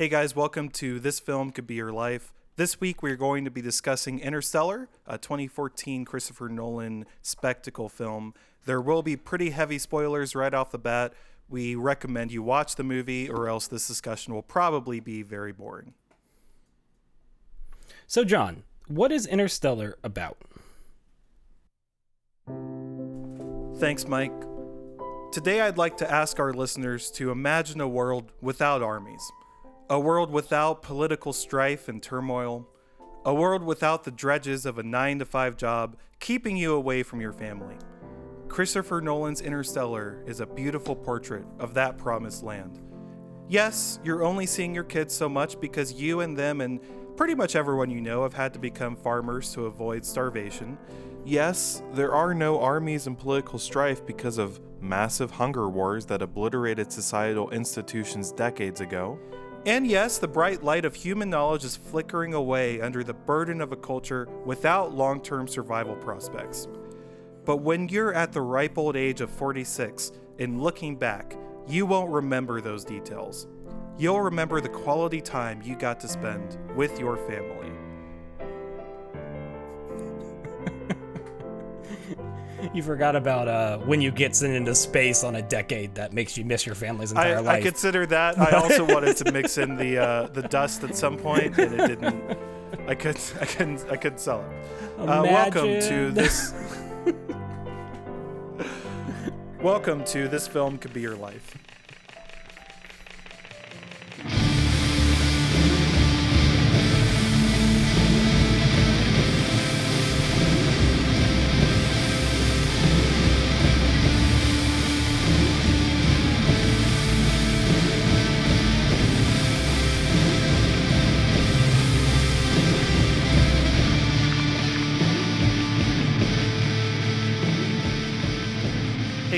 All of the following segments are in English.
Hey guys, welcome to This Film Could Be Your Life. This week we're going to be discussing Interstellar, a 2014 Christopher Nolan spectacle film. There will be pretty heavy spoilers right off the bat. We recommend you watch the movie, or else this discussion will probably be very boring. So, John, what is Interstellar about? Thanks, Mike. Today I'd like to ask our listeners to imagine a world without armies, a world without political strife and turmoil, a world without the dredges of a 9 to 5 job keeping you away from your family. Christopher Nolan's Interstellar is a beautiful portrait of that promised land. Yes, you're only seeing your kids so much because you and them and pretty much everyone you know have had to become farmers to avoid starvation. Yes, there are no armies and political strife because of massive hunger wars that obliterated societal institutions decades ago. And yes, the bright light of human knowledge is flickering away under the burden of a culture without long term survival prospects. But when you're at the ripe old age of 46 and looking back, you won't remember those details. You'll remember the quality time you got to spend with your family. You forgot about uh, when you get sent into space on a decade that makes you miss your family's entire I, life. I consider that. I also wanted to mix in the uh, the dust at some point, and it didn't. I could I couldn't I couldn't sell it. Uh, welcome to this. welcome to this film could be your life.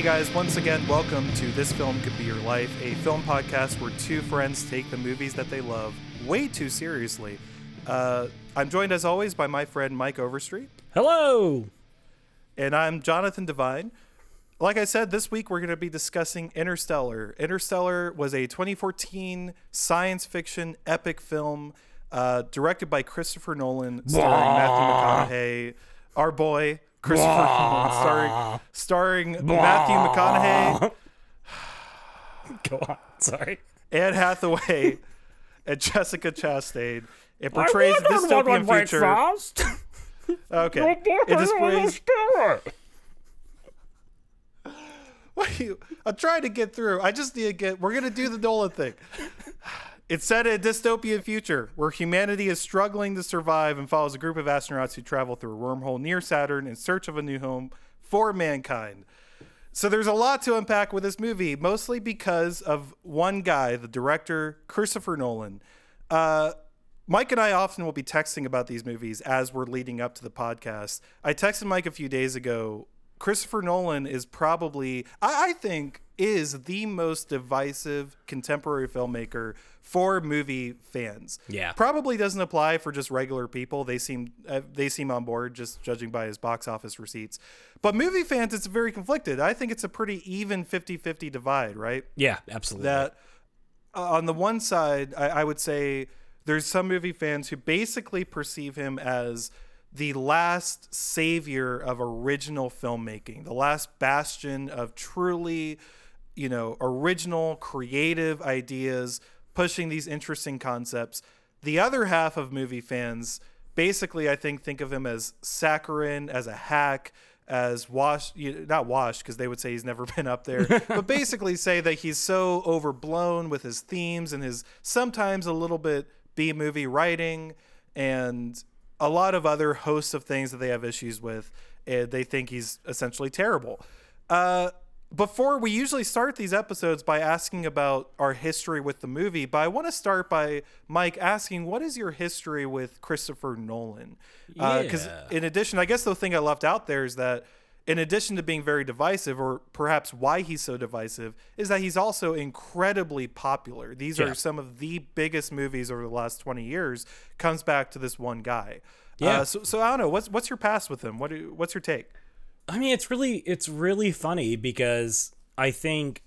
Hey guys, once again, welcome to This Film Could Be Your Life, a film podcast where two friends take the movies that they love way too seriously. Uh, I'm joined as always by my friend Mike Overstreet, Hello. and I'm Jonathan Devine. Like I said, this week we're going to be discussing Interstellar. Interstellar was a 2014 science fiction epic film uh, directed by Christopher Nolan, starring Matthew McConaughey, our boy Christopher Nolan, starring starring Matthew McConaughey, Go on. Sorry. Anne Hathaway, and Jessica Chastain. It portrays a dystopian future. Okay, it displays. What are you? I'm trying to get through. I just need to get. We're gonna do the Nolan thing. It's set in a dystopian future where humanity is struggling to survive and follows a group of astronauts who travel through a wormhole near Saturn in search of a new home for mankind. So there's a lot to unpack with this movie, mostly because of one guy, the director, Christopher Nolan. Uh, Mike and I often will be texting about these movies as we're leading up to the podcast. I texted Mike a few days ago. Christopher Nolan is probably, I, I think, is the most divisive contemporary filmmaker for movie fans. Yeah. probably doesn't apply for just regular people. They seem uh, they seem on board just judging by his box office receipts. But movie fans, it's very conflicted. I think it's a pretty even 50-50 divide, right? Yeah, absolutely. that uh, on the one side, I, I would say there's some movie fans who basically perceive him as the last savior of original filmmaking, the last bastion of truly, you know, original, creative ideas, pushing these interesting concepts. The other half of movie fans basically, I think, think of him as saccharine, as a hack, as wash, you- not washed, because they would say he's never been up there, but basically say that he's so overblown with his themes and his sometimes a little bit B movie writing and a lot of other hosts of things that they have issues with. And they think he's essentially terrible. Uh, before we usually start these episodes by asking about our history with the movie, but I want to start by Mike asking, what is your history with Christopher Nolan? Because Yeah. in addition, I guess the thing I left out there is that in addition to being very divisive, or perhaps why he's so divisive, is that he's also incredibly popular. These Yeah. are some of the biggest movies over the last 20 years, comes back to this one guy. Yeah. Uh, so, so I don't know. What's what's your past with him? What do, what's your take? I mean, it's really it's really funny because I think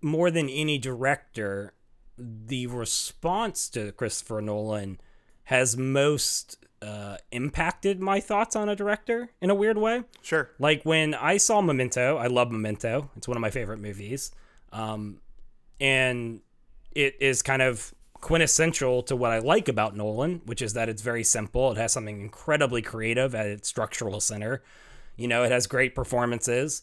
more than any director, the response to Christopher Nolan has most uh, impacted my thoughts on a director in a weird way. Sure. Like when I saw Memento, I love Memento. It's one of my favorite movies. Um, and it is kind of quintessential to what I like about Nolan, which is that it's very simple. It has something incredibly creative at its structural center. You know, it has great performances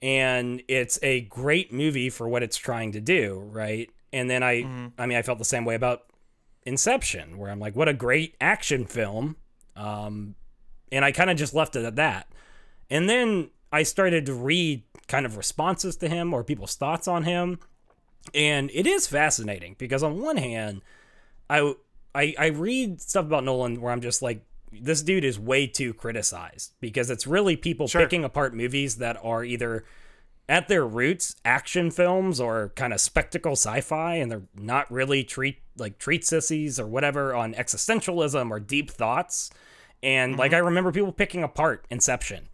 and it's a great movie for what it's trying to do, right? And then I mm-hmm. I mean I felt the same way about Inception, where I'm like, what a great action film. Um, and I kind of just left it at that. And then I started to read kind of responses to him or people's thoughts on him. And it is fascinating because on one hand, I I, I read stuff about Nolan where I'm just like, this dude is way too criticized because it's really people sure. picking apart movies that are either at their roots action films or kind of spectacle sci-fi and they're not really treat like treat sissies or whatever on existentialism or deep thoughts and mm-hmm. like i remember people picking apart inception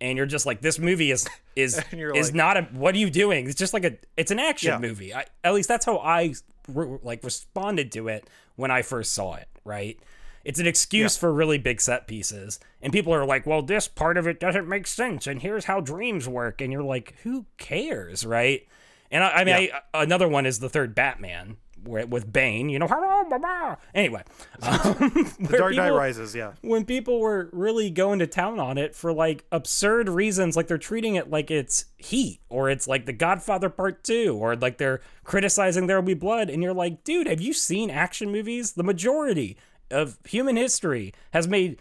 and you're just like this movie is is is like, not a what are you doing it's just like a it's an action yeah. movie I, at least that's how i re- like responded to it when i first saw it right it's an excuse yeah. for really big set pieces. And people are like, well, this part of it doesn't make sense. And here's how dreams work. And you're like, who cares? Right. And I, I mean, yeah. I, another one is the third Batman with Bane, you know, hello, blah, anyway. Um, the Dark Knight Rises, yeah. When people were really going to town on it for like absurd reasons, like they're treating it like it's Heat or it's like The Godfather Part 2 or like they're criticizing There Will Be Blood. And you're like, dude, have you seen action movies? The majority of human history has made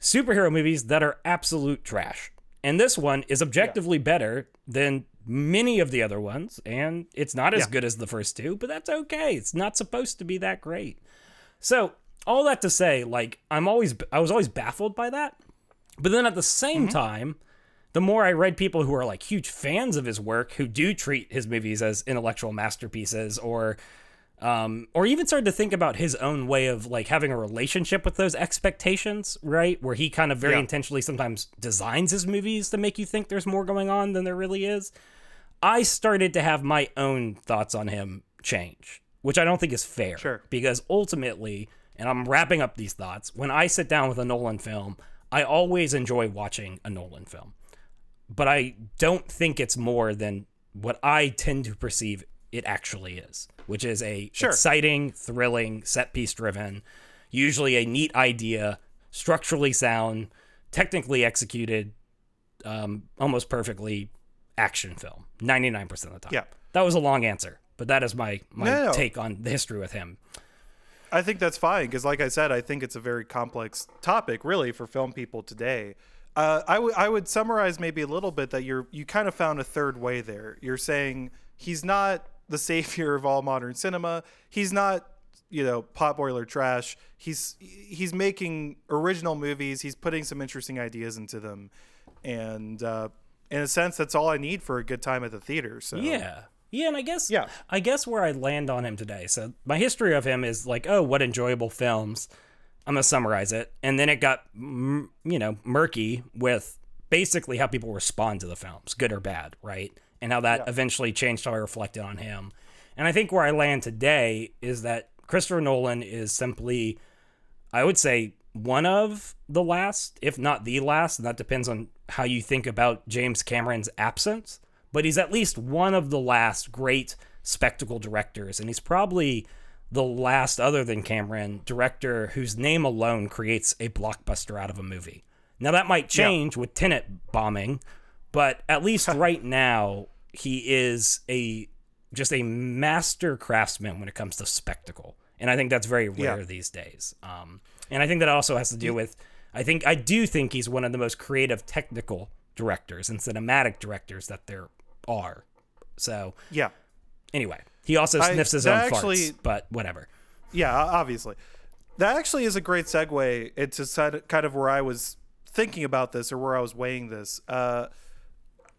superhero movies that are absolute trash. And this one is objectively yeah. better than many of the other ones, and it's not as yeah. good as the first two, but that's okay. It's not supposed to be that great. So, all that to say, like I'm always I was always baffled by that. But then at the same mm-hmm. time, the more I read people who are like huge fans of his work, who do treat his movies as intellectual masterpieces or um, or even started to think about his own way of like having a relationship with those expectations, right? Where he kind of very yeah. intentionally sometimes designs his movies to make you think there's more going on than there really is. I started to have my own thoughts on him change, which I don't think is fair. Sure. Because ultimately, and I'm wrapping up these thoughts, when I sit down with a Nolan film, I always enjoy watching a Nolan film. But I don't think it's more than what I tend to perceive it actually is, which is a sure. exciting, thrilling, set piece driven, usually a neat idea, structurally sound, technically executed, um, almost perfectly action film. Ninety nine percent of the time. Yeah, that was a long answer, but that is my my no, no. take on the history with him. I think that's fine because, like I said, I think it's a very complex topic, really, for film people today. Uh, I, w- I would summarize maybe a little bit that you're you kind of found a third way there. You're saying he's not the savior of all modern cinema. He's not, you know, potboiler trash. He's he's making original movies. He's putting some interesting ideas into them, and uh, in a sense, that's all I need for a good time at the theater. So yeah. Yeah, and I guess yeah. I guess where I land on him today. So my history of him is like, oh, what enjoyable films. I'm gonna summarize it, and then it got you know murky with basically how people respond to the films, good or bad, right? And how that yeah. eventually changed how I reflected on him. And I think where I land today is that Christopher Nolan is simply, I would say, one of the last, if not the last, and that depends on how you think about James Cameron's absence, but he's at least one of the last great spectacle directors. And he's probably the last, other than Cameron, director whose name alone creates a blockbuster out of a movie. Now, that might change yeah. with Tenet bombing, but at least right now, he is a just a master craftsman when it comes to spectacle, and I think that's very rare yeah. these days. Um, and I think that also has to do with I think I do think he's one of the most creative technical directors and cinematic directors that there are. So yeah. Anyway, he also sniffs I, his own actually, farts, but whatever. Yeah, obviously. That actually is a great segue into kind of where I was thinking about this or where I was weighing this. Uh,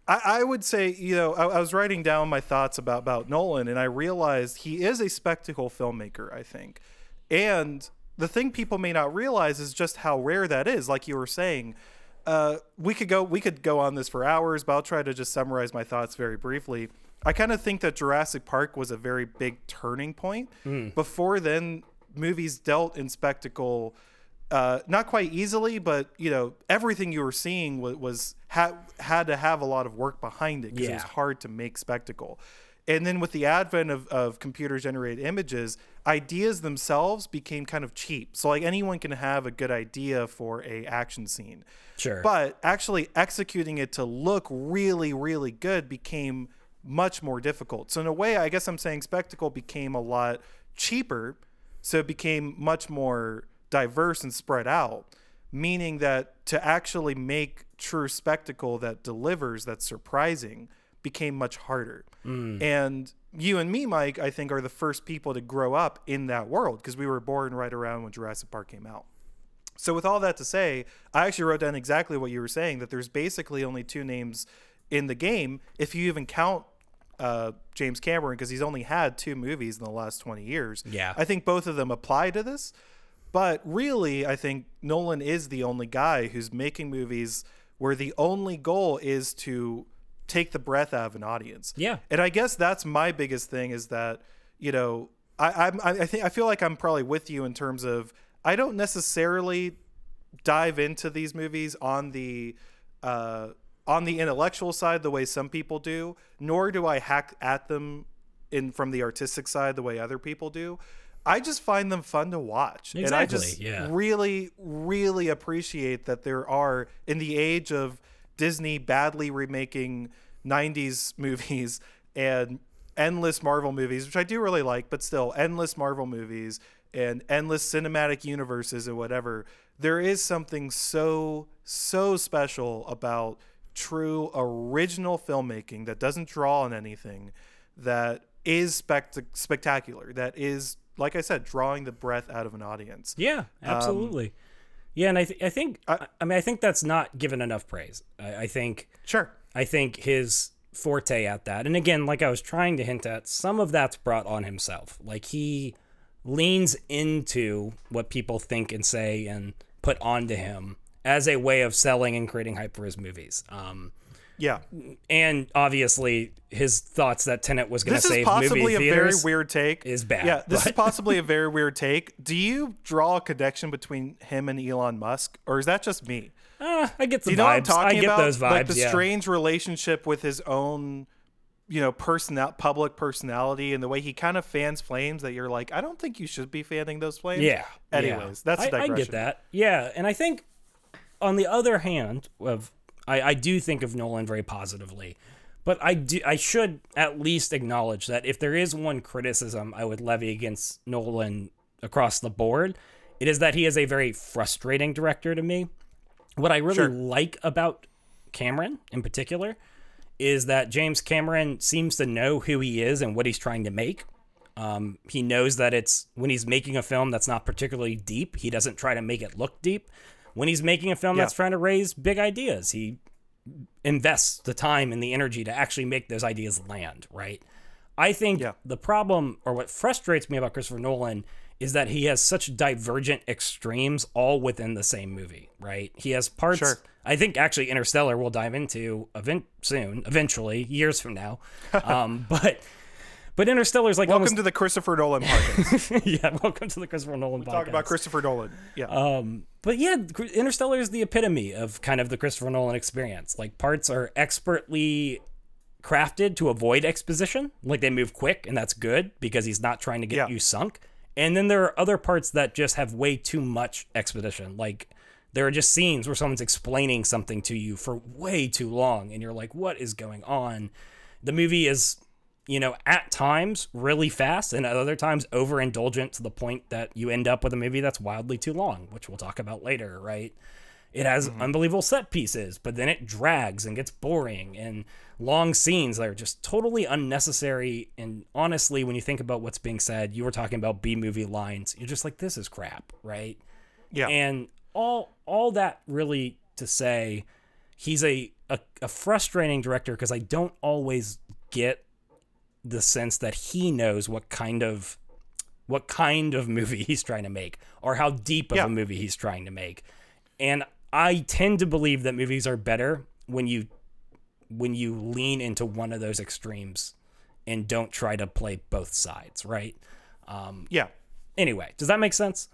I, I would say, you know, I, I was writing down my thoughts about, about Nolan, and I realized he is a spectacle filmmaker, I think. And the thing people may not realize is just how rare that is. Like you were saying, uh, we could go we could go on this for hours, but I'll try to just summarize my thoughts very briefly. I kind of think that Jurassic Park was a very big turning point. Hmm. Before then, movies dealt in spectacle uh, not quite easily, but you know everything you were seeing was, was had had to have a lot of work behind it because it was hard to make spectacle. And then with the advent of, of computer generated images, ideas themselves became kind of cheap. So like anyone can have a good idea for a action scene. Sure. But actually executing it to look really, really good became much more difficult. So in a way, I guess I'm saying spectacle became a lot cheaper. So it became much more diverse and spread out, meaning that to actually make true spectacle that delivers, that's surprising, became much harder. And you and me, Mike, I think are the first people to grow up in that world because we were born right around when Jurassic Park came out. So, with all that to say, I actually wrote down exactly what you were saying that there's basically only two names in the game, if you even count uh, James Cameron, because he's only had two movies in the last 20 years. Yeah. I think both of them apply to this. But really, I think Nolan is the only guy who's making movies where the only goal is to take the breath out of an audience. Yeah. And I guess that's my biggest thing is that, you know, I, I I think I feel like I'm probably with you in terms of I don't necessarily dive into these movies on the uh, on the intellectual side the way some people do, nor do I hack at them in from the artistic side the way other people do. I just find them fun to watch, and I just yeah. really, really appreciate that there are in the age of Disney badly remaking '90s movies and endless Marvel movies, which I do really like, but still endless Marvel movies and endless cinematic universes and whatever. There is something so so special about true original filmmaking that doesn't draw on anything that is spect- spectacular that is like i said drawing the breath out of an audience Yeah, absolutely. yeah, and I, th- I think I, I mean I think that's not given enough praise. I, I think sure I think his forte at that, and again, like I was trying to hint at, some of that's brought on himself. Like he leans into what people think and say and put onto him as a way of selling and creating hype for his movies. Um, yeah and obviously his thoughts that Tenet was going to this is save possibly movie a very theaters. weird take is bad, yeah this is possibly a very weird take do you draw a connection between him and elon musk or is that just me Ah, I get the Do you know what I'm vibes. talking I get about? those vibes. Like the yeah. strange relationship with his own, you know, personal public personality and the way he kind of fans flames that you're like, I don't think you should be fanning those flames. Yeah. Anyways, yeah. that's I, I get that. Yeah, and I think on the other hand, of I, I do think of Nolan very positively, but I do I should at least acknowledge that if there is one criticism I would levy against Nolan across the board, it is that he is a very frustrating director to me. What I really Sure. like about Cameron in particular is that James Cameron seems to know who he is and what he's trying to make. Um, he knows that it's when he's making a film that's not particularly deep, he doesn't try to make it look deep. When he's making a film Yeah. that's trying to raise big ideas, he invests the time and the energy to actually make those ideas land, right? I think Yeah. the problem or what frustrates me about Christopher Nolan is that he has such divergent extremes all within the same movie, right? He has parts Sure. I think actually Interstellar we'll dive into event soon, eventually, years from now. Um, but but Interstellar's like Welcome almost to the Christopher Nolan podcast. yeah, welcome to the Christopher Nolan podcast. Talk about Christopher Nolan. Yeah. Um, but yeah, Interstellar is the epitome of kind of the Christopher Nolan experience. Like parts are expertly crafted to avoid exposition, like they move quick, and that's good because he's not trying to get Yeah. you sunk. And then there are other parts that just have way too much exposition. Like there are just scenes where someone's explaining something to you for way too long, and you're like, "What is going on?" The movie is, you know, at times really fast, and at other times overindulgent to the point that you end up with a movie that's wildly too long, which we'll talk about later, right? It has mm-hmm. unbelievable set pieces, but then it drags and gets boring and long scenes that are just totally unnecessary. And honestly, when you think about what's being said, you were talking about B movie lines. You're just like, this is crap, right? yeah. And all all that really to say, he's a a, a frustrating director because I don't always get the sense that he knows what kind of what kind of movie he's trying to make or how deep of Yeah. a movie he's trying to make. And I tend to believe that movies are better when you when you lean into one of those extremes and don't try to play both sides, right? Um, Yeah. Anyway, does that make sense?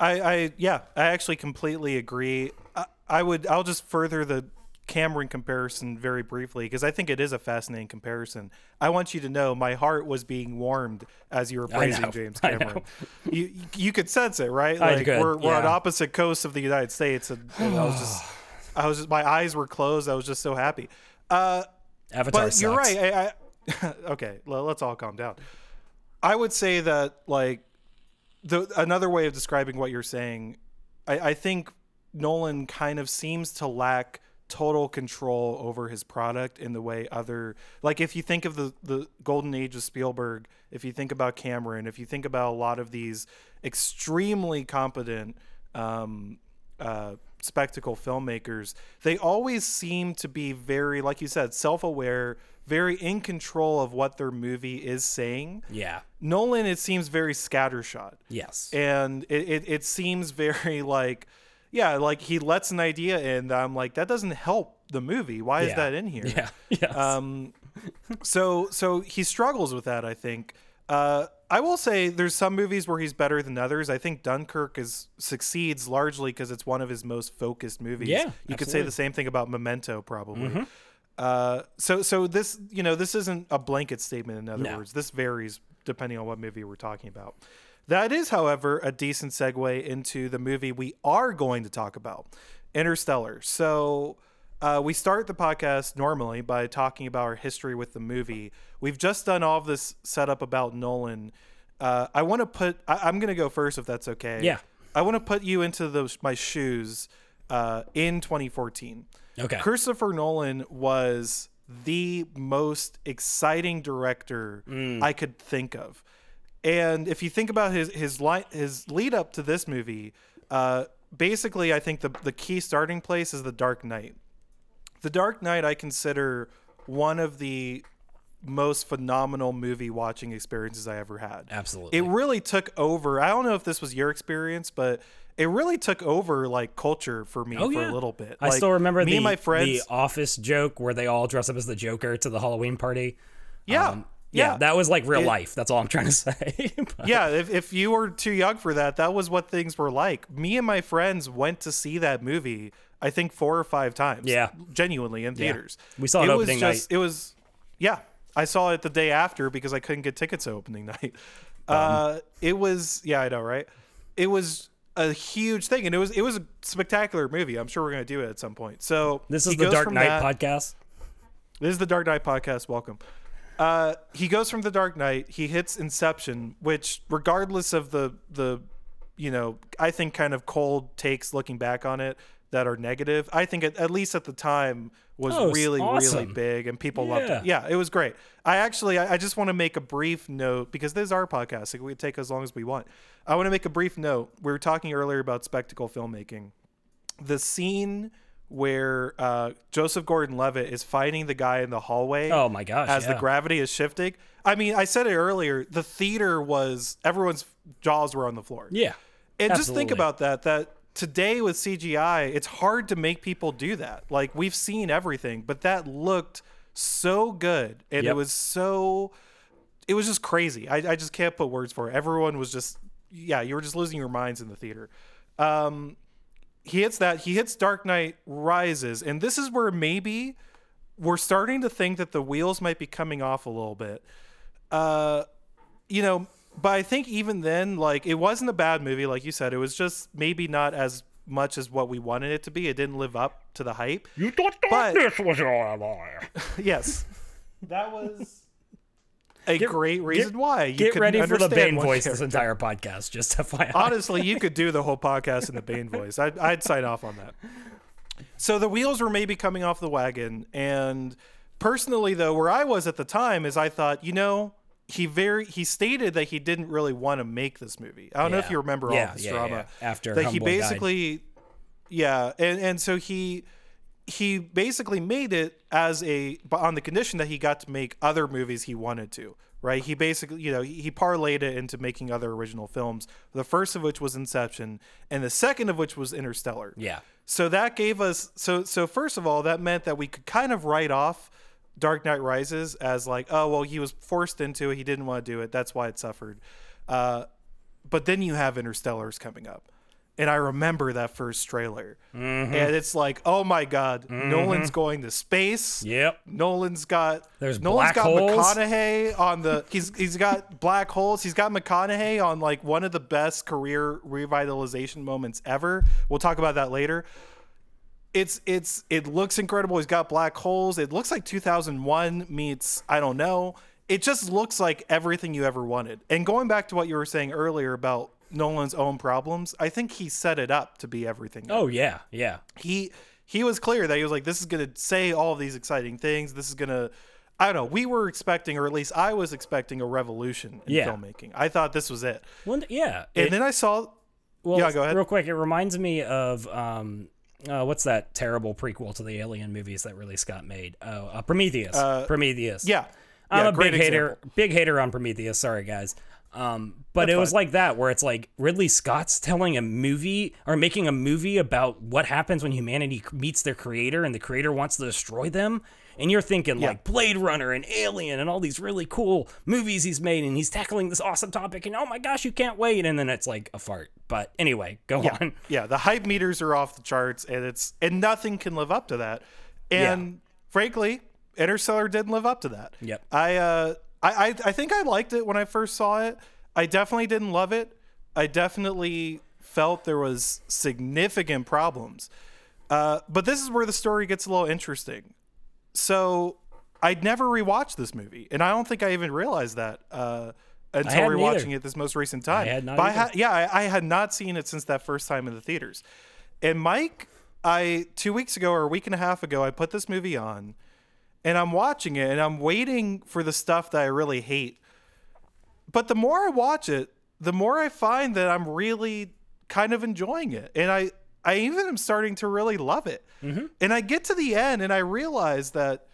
I, I yeah, I actually completely agree. I, I would I'll just further the Cameron comparison very briefly because I think it is a fascinating comparison. I want you to know my heart was being warmed as you were praising know, James Cameron. You you could sense it, right? I Like could, we're we're on opposite coasts of the United States, and, and I was just I was just my eyes were closed. I was just so happy. Uh, Avatar but you're sucks. right. I, I, okay, well, let's all calm down. I would say that like the another way of describing what you're saying, I, I think Nolan kind of seems to lack total control over his product in the way other like if you think of the the golden age of Spielberg, if you think about Cameron, if you think about a lot of these extremely competent um, uh, spectacle filmmakers, they always seem to be very, like you said, self-aware, very in control of what their movie is saying. yeah. Nolan, it seems very scattershot Yes. and it, it, it seems very like yeah like he lets an idea in that i'm like that doesn't help the movie. Why is that in here? Yeah. Yes. um so so he struggles with that i think. Uh i will say there's some movies where he's better than others. I think dunkirk is succeeds largely because it's one of his most focused movies. Yeah, you could say the same thing about memento probably. Mm-hmm. uh so so this you know this isn't a blanket statement in other No. words. This varies depending on what movie we're talking about that is, however, a decent segue into the movie we are going to talk about, Interstellar. So, uh, we start the podcast normally by talking about our history with the movie. We've just done all of this setup about Nolan. Uh, I want to put, I, I'm going to go first if that's okay. Yeah. I want to put you into those my shoes uh, in 2014. Okay. Christopher Nolan was the most exciting director Mm. I could think of. And if you think about his his line his lead up to this movie, uh, basically I think the the key starting place is the Dark Knight. The Dark Knight I consider one of the most phenomenal movie watching experiences I ever had. Absolutely. It really took over. I don't know if this was your experience, but it really took over like culture for me Oh, for yeah. a little bit. I Like, still remember me the, and my friends. the office joke where they all dress up as the Joker to the Halloween party. yeah, Um, yeah, yeah, that was like real It- life. That's all I'm trying to say. Yeah. If, if you were too young for that, that was what things were like. Me and my friends went to see that movie. I think four or five times. Yeah. genuinely in theaters. We saw it was opening just, It was, yeah. I saw it the day after because I couldn't get tickets to opening night. Uh, it was, yeah, I know, right? It was a huge thing, and it was it was a spectacular movie. I'm sure we're gonna do it at some point. So This is the Dark Knight that- podcast. this is the Dark Knight podcast. Welcome. Uh, he goes from the Dark Knight. He hits Inception, which, regardless of the the, you know, I think kind of cold takes looking back on it that are negative. I think at, at least at the time was Oh, really really big and people loved it. Yeah. Yeah, it was great. I actually I, I just want to make a brief note because this is our podcast. Like, we can take as long as we want. I want to make a brief note. We were talking earlier about spectacle filmmaking the scene where uh, Joseph Gordon-Levitt is fighting the guy in the hallway. Oh my gosh, As the gravity is shifting. I mean, I said it earlier. The theater was everyone's jaws were on the floor. Yeah. And just think about that. That today with CGI, it's hard to make people do that. Like we've seen everything, but that looked so good, and it was so. It was just crazy. I, I just can't put words for it. Everyone was just, yeah, you were just losing your minds in the theater. Um, he hits that. He hits Dark Knight Rises, and this is where maybe we're starting to think that the wheels might be coming off a little bit. Uh, you know, but I think even then, like, it wasn't a bad movie, like you said. It was just maybe not as much as what we wanted it to be. It didn't live up to the hype. You thought But- darkness was your ally. yes, that was a great reason why. You Get ready for the Bane voice this entire podcast, just FYI. Honestly, you could do the whole podcast in the Bane voice. I'd, I'd sign off on that. So the wheels were maybe coming off the wagon, and personally, though, where I was at the time is I thought, you know, he very he stated that he didn't really want to make this movie. I don't know if you remember all Yeah, of this yeah, drama yeah. After that he Homeboy died. basically, yeah, and and so he he basically made it as a but on the condition that he got to make other movies he wanted to right he basically you know he, he parlayed it into making other original films the first of which was inception and the second of which was interstellar Yeah. so that gave us so so first of all that meant that we could kind of write off Dark Knight Rises as like, oh well, he was forced into it. He didn't want to do it. That's why it suffered. Uh, but then you have Interstellar's coming up, and I remember that first trailer, Mm-hmm. and it's like, oh my god, Nolan's going to space. Yep. Nolan's got There's Nolan's got holes. McConaughey on the he's he's got black holes. He's got McConaughey on like one of the best career revitalization moments ever. We'll talk about that later. It's it's it looks incredible. He's got black holes. It looks like 2001 meets I don't know. It just looks like everything you ever wanted. And going back to what you were saying earlier about Nolan's own problems, I think he set it up to be everything Oh yeah, yeah. he he was clear that he was like this is going to say all of these exciting things this is going to i don't know we were expecting or at least i was expecting a revolution in Yeah. filmmaking i thought this was it Well, yeah. and it- then i saw Well, Yeah, go ahead. Real quick, it reminds me of um, uh, what's that terrible prequel to the Alien movies that Ridley Scott made? Oh, uh, Prometheus. Prometheus. yeah I'm yeah, a big hater. Big hater on Prometheus. Sorry, guys. Um, but That's it was like that, where it's like Ridley Scott's telling a movie or making a movie about what happens when humanity meets their creator, and the creator wants to destroy them. And you're thinking Yeah. like Blade Runner and Alien and all these really cool movies he's made, and he's tackling this awesome topic, and oh my gosh, you can't wait. And then it's like a fart. But anyway, go yeah, on. yeah the hype meters are off the charts and it's and nothing can live up to that and frankly interstellar didn't live up to that Yep. i uh I, I i think i liked it when i first saw it i definitely didn't love it i definitely felt there was significant problems uh but this is where the story gets a little interesting so I'd never rewatched this movie, and I don't think I even realized that uh, until rewatching either. it this most recent time. I had not But I had, yeah, I, I had not seen it since that first time in the theaters. And Mike, I two weeks ago or a week and a half ago, I put this movie on, and I'm watching it, and I'm waiting for the stuff that I really hate. But the more I watch it, the more I find that I'm really kind of enjoying it, and I I even am starting to really love it. Mm-hmm. And I get to the end, and I realize that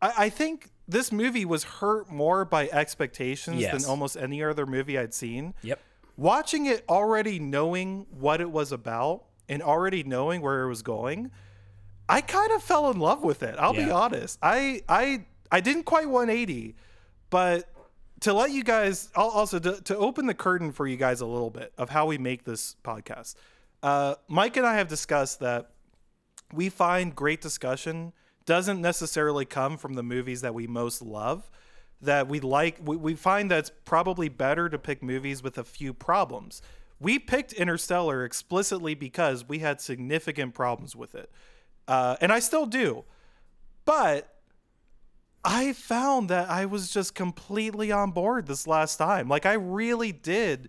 I, I think this movie was hurt more by expectations Yes. than almost any other movie I'd seen Yep. watching it already knowing what it was about and already knowing where it was going i kind of fell in love with it i'll be honest. I i i didn't quite 180 but to let you guys I'll also to, to open the curtain for you guys a little bit of how we make this podcast. Uh, mike and i have discussed that we find great discussion doesn't necessarily come from the movies that we most love that we like we, we find that it's probably better to pick movies with a few problems. We picked interstellar explicitly because we had significant problems with it uh, and i still do but I found that I was just completely on board this last time. Like I really did.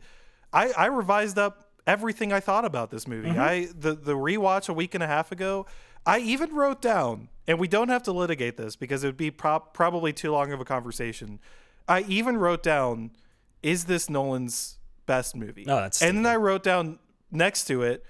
I, I revised up everything I thought about this movie. I the the rewatch a week and a half ago. I even wrote down, and we don't have to litigate this because it would be prop, probably too long of a conversation. I even wrote down, "Is this Nolan's best movie?" Oh, that's and then I wrote down next to it,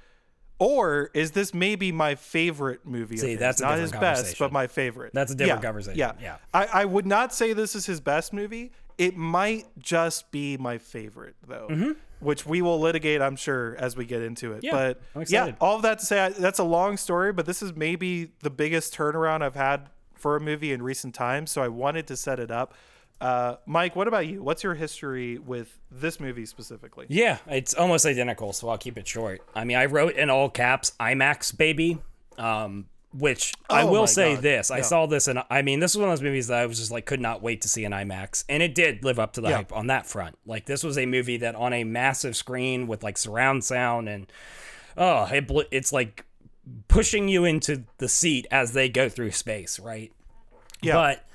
or is this maybe my favorite movie? See, of his? that's not his best, but my favorite. That's a different Yeah, conversation. Yeah, Yeah. I, I would not say this is his best movie. It might just be my favorite, though, which we will litigate, I'm sure, as we get into it. Mm-hmm. Yeah, but yeah, all of that to say, I, that's a long story, but this is maybe the biggest turnaround I've had for a movie in recent times. So I wanted to set it up. Uh, Mike, what about you? What's your history with this movie specifically? Yeah, it's almost identical, so I'll keep it short. I mean, I wrote in all caps IMAX baby, um, which I Oh will say God, this. I saw this and I mean, this was one of those movies that I was just like could not wait to see in IMAX, and it did live up to the Yeah. hype on that front. Like this was a movie that on a massive screen with like surround sound and oh, it bl- it's like pushing you into the seat as they go through space, right? Yeah. But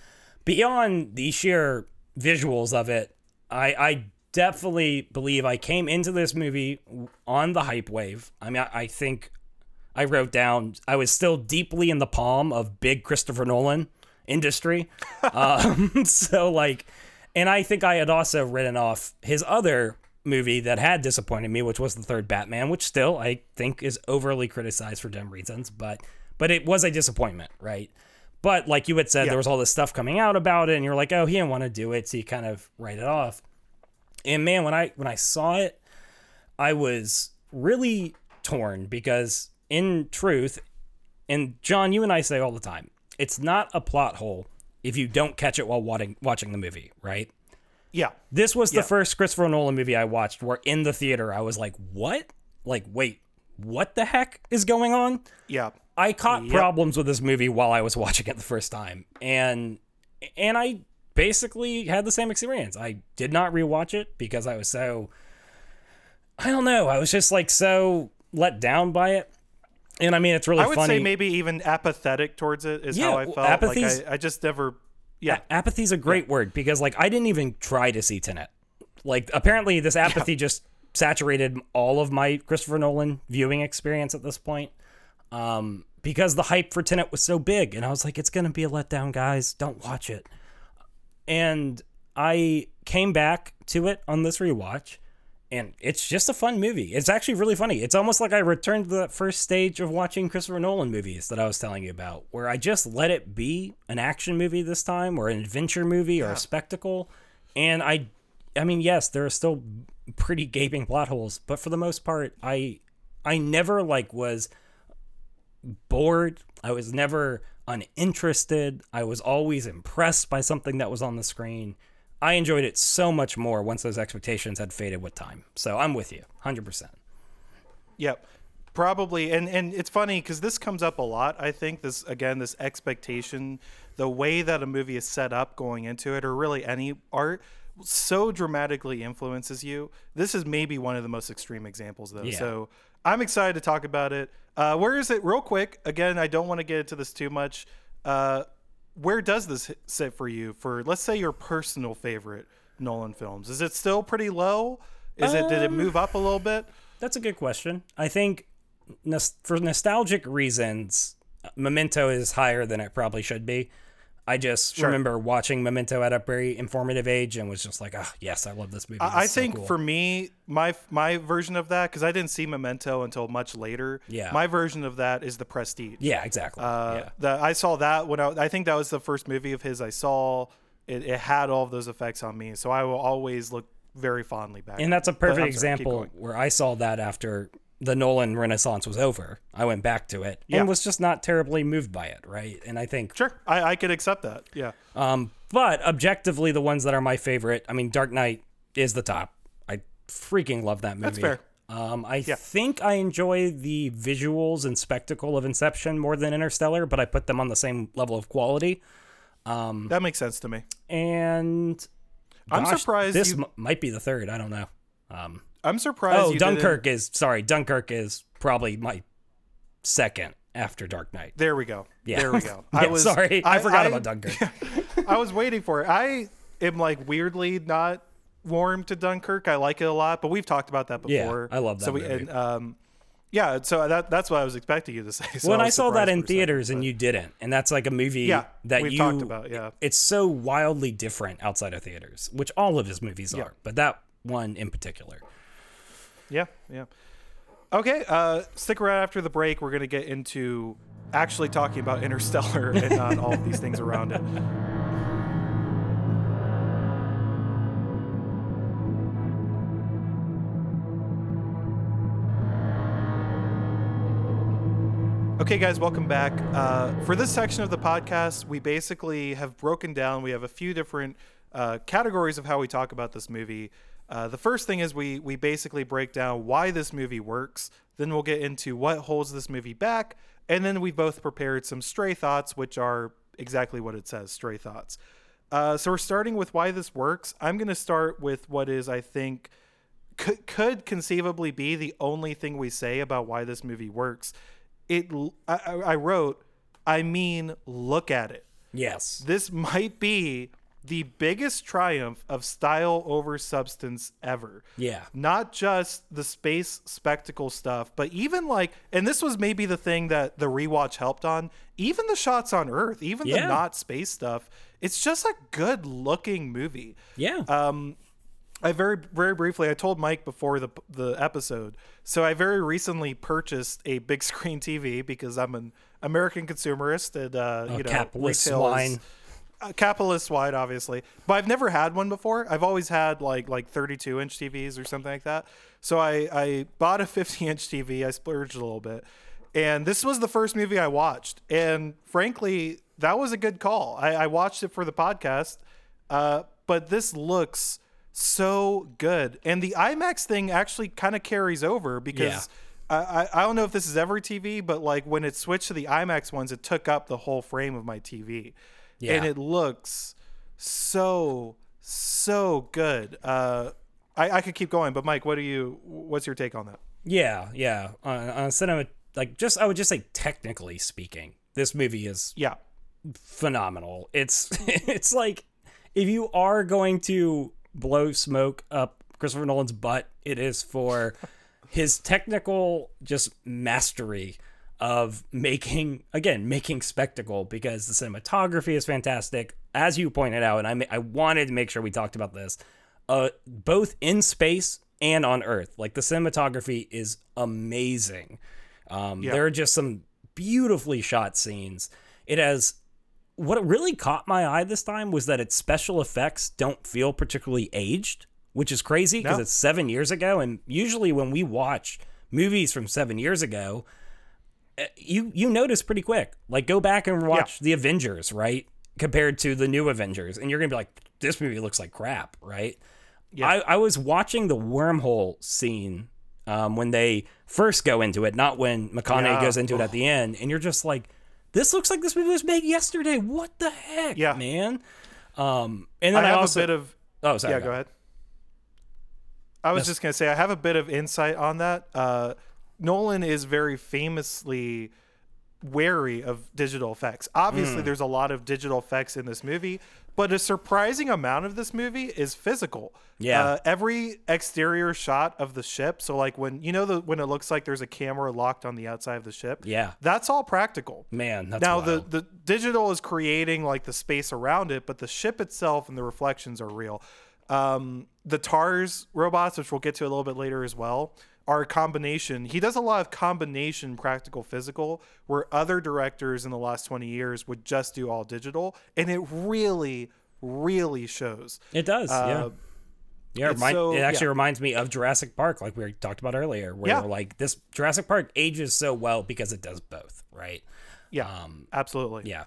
beyond the sheer visuals of it, I, I definitely believe I came into this movie on the hype wave. I mean, I, I think I wrote down I was still deeply in the palm of big Christopher Nolan industry. um, so like, and I think I had also written off his other movie that had disappointed me, which was the third Batman, which still I think is overly criticized for dumb reasons, but but it was a disappointment, right? But like you had said, Yeah. there was all this stuff coming out about it, and you're like, oh, he didn't want to do it, so you kind of write it off. And man, when I when I saw it, I was really torn because in truth, and John, you and I say all the time, it's not a plot hole. if you don't catch it while watching watching the movie, right? Yeah. This was the Yeah. first Christopher Nolan movie I watched where in the theater I was like, "What? Like, wait, what the heck is going on?" Yeah. I caught Yep. problems with this movie while I was watching it the first time, and and I basically had the same experience. I did not rewatch it because I was so I don't know. I was just like so let down by it. And I mean, it's really I would funny. say maybe even apathetic towards it is Yeah, how I felt. apathy's- Like I, I just never. Yeah. apathy's a great word because like I didn't even try to see Tenet. Like apparently this apathy just saturated all of my Christopher Nolan viewing experience at this point. Um, because the hype for Tenet was so big, and I was like, it's gonna be a letdown, guys. Don't watch it. And I came back to it on this rewatch, and it's just a fun movie. It's actually really funny. It's almost like I returned to that first stage of watching Christopher Nolan movies that I was telling you about, where I just let it be an action movie this time, or an adventure movie, or a spectacle. And I, I mean, yes, there are still pretty gaping plot holes, but for the most part, I, I never like was bored. I was never uninterested. I was always impressed by something that was on the screen. I enjoyed it so much more once those expectations had faded with time. So I'm with you, 100%. Yep. Probably, and and it's funny because this comes up a lot. I think this again, this expectation, the way that a movie is set up going into it, or really any art, so dramatically influences you. This is maybe one of the most extreme examples, though. Yeah. So I'm excited to talk about it. Uh, where is it, real quick? Again, I don't want to get into this too much. Uh, where does this sit for you? For let's say your personal favorite Nolan films, is it still pretty low? Is it did it Um, move up a little bit? That's a good question. I think for nostalgic reasons, Memento is higher than it probably should be. I just Sure. remember watching Memento at a very informative age and was just like, oh, yes, I love this movie. I I This so think cool." for me, my my version of that because I didn't see Memento until much later. Yeah. my version of that is The Prestige. Yeah, exactly. uh, yeah. the, I saw that when I, I think that was the first movie of his I saw. It, it had all of those effects on me, so I will always look very fondly back. And that's a perfect sorry, example where I saw that after the Nolan Renaissance was over. I went back to it Yeah. and was just not terribly moved by it, right? And I think, Sure, I, I could accept that. Yeah, um, but objectively, the ones that are my favorite, I mean, Dark Knight is the top. I freaking love that movie. That's fair. Um, I think I enjoy the visuals and spectacle of Inception more than Interstellar, but I put them on the same level of quality. that makes sense to me. And I'm surprised this you- m- might be the third. I don't know. Um, I'm surprised. Oh, Dunkirk is sorry. Dunkirk is probably my second after Dark Knight. There we go. Yeah. There we go. Yeah, I was sorry, I, forgot about Dunkirk. I was waiting for it. I am like weirdly not warm to Dunkirk. I like it a lot, but we've talked about that before. Yeah. I love that so we, movie. And, um, yeah, so that that's what I was expecting you to say. So when I, was saw that in a second, theaters and you didn't, and that's like a movie yeah, that we've you talked about. Yeah, It's so wildly different outside of theaters, which all of his movies are, but that one in particular. Yeah, yeah. Okay, uh, stick around after the break. We're gonna get into actually talking about Interstellar and not all of these things around it. Okay, guys, welcome back. Uh, for this section of the podcast, we basically have broken down. We have a few different uh, categories of how we talk about this movie. Uh, the first thing is we we basically break down why this movie works. Then we'll get into what holds this movie back, and then we've both prepared some stray thoughts, which are exactly what it says: stray thoughts. Uh, so we're starting with why this works. I'm going to start with what is, I think, could, could conceivably be the only thing we say about why this movie works. It I, I I wrote, I mean, look at it. Yes. This might be the biggest triumph of style over substance ever. Yeah. Not just the space spectacle stuff, but even like, and this was maybe the thing that the rewatch helped on. Even the shots on Earth, even Yeah. the not space stuff, it's just a good looking movie. Yeah. Um, I very very briefly I told Mike before the the episode. So I very recently purchased a big screen TV because I'm an American consumerist and uh, you know capitalist swine. Uh, capitalist wide obviously but i've never had one before. I've always had like like 32 inch tvs or something like that. So i i bought a 50 inch tv i splurged a little bit. And this was the first movie i watched. And frankly that was a good call. I, I watched it for the podcast, uh, but this looks so good, and the IMAX thing actually kind of carries over because. I, I, I don't know if this is every TV, but like when it switched to the IMAX ones, it took up the whole frame of my TV, Yeah. and it looks so so good. Uh, I, I could keep going, but Mike, what do you? What's your take on that? Yeah, yeah. On, on cinema, like just I would just say technically speaking, this movie is Yeah, phenomenal. It's it's like if you are going to blow smoke up Christopher Nolan's butt, it is for his technical just mastery of making again making spectacle because the cinematography is fantastic as you pointed out and I I wanted to make sure we talked about this uh both in space and on earth like the cinematography is amazing um Yeah. there are just some beautifully shot scenes it has what really caught my eye this time was that its special effects don't feel particularly aged, which is crazy because No. it's seven years ago. And usually when we watch movies from seven years ago, you you notice pretty quick. Like go back and watch the Avengers, right? Compared to the new Avengers, and you're gonna be like, this movie looks like crap, right? Yeah. I, I was watching the wormhole scene um, when they first go into it, not when McConaughey Yeah. goes into it at the end, and you're just like, this looks like this movie was made yesterday. What the heck, Yeah. man? Um, and then I, have also a bit of oh sorry, yeah. Go ahead. I was just gonna say I have a bit of insight on that. Uh, Nolan is very famously wary of digital effects. Obviously, Hmm. there's a lot of digital effects in this movie, but a surprising amount of this movie is physical. Yeah. Uh, every exterior shot of the ship, so like when you know the when it looks like there's a camera locked on the outside of the ship, Yeah. that's all practical. Man, that's now wild. the the digital is creating like the space around it, but the ship itself and the reflections are real. Um, the TARS robots, which we'll get to a little bit later as well, are combination. He does a lot of combination practical physical, where other directors in the last twenty years would just do all digital, and it really, really shows. it does, yeah. Uh, Yeah, it, remind, so- it actually yeah. reminds me of Jurassic Park, like we talked about earlier, where Yeah. like this Jurassic Park ages so well because it does both, right? Yeah, Um, absolutely. yeah.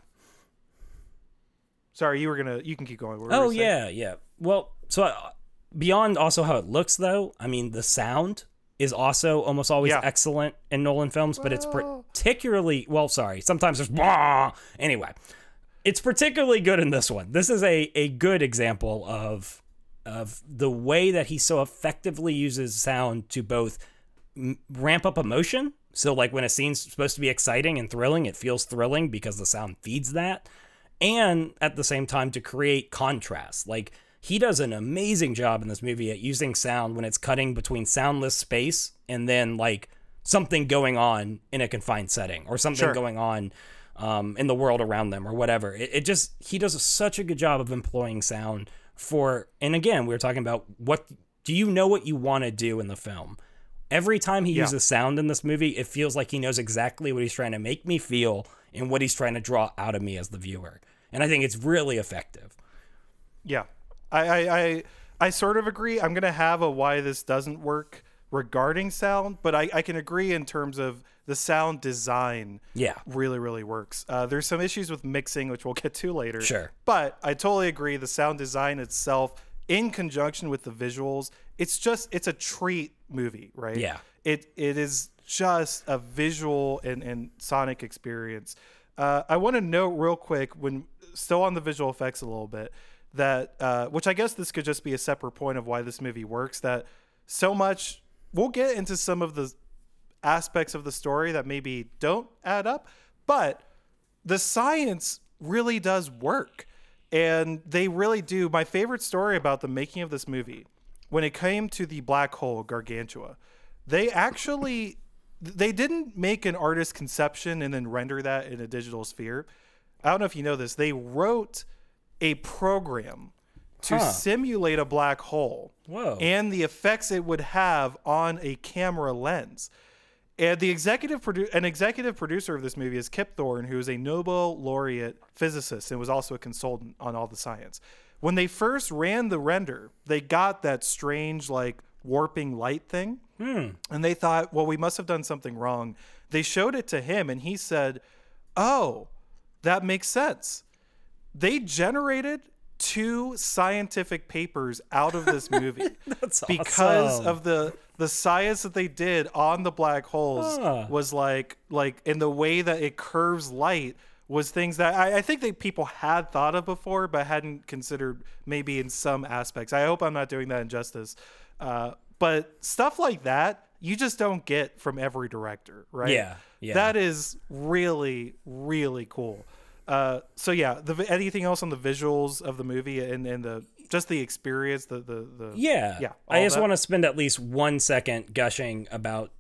Sorry, you were gonna. You can keep going. What Oh yeah, yeah. Well, so uh, beyond also how it looks, though, I mean, the sound is also almost always Yeah. excellent in Nolan films, but it's particularly well. Sorry, sometimes there's blah. Anyway, it's particularly good in this one. This is a a good example of of the way that he so effectively uses sound to both m- ramp up emotion. So, like when a scene's supposed to be exciting and thrilling, it feels thrilling because the sound feeds that. And at the same time, to create contrast. Like, he does an amazing job in this movie at using sound when it's cutting between soundless space and then, like, something going on in a confined setting or something Sure. going on um, in the world around them or whatever. It, it just, he does such a good job of employing sound for, and again, we were talking about what do you know what you want to do in the film? Every time he Yeah. uses sound in this movie, it feels like he knows exactly what he's trying to make me feel and what he's trying to draw out of me as the viewer. And I think it's really effective. Yeah, I, I, I, I sort of agree. I'm gonna have a why this doesn't work regarding sound, but I, I can agree in terms of the sound design. Yeah. really, really works. Uh, there's some issues with mixing, which we'll get to later. Sure. but I totally agree. The sound design itself, in conjunction with the visuals, it's just it's a treat movie, right? Yeah. It it is just a visual and, and sonic experience. Uh, I want to note real quick when still on the visual effects a little bit that uh, which I guess this could just be a separate point of why this movie works. That so much we'll get into some of the aspects of the story that maybe don't add up, but the science really does work. And they really do. My favorite story about the making of this movie, when it came to the black hole Gargantua, they actually they didn't make an artist conception and then render that in a digital sphere. I don't know if you know this. They wrote a program to Huh. simulate a black hole Whoa. and the effects it would have on a camera lens. And the executive produ- an executive producer of this movie is Kip Thorne, who is a Nobel laureate physicist and was also a consultant on all the science. When they first ran the render, they got that strange like warping light thing, hmm. and they thought, well, we must have done something wrong. They showed it to him, and he said, "Oh, that makes sense. They generated two scientific papers out of this movie That's because awesome. of the the science that they did on the black holes Huh. was like like in the way that it curves light was things that I, I think that people had thought of before but hadn't considered maybe in some aspects. I hope I'm not doing that injustice. Uh, but stuff like that you just don't get from every director, right? Yeah, yeah. That is really really cool. Uh, so yeah, the anything else on the visuals of the movie and, and the just the experience, the the, the Yeah. yeah. I just want to spend at least one second gushing about.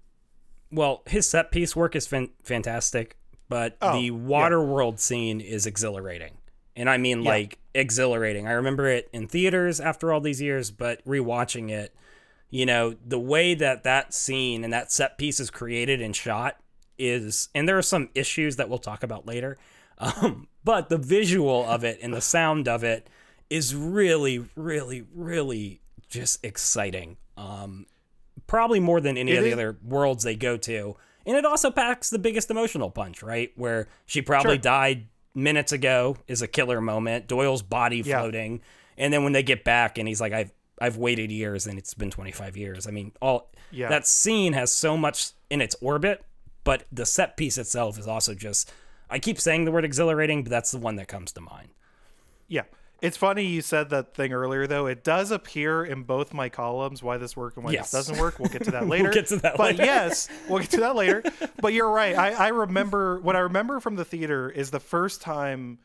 Well, his set piece work is fan- fantastic, but Oh, the yeah. water world scene is exhilarating. And I mean, Yeah. like, exhilarating. I remember it in theaters after all these years, but rewatching it, you know, the way that that scene and that set piece is created and shot is, and there are some issues that we'll talk about later, um, but the visual of it and the sound of it is really, really, really just exciting. Um, probably more than any It of the is- other worlds they go to. And it also packs the biggest emotional punch, right? Where she probably Sure. died minutes ago is a killer moment. Doyle's body Yeah. floating, and then when they get back and he's like, "I've I've waited years and it's been 25 years." I mean, all Yeah. that scene has so much in its orbit, but the set piece itself is also just. I keep saying the word exhilarating, but that's the one that comes to mind. Yeah. It's funny you said that thing earlier, though. It does appear in both my columns why this works and why Yes. this doesn't work. We'll get to that later. get to that but later. yes, we'll get to that later. But you're right. I, I remember what I remember from the theater is the first time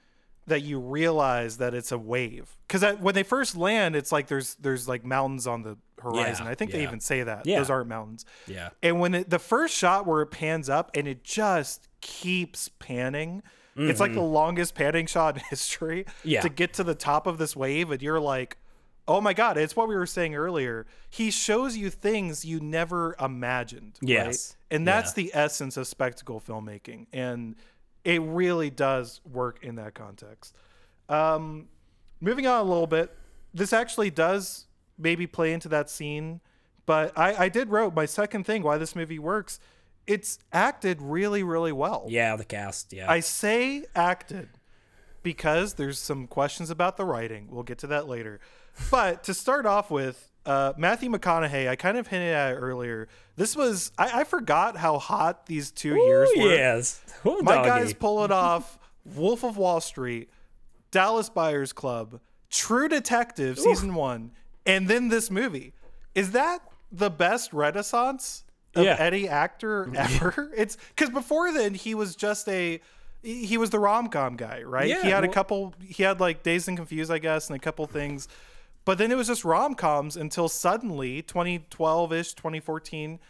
that you realize that it's a wave. Because when they first land, it's like there's there's like mountains on the horizon. Yeah, I think they even say that. Yeah. Those aren't mountains. Yeah. And when it, the first shot where it pans up and it just keeps panning, it's like the longest panning shot in history Mm-hmm. Yeah. to get to the top of this wave. And you're like, oh my God, it's what we were saying earlier. He shows you things you never imagined. right? Yes. And that's Yeah. the essence of spectacle filmmaking. And it really does work in that context. Um, moving on a little bit, this actually does maybe play into that scene, but I, I did wrote my second thing why this movie works. It's acted really, really well. Yeah, the cast. Yeah. I say acted because there's some questions about the writing. We'll get to that later. But to start off with, uh, Matthew McConaughey, I kind of hinted at it earlier. This was I, I forgot how hot these two years Ooh, were. yes. Ooh, My doggy. guys pull it off. Wolf of Wall Street, Dallas Buyers Club, True Detective season one, and then this movie. Is that the best renaissance of Yeah. any actor ever? it's because before then he was just a he was the rom com guy, right? Yeah, he had a couple. He had like Dazed and Confused, I guess, and a couple things. But then it was just rom coms until suddenly 2012 ish, 2014.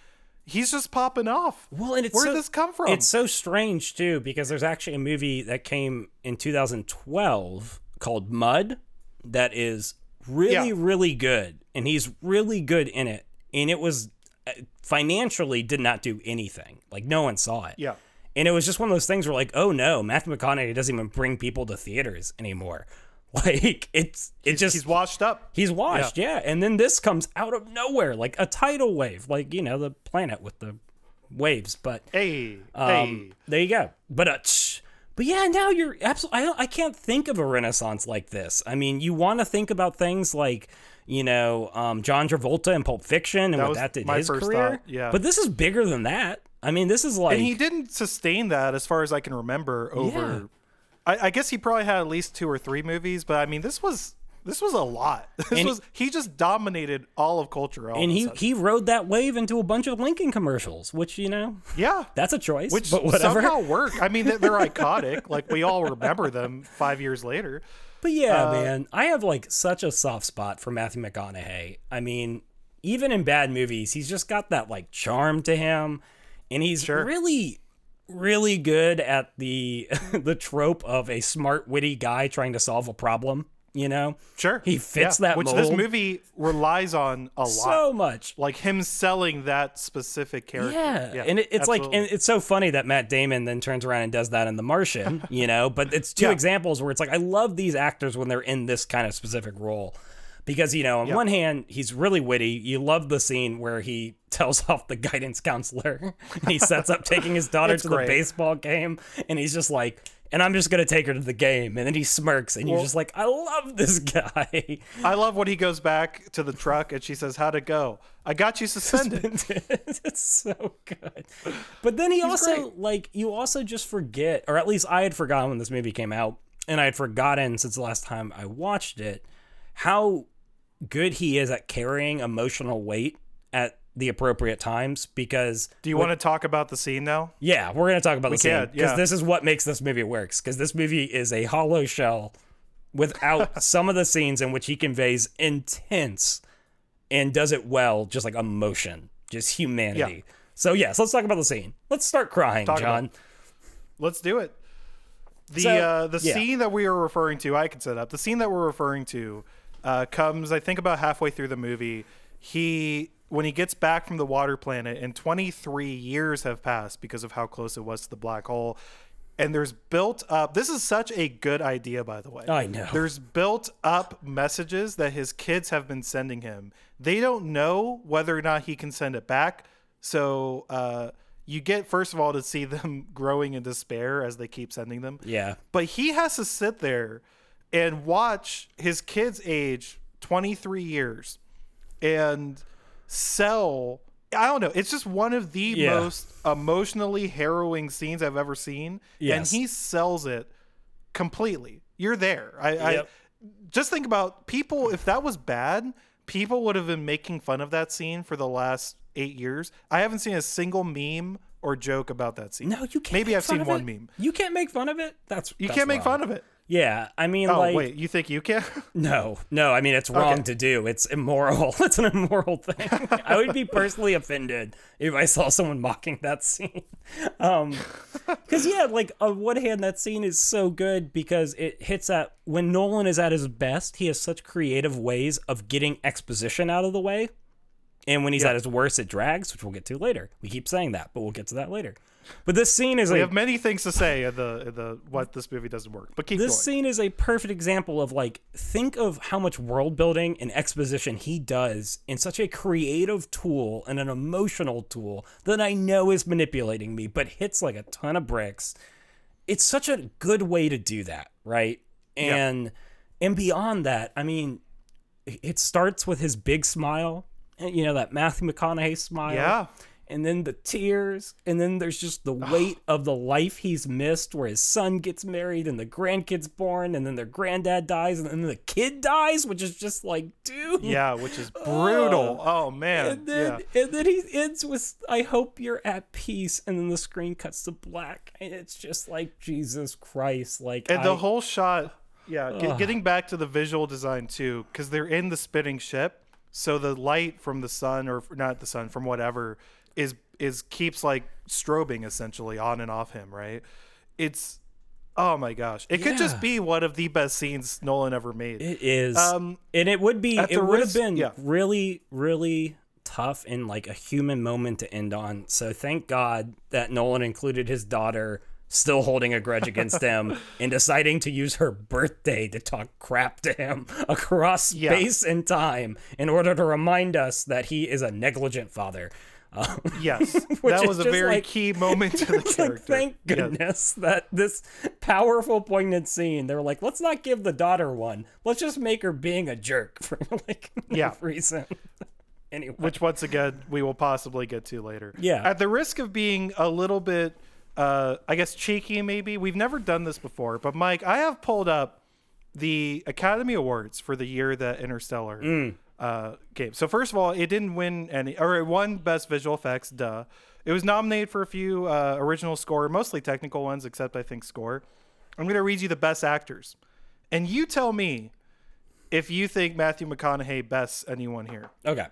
He's just popping off. Well, and it's where so, did this come from? It's so strange too because there's actually a movie that came in 2012 called Mud that is really Yeah. really good and he's really good in it and it was uh, financially did not do anything. Like no one saw it. yeah. And it was just one of those things where like, oh no, Matthew McConaughey doesn't even bring people to theaters anymore. Like it's it just He's washed up. He's washed, yeah. And then this comes out of nowhere, like a tidal wave, like you know the planet with the waves. But Hey, um, hey. there you go. But uh, tsh, but yeah, now you're absolutely. I I can't think of a renaissance like this. I mean, you want to think about things like you know um, John Travolta in Pulp Fiction and That what that did his career. thought, yeah. But this is bigger than that. I mean, this is like and he didn't sustain that as far as I can remember over. Yeah. I, I guess he probably had at least two or three movies, but I mean, this was this was a lot. This And- was he just dominated all of culture. All and he he rode that wave into a bunch of Lincoln commercials, which you know yeah, that's a choice. which but whatever. somehow work. I mean, they're, they're iconic. Like we all remember them five years later. But yeah, Uh, man, I have like such a soft spot for Matthew McConaughey. I mean, even in bad movies, he's just got that like charm to him, and he's Sure. really, really good at the the trope of a smart, witty guy trying to solve a problem. You know, Sure, He fits that which this movie relies on a lot. so much. like him selling that specific character. Yeah, yeah and it, it's like, and it's so funny that Matt Damon then turns around and does that in The Martian, you know. But it's two Yeah. examples where it's like I love these actors when they're in this kind of specific role, because you know, on one hand, he's really witty. You love the scene where he tells off the guidance counselor, he sets up taking his daughter to the baseball game, and he's just like. And I'm just gonna take her to the game. And then he smirks, and you're just like, I love this guy. I love when he goes back to the truck and she says, "How'd it go? I got you suspended." it's so good. But then he also great. like you also just forget, or at least I had forgotten when this movie came out, and I had forgotten since the last time I watched it, how good he is at carrying emotional weight at the appropriate times because Do you want to talk about the scene now? yeah, we're gonna talk about the scene because yeah. this is what makes this movie works. Because this movie is a hollow shell without some of the scenes in which he conveys intense and does it well, just like emotion, just humanity. So yes, let's talk about the scene. Let's start crying, Talk John. Let's do it. The So, uh, the yeah. scene that we are referring to, I can set up. The scene that we're referring to uh, comes, I think, about halfway through the movie. He when he gets back from the water planet, and 23 years have passed because of how close it was to the black hole. And there's built up. This is such a good idea, by the way. I know. There's built up messages that his kids have been sending him. They don't know whether or not he can send it back. So uh, you get first of all to see them growing in despair as they keep sending them. Yeah. But he has to sit there and watch his kids age 23 years and sell. I don't know. It's just one of the Yeah. most emotionally harrowing scenes I've ever seen. Yes. And he sells it completely. You're there. I, Yep. I just think about people. If that was bad, people would have been making fun of that scene for the last eight years. I haven't seen a single meme or joke about that scene. No, you can't. Maybe I've seen one it. meme. You can't make fun of it. That's You can't make fun of it. Yeah, I mean, Oh like, wait, you think you can? no, no. I mean, it's wrong Okay. to do. It's immoral. It's an immoral thing. I would be personally offended if I saw someone mocking that scene. Um, because yeah, like on one hand, that scene is so good because it hits at when Nolan is at his best. He has such creative ways of getting exposition out of the way. And when he's at his worst, it drags, which we'll get to later. We keep saying that, but we'll get to that later. But this scene is we a have many things to say in the in the what this movie doesn't work. But keep this going. scene is a perfect example of like think of how much world building and exposition he does in such a creative tool and an emotional tool that I know is manipulating me, but hits like a ton of bricks. It's such a good way to do that, right? And and beyond that, I mean, it starts with his big smile, eh, you know that Matthew McConaughey smile yeah. And then the tears, and then there's just the weight of the life he's missed, where his son gets married and the grandkid's born, and then their granddad dies, and then the kid dies, which is just like, dude. Yeah, which is brutal. Oh, man. And then, and then he ends with, "I hope you're at peace," and then the screen cuts to black, and it's just like Jesus Christ, like yeah. And the whole shot, yeah, get, getting back to the visual design too, because they're in the spinning ship, so the light from the sun or not the sun from whatever is is keeps like strobing essentially on and off him. Right? It's oh my gosh, it could just be one of the best scenes Nolan ever made. It is, Um, and it would be. It would have been yeah. really, really tough and like a human moment to end on. So thank God that Nolan included his daughter, still holding a grudge against him, and deciding to use her birthday to talk crap to him across Yeah. space and time in order to remind us that he is a negligent father. Um, yes, that was a very like- key moment to the character. like, thank goodness that this powerful, poignant scene. They were like, let's not give the daughter one. Let's just make her being a jerk for like no Yeah. reason. anyway, which once again we will possibly get to later. Yeah. At the risk of being a little bit, uh, I guess cheeky, maybe we've never done this before, but Mike, I have pulled up the Academy Awards for the year that Interstellar Mm. Uh, came. So first of all, it didn't win any, or it won Best Visual Effects. Duh. It was nominated for a few uh, original score, mostly technical ones, except I think score. I'm going to read you the best actors, and you tell me if you think Matthew McConaughey bests anyone here okay.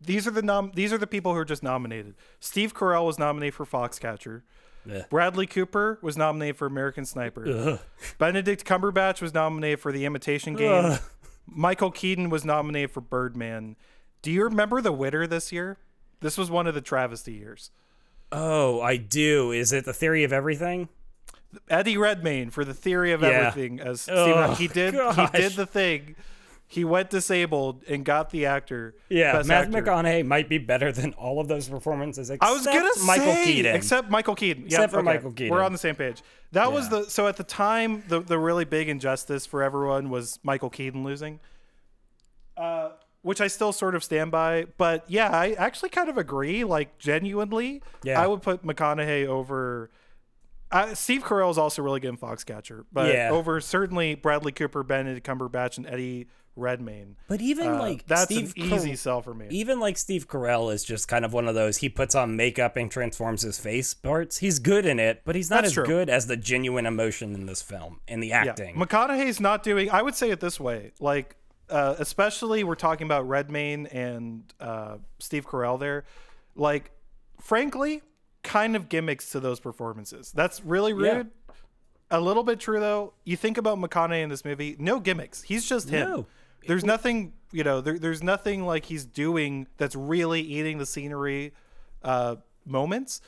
these are the nom- these are the people who are just nominated. Steve Carell was nominated for Foxcatcher. Ugh. Bradley Cooper was nominated for American Sniper. Ugh. Benedict Cumberbatch was nominated for The Imitation Game. Ugh. Michael Keaton was nominated for Birdman. Do you remember the winner this year? This was one of the travesty years. Oh, I do. Is it the theory of everything? Eddie Redmayne for The Theory of Yeah. Everything as Oh. He did gosh. he did the thing. He went disabled and got the actor. Yeah, Best Matthew actor. McConaughey might be better than all of those performances except I was gonna Michael say, Keaton. except Michael Keaton. Except Yep, for okay. Michael Keaton. We're on the same page. That was the so at the time the the really big injustice for everyone was Michael Keaton losing, uh, which I still sort of stand by. But yeah, I actually kind of agree. Like genuinely, Yeah. I would put McConaughey over. Uh, Steve Carell is also really good in Foxcatcher, but Yeah. over certainly Bradley Cooper, Benedict Cumberbatch, and Eddie Redmayne. but even Uh, like that's Steve an Car- easy sell for me. even like Steve Carell is just kind of one of those. He puts on makeup and transforms his face parts. He's good in it, but he's not That's as true. good as the genuine emotion in this film and the acting. Yeah. McConaughey's not doing. I would say it this way, like uh, especially we're talking about Redmayne and uh, Steve Carell there. Like, frankly, kind of gimmicks to those performances. That's really Yeah. rude. A little bit true though. You think about McConaughey in this movie, no gimmicks. He's just him. No. There's nothing, you know, there, there's nothing like he's doing that's really eating the scenery uh, moments,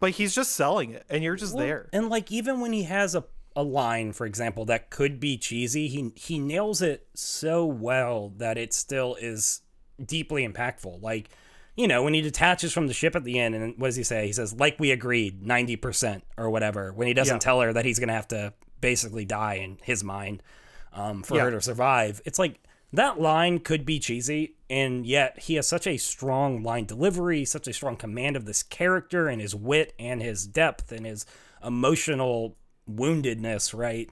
but he's just selling it, and you're just there. And like even when he has a a line, for example, that could be cheesy, he he nails it so well that it still is deeply impactful. Like, you know, when he detaches from the ship at the end, and what does he say? He says, "Like we agreed, ninety percent or whatever." When he doesn't Yeah. tell her that he's gonna have to basically die in his mind um, for Yeah. her to survive. It's like that line could be cheesy, and yet he has such a strong line delivery, such a strong command of this character, and his wit, and his depth, and his emotional woundedness, right?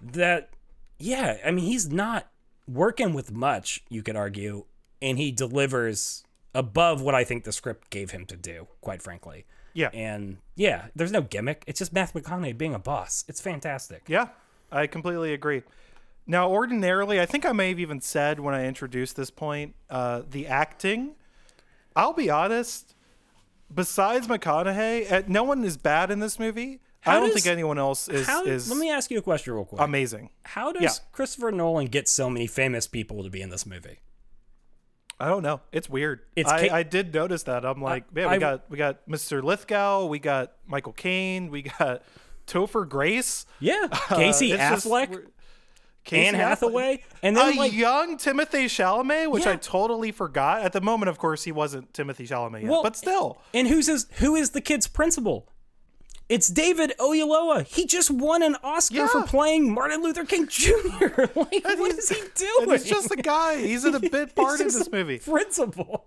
That, yeah, I mean, he's not working with much, you could argue, and he delivers above what I think the script gave him to do, quite frankly. Yeah. And yeah, there's no gimmick. It's just Matthew McConaughey being a boss. It's fantastic. Yeah, I completely agree. Now, ordinarily, I think I may have even said when I introduced this point, uh, the acting. I'll be honest. Besides McConaughey, uh, no one is bad in this movie. I don't does- think anyone else is How, is let me ask you a question real quick. amazing. How does yeah. Christopher Nolan get so many famous people to be in this movie? I don't know. It's weird. It's I, Ca- I did notice that. I'm like, man, we I- got we got Mr. Lithgow, we got Michael Caine, we got Topher Grace, Yeah, Uh, Casey just- Affleck, we're- Casey Anne Affleck. Hathaway, and then a like young Timothée Chalamet, which I totally forgot. At the moment, of course, he wasn't Timothée Chalamet yet, Well, but still. And who's his who is the kid's principal? It's David Oyelowo. He just won an Oscar for playing Martin Luther King Jr. like, what he's- is he doing? And he's just a guy. He's in a bit part in this movie. Principal.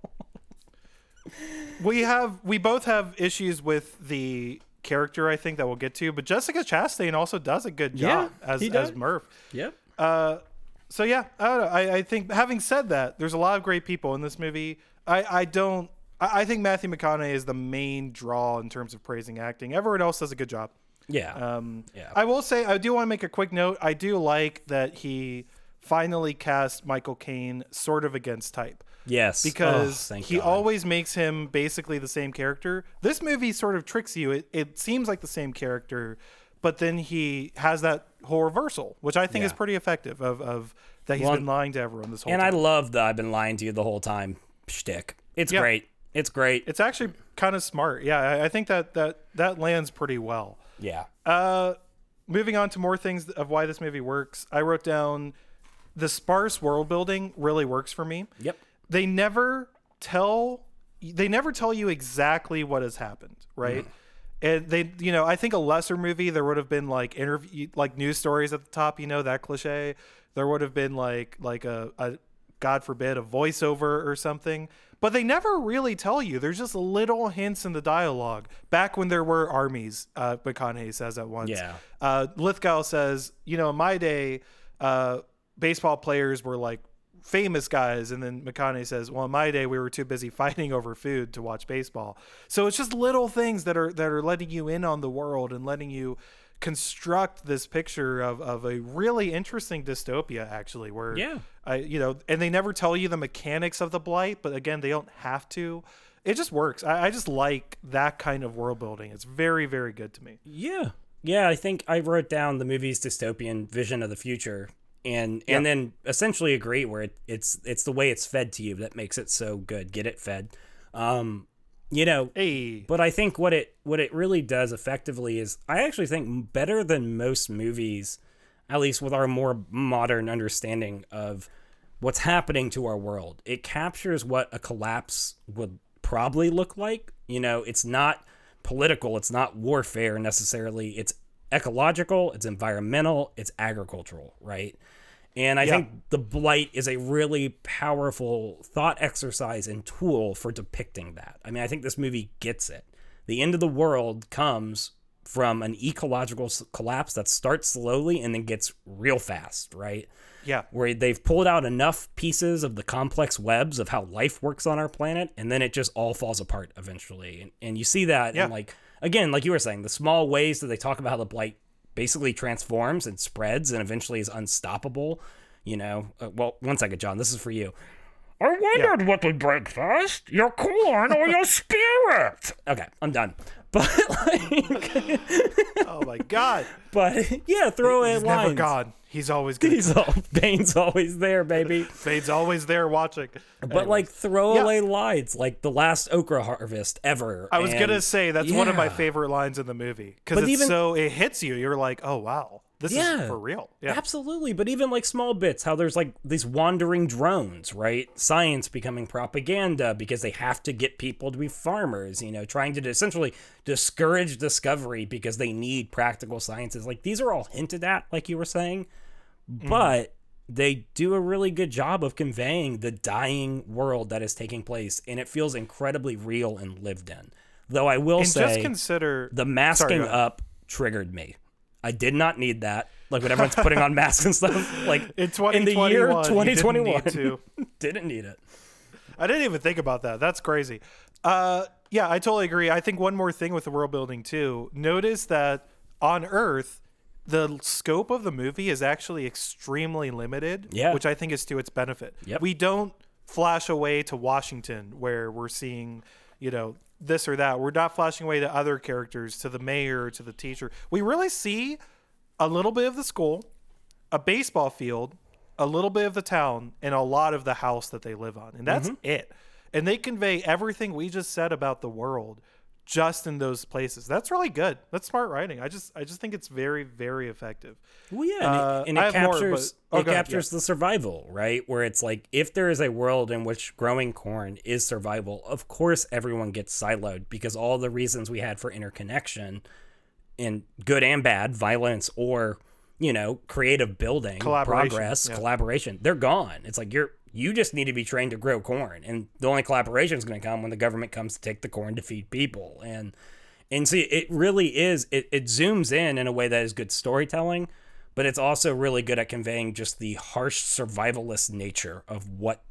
We have we both have issues with the character. I think that we'll get to, but Jessica Chastain also does a good job Yeah, as he as. Murph. Yep. Uh, so yeah, I don't know. I, I think having said that, there's a lot of great people in this movie. I, I don't. I, I think Matthew McConaughey is the main draw in terms of praising acting. Everyone else does a good job. Yeah. Um, Yeah. I will say I do want to make a quick note. I do like that he finally cast Michael Caine sort of against type yes. because Oh, he God. always makes him basically the same character. This movie sort of tricks you. It, it seems like the same character, but then he has that whole reversal, which I think is pretty effective. Of, of that he's Well, been lying to everyone this whole And I love the I've been lying to you the whole time shtick. It's Yeah. great. It's great. it's actually kind of smart. Yeah, I, I think that that that lands pretty well. yeah. Uh, moving on to more things of why this movie works. I wrote down the sparse world building really works for me. Yep. They never tell they never tell you exactly what has happened, right? And they, you know, I think a lesser movie there would have been like interview, like news stories at the top, you know, that cliche. There would have been like like a, a God forbid a voiceover or something, but they never really tell you. There's just little hints in the dialogue. Back when there were armies, uh, McConaughey says at once. Yeah. Uh, Lithgow says, you know, in my day, uh, baseball players were like famous guys, and then McConaughey says, well, in my day, we were too busy fighting over food to watch baseball. So it's just little things that are that are letting you in on the world and letting you construct this picture of, of a really interesting dystopia actually where Yeah. I you know and they never tell you the mechanics of the blight but again they don't have to it just works I, I just like that kind of world building it's very very good to me Yeah. Yeah, I think I wrote down the movie's dystopian vision of the future and Yeah. and then essentially agree where it, it's it's the way it's fed to you that makes it so good. Get it fed. Um you know, hey but I think what it what it really does effectively is I actually think better than most movies, at least with our more modern understanding of what's happening to our world. It captures what a collapse would probably look like. You know, it's not political, it's not warfare necessarily. It's ecological, it's environmental, it's agricultural, right? And I Yeah. think the blight is a really powerful thought exercise and tool for depicting that. I mean, I think this movie gets it. The end of the world comes from an ecological collapse that starts slowly and then gets real fast, right? Yeah. Where they've pulled out enough pieces of the complex webs of how life works on our planet, and then it just all falls apart eventually. And, and you see that Yeah. in like again, like you were saying, the small ways that they talk about how the blight basically transforms and spreads and eventually is unstoppable. You know, uh, well, one second, John, this is for you. I wondered what would break first, your corn or your spirit. Okay, I'm done. But like, Oh my God. but yeah, throw He's in never lines. gone. He's always good. He's all, Bane's always there, baby. Fade's always there watching. But like throw throwaway lines, like the last okra harvest ever. I was and- gonna say that's one of my favorite lines in the movie because it's even- so it hits you. You're like, oh wow, this Yeah. is for real. Yeah. Absolutely, but even like small bits, how there's like these wandering drones, right? Science becoming propaganda because they have to get people to be farmers, you know, trying to essentially discourage discovery because they need practical sciences. Like these are all hinted at, like you were saying, Mm-hmm. but they do a really good job of conveying the dying world that is taking place, and it feels incredibly real and lived in. Though I will And say, just consider the masking ahead. up triggered me. I did not need that. Like when everyone's putting on masks and stuff. Like in in the year 2021, you didn't need didn't need it. I didn't even think about that. That's crazy. Uh, yeah, I totally agree. I think one more thing with the world building too. Notice that on Earth, the scope of the movie is actually extremely limited. Yeah. which I think is to its benefit. Yep. We don't flash away to Washington where we're seeing, you know, this or that. We're not flashing away to other characters, to the mayor, to the teacher. We really see a little bit of the school, a baseball field, a little bit of the town, and a lot of the house that they live on. And that's mm-hmm. it. And they convey everything we just said about the world just in those places. That's really good. That's smart writing. I just I just think it's very, very effective. Well, yeah, and Uh, it, and it have more, captures but- oh, it captures the survival, right? Where it's like if there is a world in which growing corn is survival, of course everyone gets siloed because all the reasons we had for interconnection in good and bad, violence or you know creative building, Collaboration, progress, yeah. collaboration, they're gone. It's like you're you just need to be trained to grow corn, and the only collaboration is going to come when the government comes to take the corn to feed people and. And see, it really is. It, it zooms in in a way that is good storytelling, but it's also really good at conveying just the harsh survivalist nature of what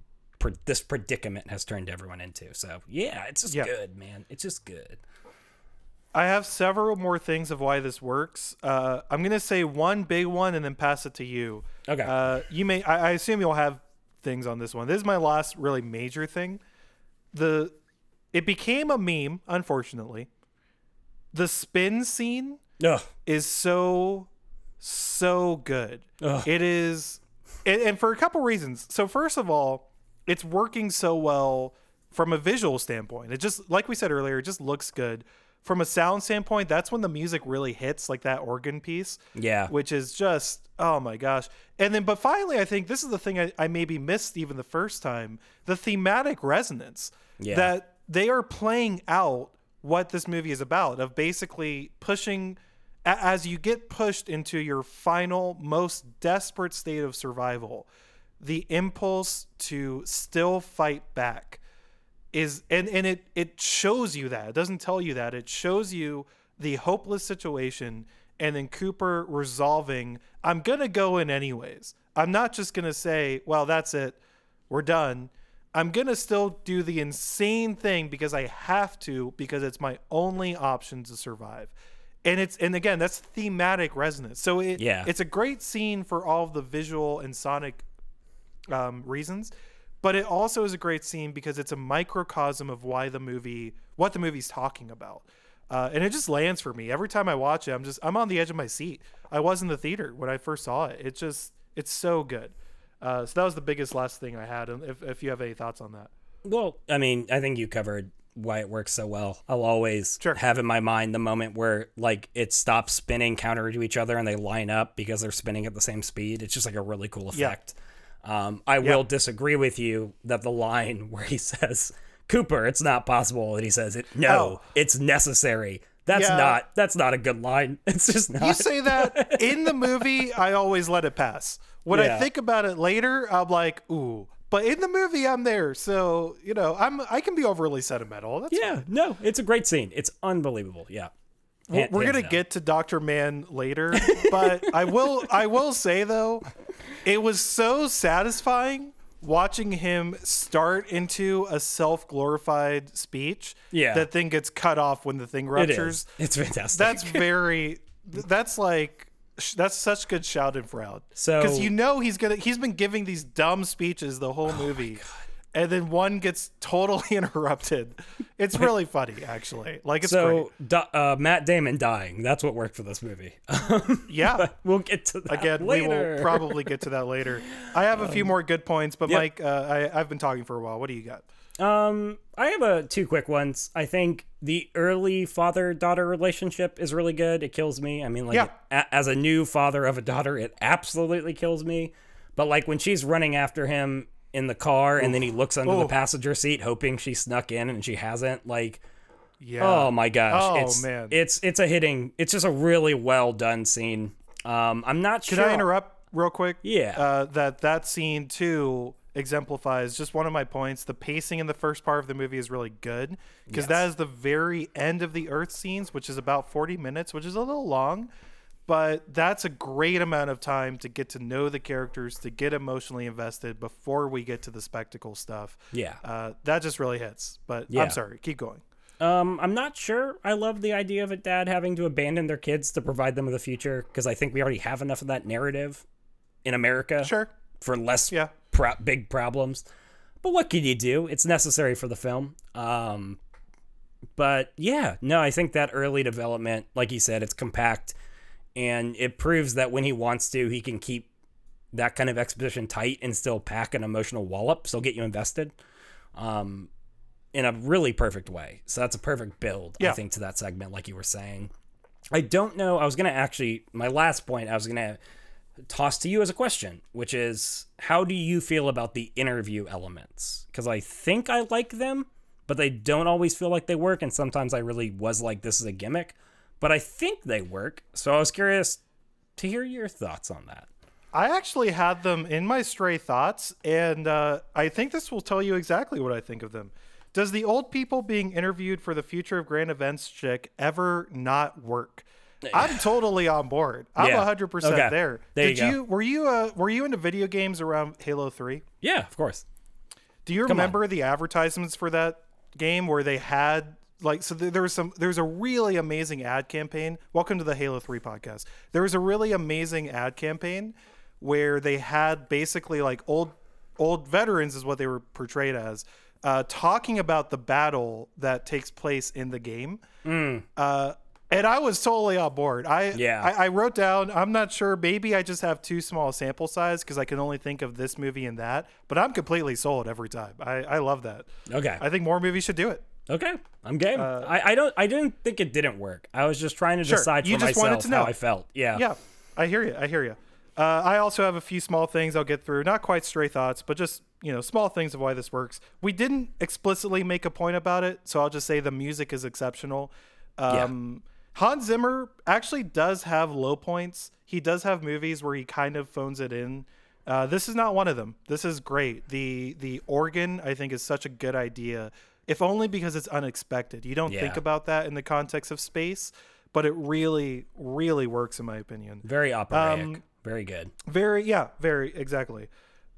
this predicament has turned everyone into. So yeah, it's just Yeah. good, man. It's just good. I have several more things of why this works. Uh, I'm gonna say one big one and then pass it to you. Okay. Uh, you may. I, I assume you'll have things on this one. This is my last really major thing. The it became a meme, unfortunately. The spin scene Ugh. is so so good. Ugh. It is, and, and for a couple reasons. So first of all, it's working so well from a visual standpoint. It just like we said earlier, it just looks good. From a sound standpoint, that's when the music really hits, like that organ piece Yeah. which is just oh my gosh and then but finally i think this is the thing i, I maybe missed even the first time the thematic resonance Yeah. that they are playing out what this movie is about of basically pushing as you get pushed into your final most desperate state of survival the impulse to still fight back is and and it it shows you that it doesn't tell you that it shows you the hopeless situation and then Cooper resolving I'm going to go in anyways. I'm not just going to say, well that's it. We're done. I'm going to still do the insane thing because I have to because it's my only option to survive. And it's and again that's thematic resonance. So it Yeah. it's a great scene for all of the visual and sonic um, reasons, but it also is a great scene because it's a microcosm of why the movie, what the movie's talking about, uh, and it just lands for me every time I watch it. I'm just, I'm on the edge of my seat. I was in the theater when I first saw it. It just, it's so good. Uh, so that was the biggest last thing I had. And if, if you have any thoughts on that, Well, I mean, I think you covered why it works so well. I'll always Sure. have in my mind the moment where like it stops spinning counter to each other and they line up because they're spinning at the same speed. It's just like a really cool effect. Yeah. Um, I will disagree with you that the line where he says, "Cooper, it's not possible," and he says, "It no, Oh. it's necessary." That's Yeah. not that's not a good line. It's just not. You say that in the movie, I always let it pass. When I think about it later, I'm like, ooh. But in the movie, I'm there, so you know, I'm I can be overly sentimental. That's yeah, no, it's a great scene. It's unbelievable. Yeah. We're gonna down. get to Doctor Mann later, but I will I will say though, it was so satisfying watching him start into a self glorified speech. Yeah. that thing gets cut off when the thing ruptures. is. It's fantastic. That's very. That's like. That's such good shout and proud. So- because you know he's gonna. He's been giving these dumb speeches the Oh whole movie, and then one gets totally interrupted. It's really funny, actually. Like it's so uh, Matt Damon dying. That's what worked for this movie. Yeah. we'll get to that Again, later. we will probably get to that later. I have a few more good points, but yep. Mike, uh, I, I've been talking for a while. What do you got? Um, I have a two quick ones. I think the early father-daughter relationship is really good. It kills me. I mean, like Yeah. a- as a new father of a daughter, it absolutely kills me. But like when she's running after him in the car and then he looks under the passenger seat hoping she snuck in and she hasn't, like Yeah. oh my gosh. Oh, it's, man. It's it's a hitting. It's just a really well done scene. Um, I'm not Could sure. Could I interrupt real quick? Yeah. Uh, that that scene too exemplifies just one of my points. The pacing in the first part of the movie is really good because that Yes. is the very end of the Earth scenes, which is about forty minutes, which is a little long. But that's a great amount of time to get to know the characters, to get emotionally invested before we get to the spectacle stuff. Yeah. Uh, that just really hits. But Yeah. I'm sorry, keep going. Um, I'm not sure. I love the idea of a dad having to abandon their kids to provide them with a future because I think we already have enough of that narrative in America Sure. for less Yeah. pro- big problems. But what can you do? It's necessary for the film. Um, but yeah, no, I think that early development, like you said, it's compact and it proves that when he wants to, he can keep that kind of exposition tight and still pack an emotional wallop, so get you invested. Um, in a really perfect way. So that's a perfect build, I think, to that segment, like you were saying. I don't know. I was going to actually, my last point, I was going to toss to you as a question, which is how do you feel about the interview elements? Because I think I like them, but they don't always feel like they work. And sometimes I really was like, this is a gimmick, but I think they work. So I was curious to hear your thoughts on that. I actually had them in my stray thoughts, and uh, I think this will tell you exactly what I think of them. Does the old people being interviewed for the future of grand events chick ever not work? I'm totally on board. I'm Yeah. 100 percent Okay. there. There you Did go. you were you uh, were you into video games around Halo 3? Yeah, of course. Do you on. remember the advertisements for that game where they had like so there, was some there was a really amazing ad campaign. Welcome to the Halo 3 podcast. There was a really amazing ad campaign where they had basically like old old veterans is what they were portrayed as uh, talking about the battle that takes place in the game. Uh, and I was totally on board. I Yeah. I, I wrote down. I'm not sure. Maybe I just have too small a sample size because I can only think of this movie and that. But I'm completely sold every time. I, I love that. Okay. I think more movies should do it. Okay, I'm game. I, I don't. I didn't think it didn't work. I was just trying to Uh, Sure, decide for you just wanted myself to know. how I felt. Yeah. Yeah, I hear you. I hear you. Uh, I also have a few small things I'll get through. Not quite stray thoughts, but just you know small things of why this works. We didn't explicitly make a point about it, so I'll just say the music is exceptional. Um, Hans Zimmer actually does have low points. He does have movies where he kind of phones it in. Uh, this is not one of them. This is great. the The organ I think is such a good idea, if only because it's unexpected. You don't think about that in the context of space, but it really, really works in my opinion. Very operatic. Um, Very good. Very, yeah, very exactly.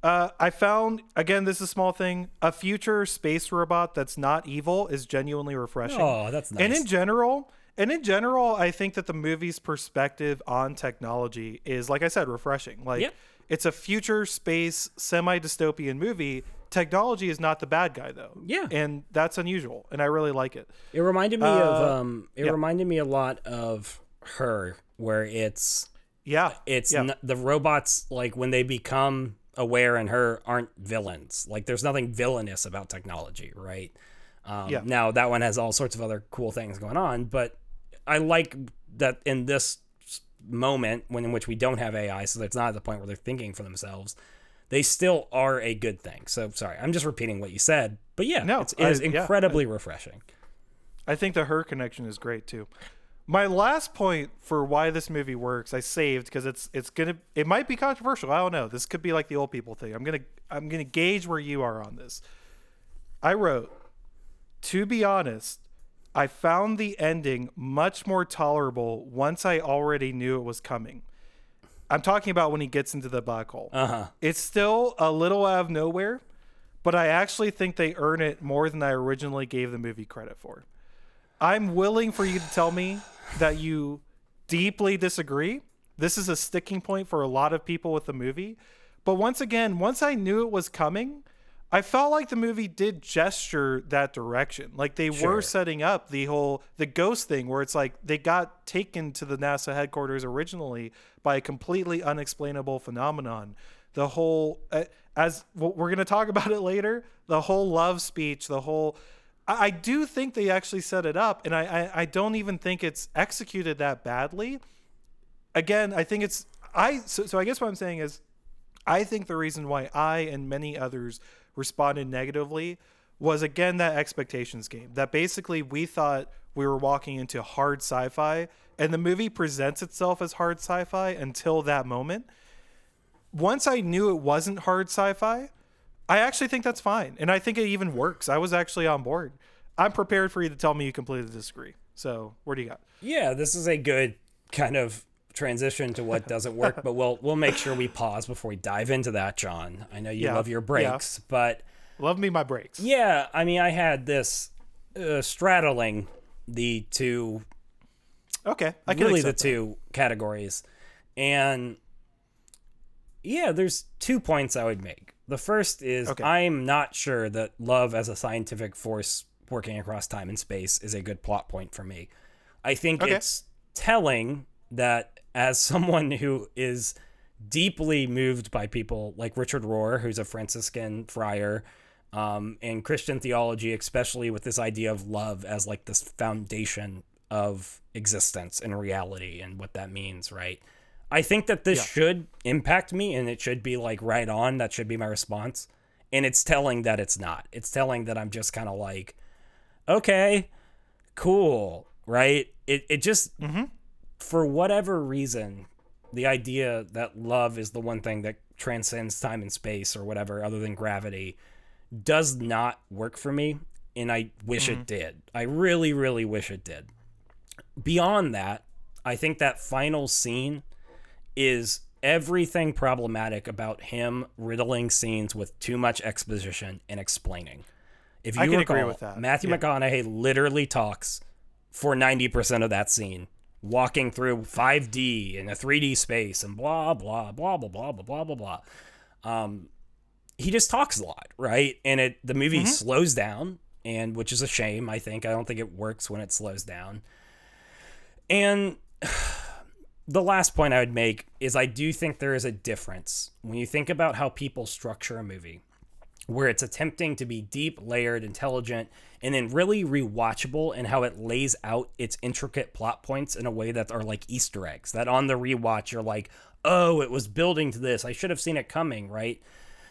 Uh, I found again, this is a small thing. A future space robot that's not evil is genuinely refreshing. Oh, that's nice. And in general, and in general, I think that the movie's perspective on technology is, like I said, refreshing. Like Yep. it's a future space semi dystopian movie. Technology is not the bad guy though. Yeah. and that's unusual, and I really like it. It reminded me of Uh, um. It yeah. reminded me a lot of her, where it's Yeah, it's yeah. n- the robots like when they become aware and her aren't villains. Like there's nothing villainous about technology, right? Um, Yeah. Now that one has all sorts of other cool things going on, but I like that in this moment when in which we don't have AI, so it's not at the point where they're thinking for themselves. They still are a good thing. So sorry, I'm just repeating what you said, but yeah, No, it's, it is I- yeah, incredibly refreshing. I think the her connection is great too. My last point for why this movie works, I saved because it's it's gonna it might be controversial. I don't know. This could be like the old people thing. I'm gonna I'm gonna gauge where you are on this. I wrote, to be honest, I found the ending much more tolerable once I already knew it was coming. I'm talking about when he gets into the black hole. Uh huh. It's still a little out of nowhere, but I actually think they earn it more than I originally gave the movie credit for. I'm willing for you to tell me that you deeply disagree. This is a sticking point for a lot of people with the movie. But once again, once I knew it was coming, I felt like the movie did gesture that direction. Like they Sure. were setting up the whole the ghost thing where it's like they got taken to the NASA headquarters originally by a completely unexplainable phenomenon. The whole uh, as well, we're going to talk about it later, the whole love speech, the whole I, I do think they actually set it up and I, I I don't even think it's executed that badly. Again, I think it's I so, so I guess what I'm saying is I think the reason why I and many others responded negatively was again that expectations game. That basically we thought we were walking into hard sci-fi and the movie presents itself as hard sci-fi until that moment. Once I knew it wasn't hard sci-fi, I actually think that's fine. And I think it even works. I was actually on board. I'm prepared for you to tell me you completely disagree. So, where do you got? Yeah, this is a good kind of transition to what doesn't work, but we'll we'll make sure we pause before we dive into that, John. I know you Yeah, love your yeah. breaks, but Love me my breaks. yeah, I mean, I had this uh, straddling the two Okay. I can really the that. two categories. And yeah, there's two points I would make. The first is Okay. I'm not sure that love as a scientific force working across time and space is a good plot point for me. I think Okay. it's telling that as someone who is deeply moved by people like Richard Rohr, who's a Franciscan friar, um, and Christian theology, especially with this idea of love as like this foundation of existence and reality and what that means, right? I think that this Yeah. should impact me and it should be like right on. That should be my response. And it's telling that it's not. It's telling that I'm just kind of like, okay, cool, right? It, it just, for whatever reason, the idea that love is the one thing that transcends time and space or whatever other than gravity does not work for me. And I wish it mm-hmm. did. I really, really wish it did. Beyond that, I think that final scene is everything problematic about him riddling scenes with too much exposition and explaining. If you I can recall, agree with that. Matthew Yeah. McConaughey literally talks for 90% of that scene, walking through 5D in a 3D space and blah, blah, blah, blah, blah, blah, blah, blah, blah. Um, he just talks a lot, right? And it the movie Mm-hmm. slows down, and which is a shame, I think. I don't think it works when it slows down. And the last point I would make is I do think there is a difference when you think about how people structure a movie where it's attempting to be deep, layered, intelligent, and then really rewatchable and how it lays out its intricate plot points in a way that are like Easter eggs. That on the rewatch, you're like, oh, it was building to this. I should have seen it coming, right?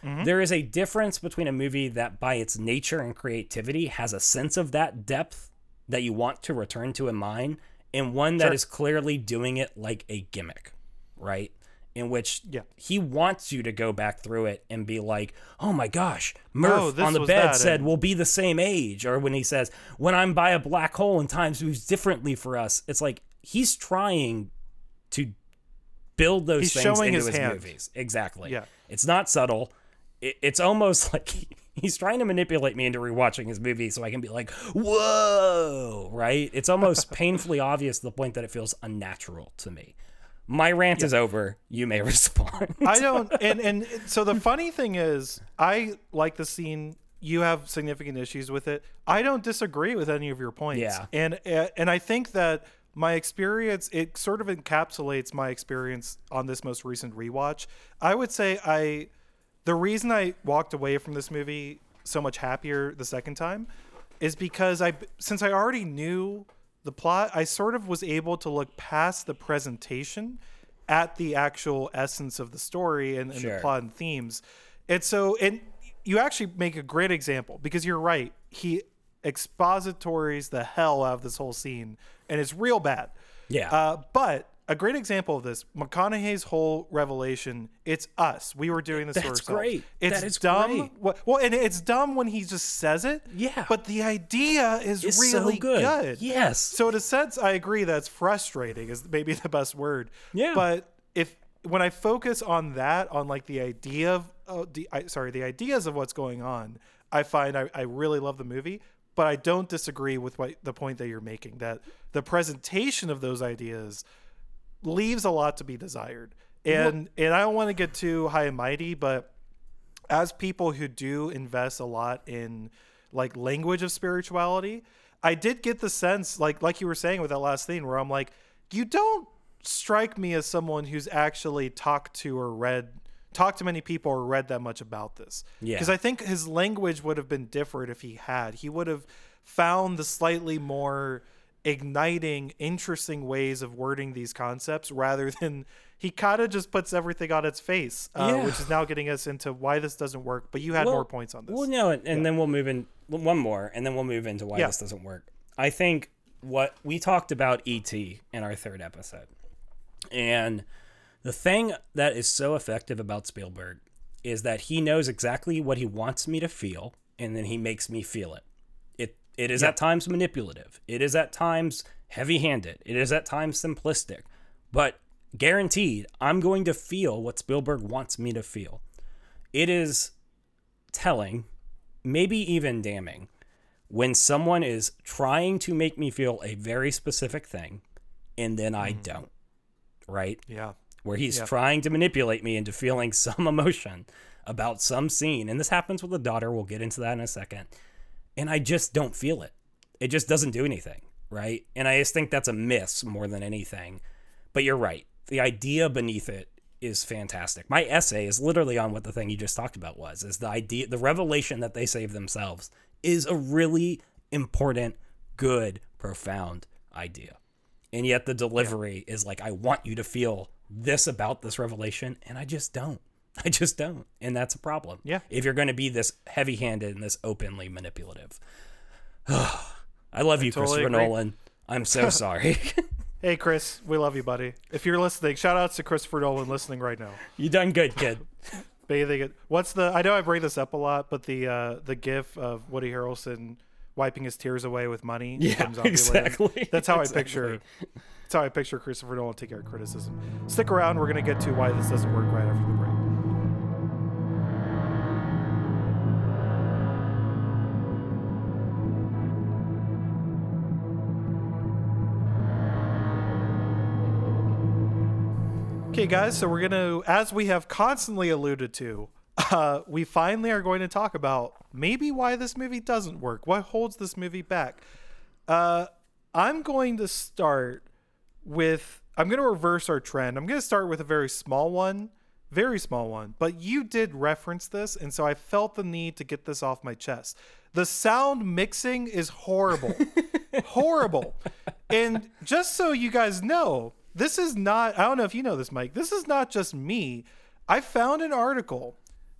Mm-hmm. There is a difference between a movie that, by its nature and creativity, has a sense of that depth that you want to return to in mind, and one that is Sure. clearly doing it like a gimmick, right? In which Yeah. he wants you to go back through it and be like, "Oh my gosh, Murph Oh, on the bed that, said and- we'll be the same age," or when he says, "When I'm by a black hole and time moves differently for us," it's like he's trying to build those He's things into his his, movies. Exactly. Yeah. It's not subtle. It, it's almost like he- he's trying to manipulate me into rewatching his movie so I can be like, "Whoa!" Right? It's almost painfully obvious to the point that it feels unnatural to me. My rant is over. You may respond. I don't, and and so the funny thing is, I like the scene. You have significant issues with it. I don't disagree with any of your points. Yeah. and and I think that my experience it sort of encapsulates my experience on this most recent rewatch. I would say I, the reason I walked away from this movie so much happier the second time, is because I since I already knew the plot, I sort of was able to look past the presentation at the actual essence of the story and, and Sure. the plot and themes. And so, and you actually make a great example because you're right. He expositories the hell out of this whole scene, and it's real bad. Yeah. Uh, but a great example of this, McConaughey's whole revelation. It's us. We were doing this. for That's ourselves. great. It's That is dumb. great. Well, and it's dumb when he just says it. Yeah. But the idea is It's really so good. Yes. So in a sense, I agree that's frustrating. Is maybe the best word. Yeah. But if when I focus on that, on like the idea of, oh, the I, sorry, the ideas of what's going on, I find I, I really love the movie. But I don't disagree with what the point that you're making that the presentation of those ideas leaves a lot to be desired. And and I don't want to get too high and mighty, but as people who do invest a lot in like language of spirituality, I did get the sense, like like you were saying with that last thing, where I'm like, you don't strike me as someone who's actually talked to or read talked to many people or read that much about this. Yeah. Because I think his language would have been different if he had. He would have found the slightly more igniting, interesting ways of wording these concepts rather than he kind of just puts everything on its face, uh, Yeah. which is now getting us into why this doesn't work. But you had more points on this. Well, no, and, and then we'll move in one more, and then we'll move into why Yeah. this doesn't work. I think what we talked about ET in our third episode, and the thing that is so effective about Spielberg is that he knows exactly what he wants me to feel, and then he makes me feel it. It is at times manipulative. It is at times heavy-handed. It is at times simplistic, but guaranteed, I'm going to feel what Spielberg wants me to feel. It is telling, maybe even damning, when someone is trying to make me feel a very specific thing and then I mm-hmm. don't, right? yeah. Where he's Yeah. trying to manipulate me into feeling some emotion about some scene. And this happens with the daughter. We'll get into that in a second. And I just don't feel it. It just doesn't do anything, right? And I just think that's a miss more than anything. But you're right. The idea beneath it is fantastic. My essay is literally on what the thing you just talked about was is the idea the revelation that they save themselves is a really important, good, profound idea. And yet the delivery is like I want you to feel this about this revelation and I just don't. I just don't. And that's a problem. Yeah. If you're going to be this heavy-handed and this openly manipulative. I love you, totally Christopher agree. Nolan. I'm so sorry. Hey, Chris, we love you, buddy. If you're listening, shout outs to Christopher Nolan listening right now. you done good, kid. Bathing it. What's the? I know I bring this up a lot, but the uh, the GIF of Woody Harrelson wiping his tears away with money. Yeah, exactly. That's how I picture. That's how I picture Christopher Nolan taking our criticism. Stick around. We're gonna get to why this doesn't work right after the break. Okay, guys, so we're going to, as we have constantly alluded to, uh, we finally are going to talk about maybe why this movie doesn't work. What holds this movie back? Uh, I'm going to start with, I'm going to reverse our trend. I'm going to start with a very small one, very small one, but you did reference this, and so I felt the need to get this off my chest. The sound mixing is horrible. horrible. And just so you guys know, this is not, I don't know if you know this, Mike, this is not just me. I found an article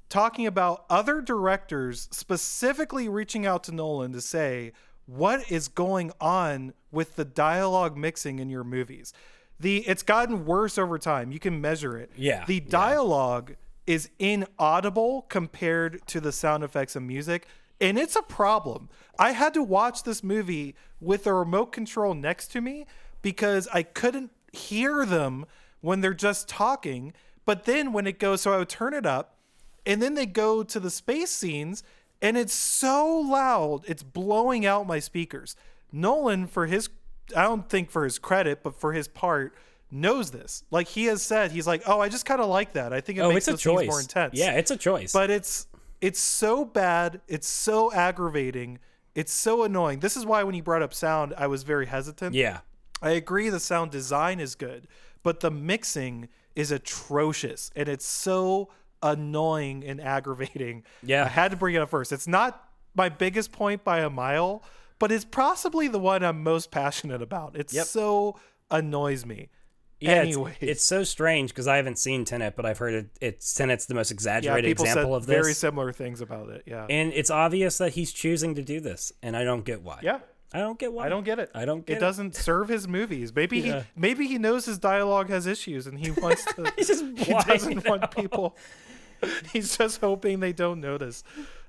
talking about other directors specifically reaching out to Nolan to say, what is going on with the dialogue mixing in your movies? The it's gotten worse over time. You can measure it. Yeah, The yeah. dialogue is inaudible compared to the sound effects and music, and it's a problem. I had to watch this movie with a remote control next to me because I couldn't hear them when they're just talking. But then when it goes, so I would turn it up, and then they go to the space scenes, and it's so loud, it's blowing out my speakers. Nolan, for his, I don't think for his credit, but for his part, knows this. Like he has said, he's like, oh, I just kind of like that. I think it Oh, makes it's the scenes more intense. Yeah, it's a choice. But it's it's so bad. It's so aggravating. It's so annoying. This is why when you brought up sound, I was very hesitant. yeah. I agree the sound design is good, but the mixing is atrocious and it's so annoying and aggravating. Yeah. I had to bring it up first. It's not my biggest point by a mile, but it's possibly the one I'm most passionate about. It Yep. so annoys me. Yeah, it's, it's so strange because I haven't seen Tenet, but I've heard it, it's Tenet's the most exaggerated people example of this. very similar things about it. Yeah. and it's obvious that he's choosing to do this, and I don't get why. yeah. I don't get why. I don't get it. I don't get it. it. doesn't serve his movies. Maybe Yeah. he maybe he knows his dialogue has issues and he wants to He's just he doesn't want people he's just hoping they don't notice.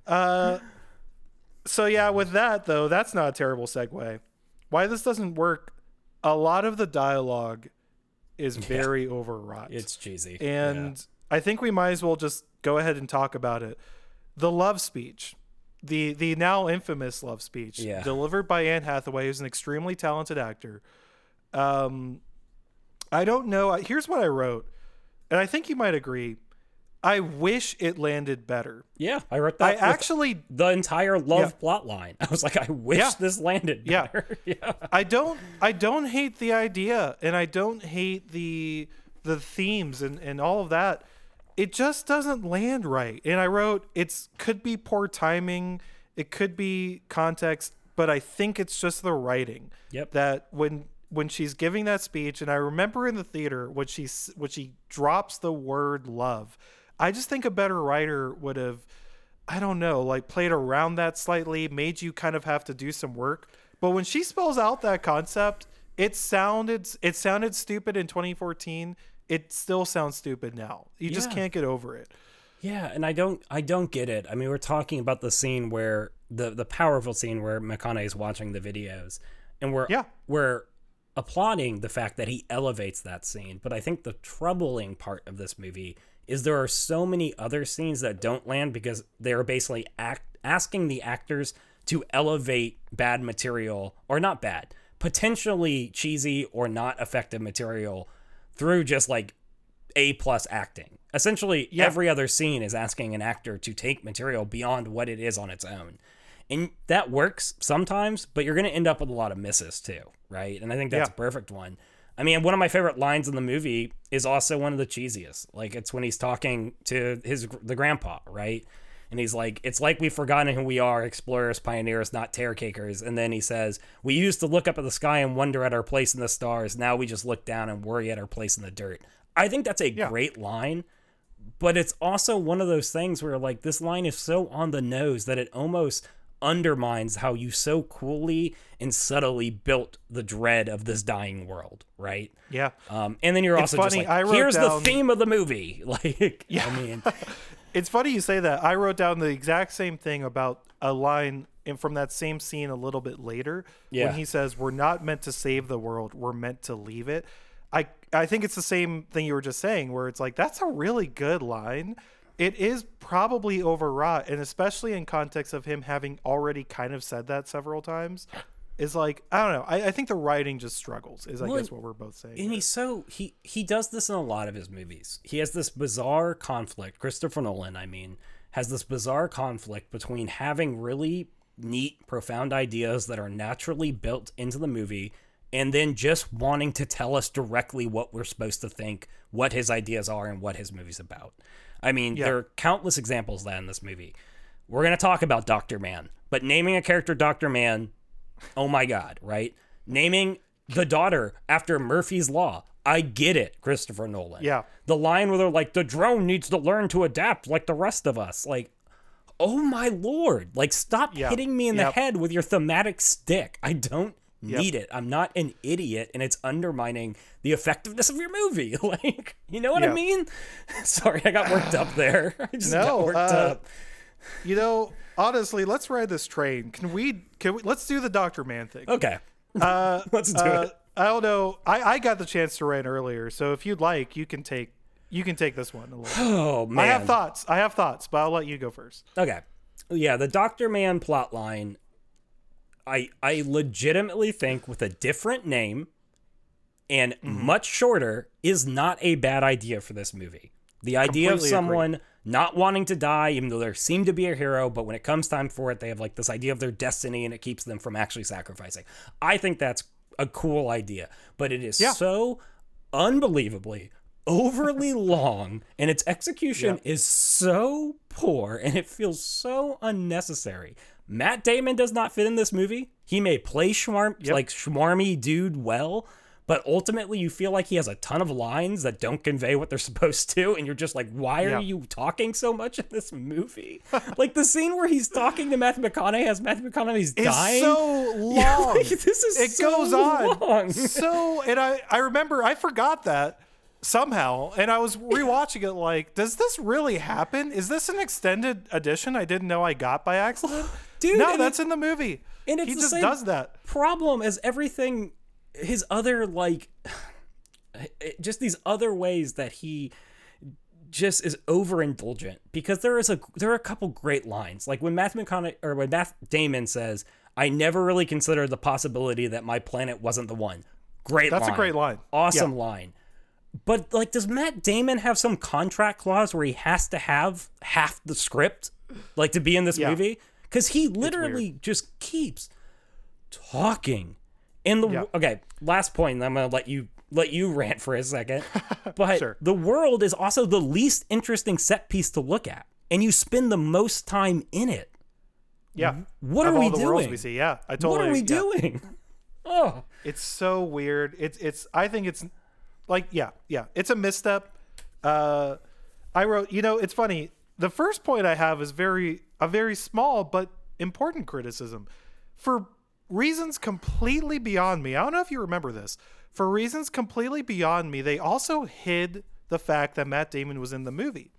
Uh so yeah, with that though, that's not a terrible segue. Why this doesn't work, a lot of the dialogue is very overwrought. It's cheesy. and I think we might as well just go ahead and talk about it. The love speech, the the now infamous love speech, Yeah. delivered by Anne Hathaway, who's an extremely talented actor. Um, I don't know. Here's what I wrote, and I think you might agree. I wish it landed better. yeah, I wrote that. with actually the entire love Yeah. plot line. I was like, I wish Yeah. this landed Yeah. yeah. I don't I don't hate the idea and I don't hate the the themes and, and all of that. It just doesn't land right. And I wrote it's could be poor timing, it could be context, but I think it's just the writing. Yep. That when when she's giving that speech and I remember in the theater when she when she drops the word love, I just think a better writer would have I don't know, like played around that slightly, made you kind of have to do some work. But when she spells out that concept, it sounded it sounded stupid in 2014. It still sounds stupid now. You just can't get over it. Yeah, and I don't I don't get it. I mean, we're talking about the scene where the the powerful scene where McConaughey is watching the videos, and we're Yeah. we're applauding the fact that he elevates that scene. But I think the troubling part of this movie is there are so many other scenes that don't land because they're basically act asking the actors to elevate bad material or not bad, potentially cheesy or not effective material through just like a plus acting. Essentially, Yeah. every other scene is asking an actor to take material beyond what it is on its own. And that works sometimes, but you're going to end up with a lot of misses too, right? And I think that's Yeah. a perfect one. I mean, one of my favorite lines in the movie is also one of the cheesiest. Like it's when he's talking to his the grandpa, right? And he's like, "It's like we've forgotten who we are, explorers, pioneers, not tear cakers." And then he says, "We used to look up at the sky and wonder at our place in the stars. Now we just look down and worry at our place in the dirt." I think that's a great line, but it's also one of those things where like this line is so on the nose that it almost undermines how you so coolly and subtly built the dread of this dying world, right? Yeah. Um, and then you're also funny, just like, here's down- the theme of the movie. Like, yeah. I mean, It's funny you say that. I wrote down the exact same thing about a line in, from that same scene a little bit later Yeah. when he says, "We're not meant to save the world; we're meant to leave it." I I think it's the same thing you were just saying, where it's like that's a really good line. It is probably overwrought, and especially in context of him having already kind of said that several times, is like I don't know. I, I think the writing just struggles. Is I guess what we're both saying. and here. he's so he he does this in a lot of his movies. He has this bizarre conflict. Christopher Nolan, I mean, has this bizarre conflict between having really neat, profound ideas that are naturally built into the movie, and then just wanting to tell us directly what we're supposed to think, what his ideas are, and what his movie's about. I mean, Yeah. there are countless examples of that in this movie. We're gonna talk about Doctor Mann, but naming a character Doctor Mann oh my god, right? Naming the daughter after Murphy's Law. I get it, Christopher Nolan. Yeah. The line where they're like, the drone needs to learn to adapt like the rest of us. Like, oh my lord. Like, stop Yeah. hitting me in Yep. the head with your thematic stick. I don't Yep. need it. I'm not an idiot, and it's undermining the effectiveness of your movie. like, you know what I mean? Sorry, I got worked up there. I just got No, worked uh, up. You know, honestly, let's ride this train. Can we? Can we? Let's do the Doctor Mann thing. Okay. Uh, Let's do uh, it. I don't know. I, I got the chance to write earlier, so if you'd like, you can take you can take this one. A little. Oh, man. I have thoughts. I have thoughts, but I'll let you go first. Okay. Yeah, the Doctor Mann plotline. I I legitimately think with a different name and Mm-hmm. much shorter is not a bad idea for this movie. The idea of Completely agree. someone not wanting to die, even though they seem to be a hero, but when it comes time for it, they have like this idea of their destiny and it keeps them from actually sacrificing. I think that's a cool idea, but it is Yeah. so unbelievably overly long and its execution is so poor and it feels so unnecessary. Matt Damon does not fit in this movie. He may play schmarm like schmarmy dude well, but ultimately you feel like he has a ton of lines that don't convey what they're supposed to and you're just like why are Yeah. you talking so much in this movie like the scene where he's talking to matthew mcconaughey as matthew mcconaughey's dying. It's dying so Yeah, long. like, this is it so goes on long. so and I I remember I forgot that somehow and I was rewatching it like does this really happen? Is this an extended edition I didn't know I got by accident? Dude, no, that's in the movie. and it's he the just same- does that. problem as everything his other like just these other ways that he just is overindulgent because there is a there are a couple great lines like when Matthew McConaughey or when Matt Damon says I never really considered the possibility that my planet wasn't the one. Great That's a great line. Awesome line. But like does Matt Damon have some contract clause where he has to have half the script like to be in this Yeah. movie? Cuz he literally just keeps talking. In the Yeah. okay, last point. I'm gonna let you let you rant for a second. But Sure. the world is also the least interesting set piece to look at, and you spend the most time in it. Yeah. What of are all we doing? we see. Yeah. I totally what are we yeah. doing? Oh, It's so weird. It's it's I think it's like yeah, yeah. It's a misstep. Uh I wrote, you know, it's funny. The first point I have is very a very small but important criticism. For reasons completely beyond me. I don't know if you remember this. For reasons completely beyond me, they also hid the fact that Matt Damon was in the movie.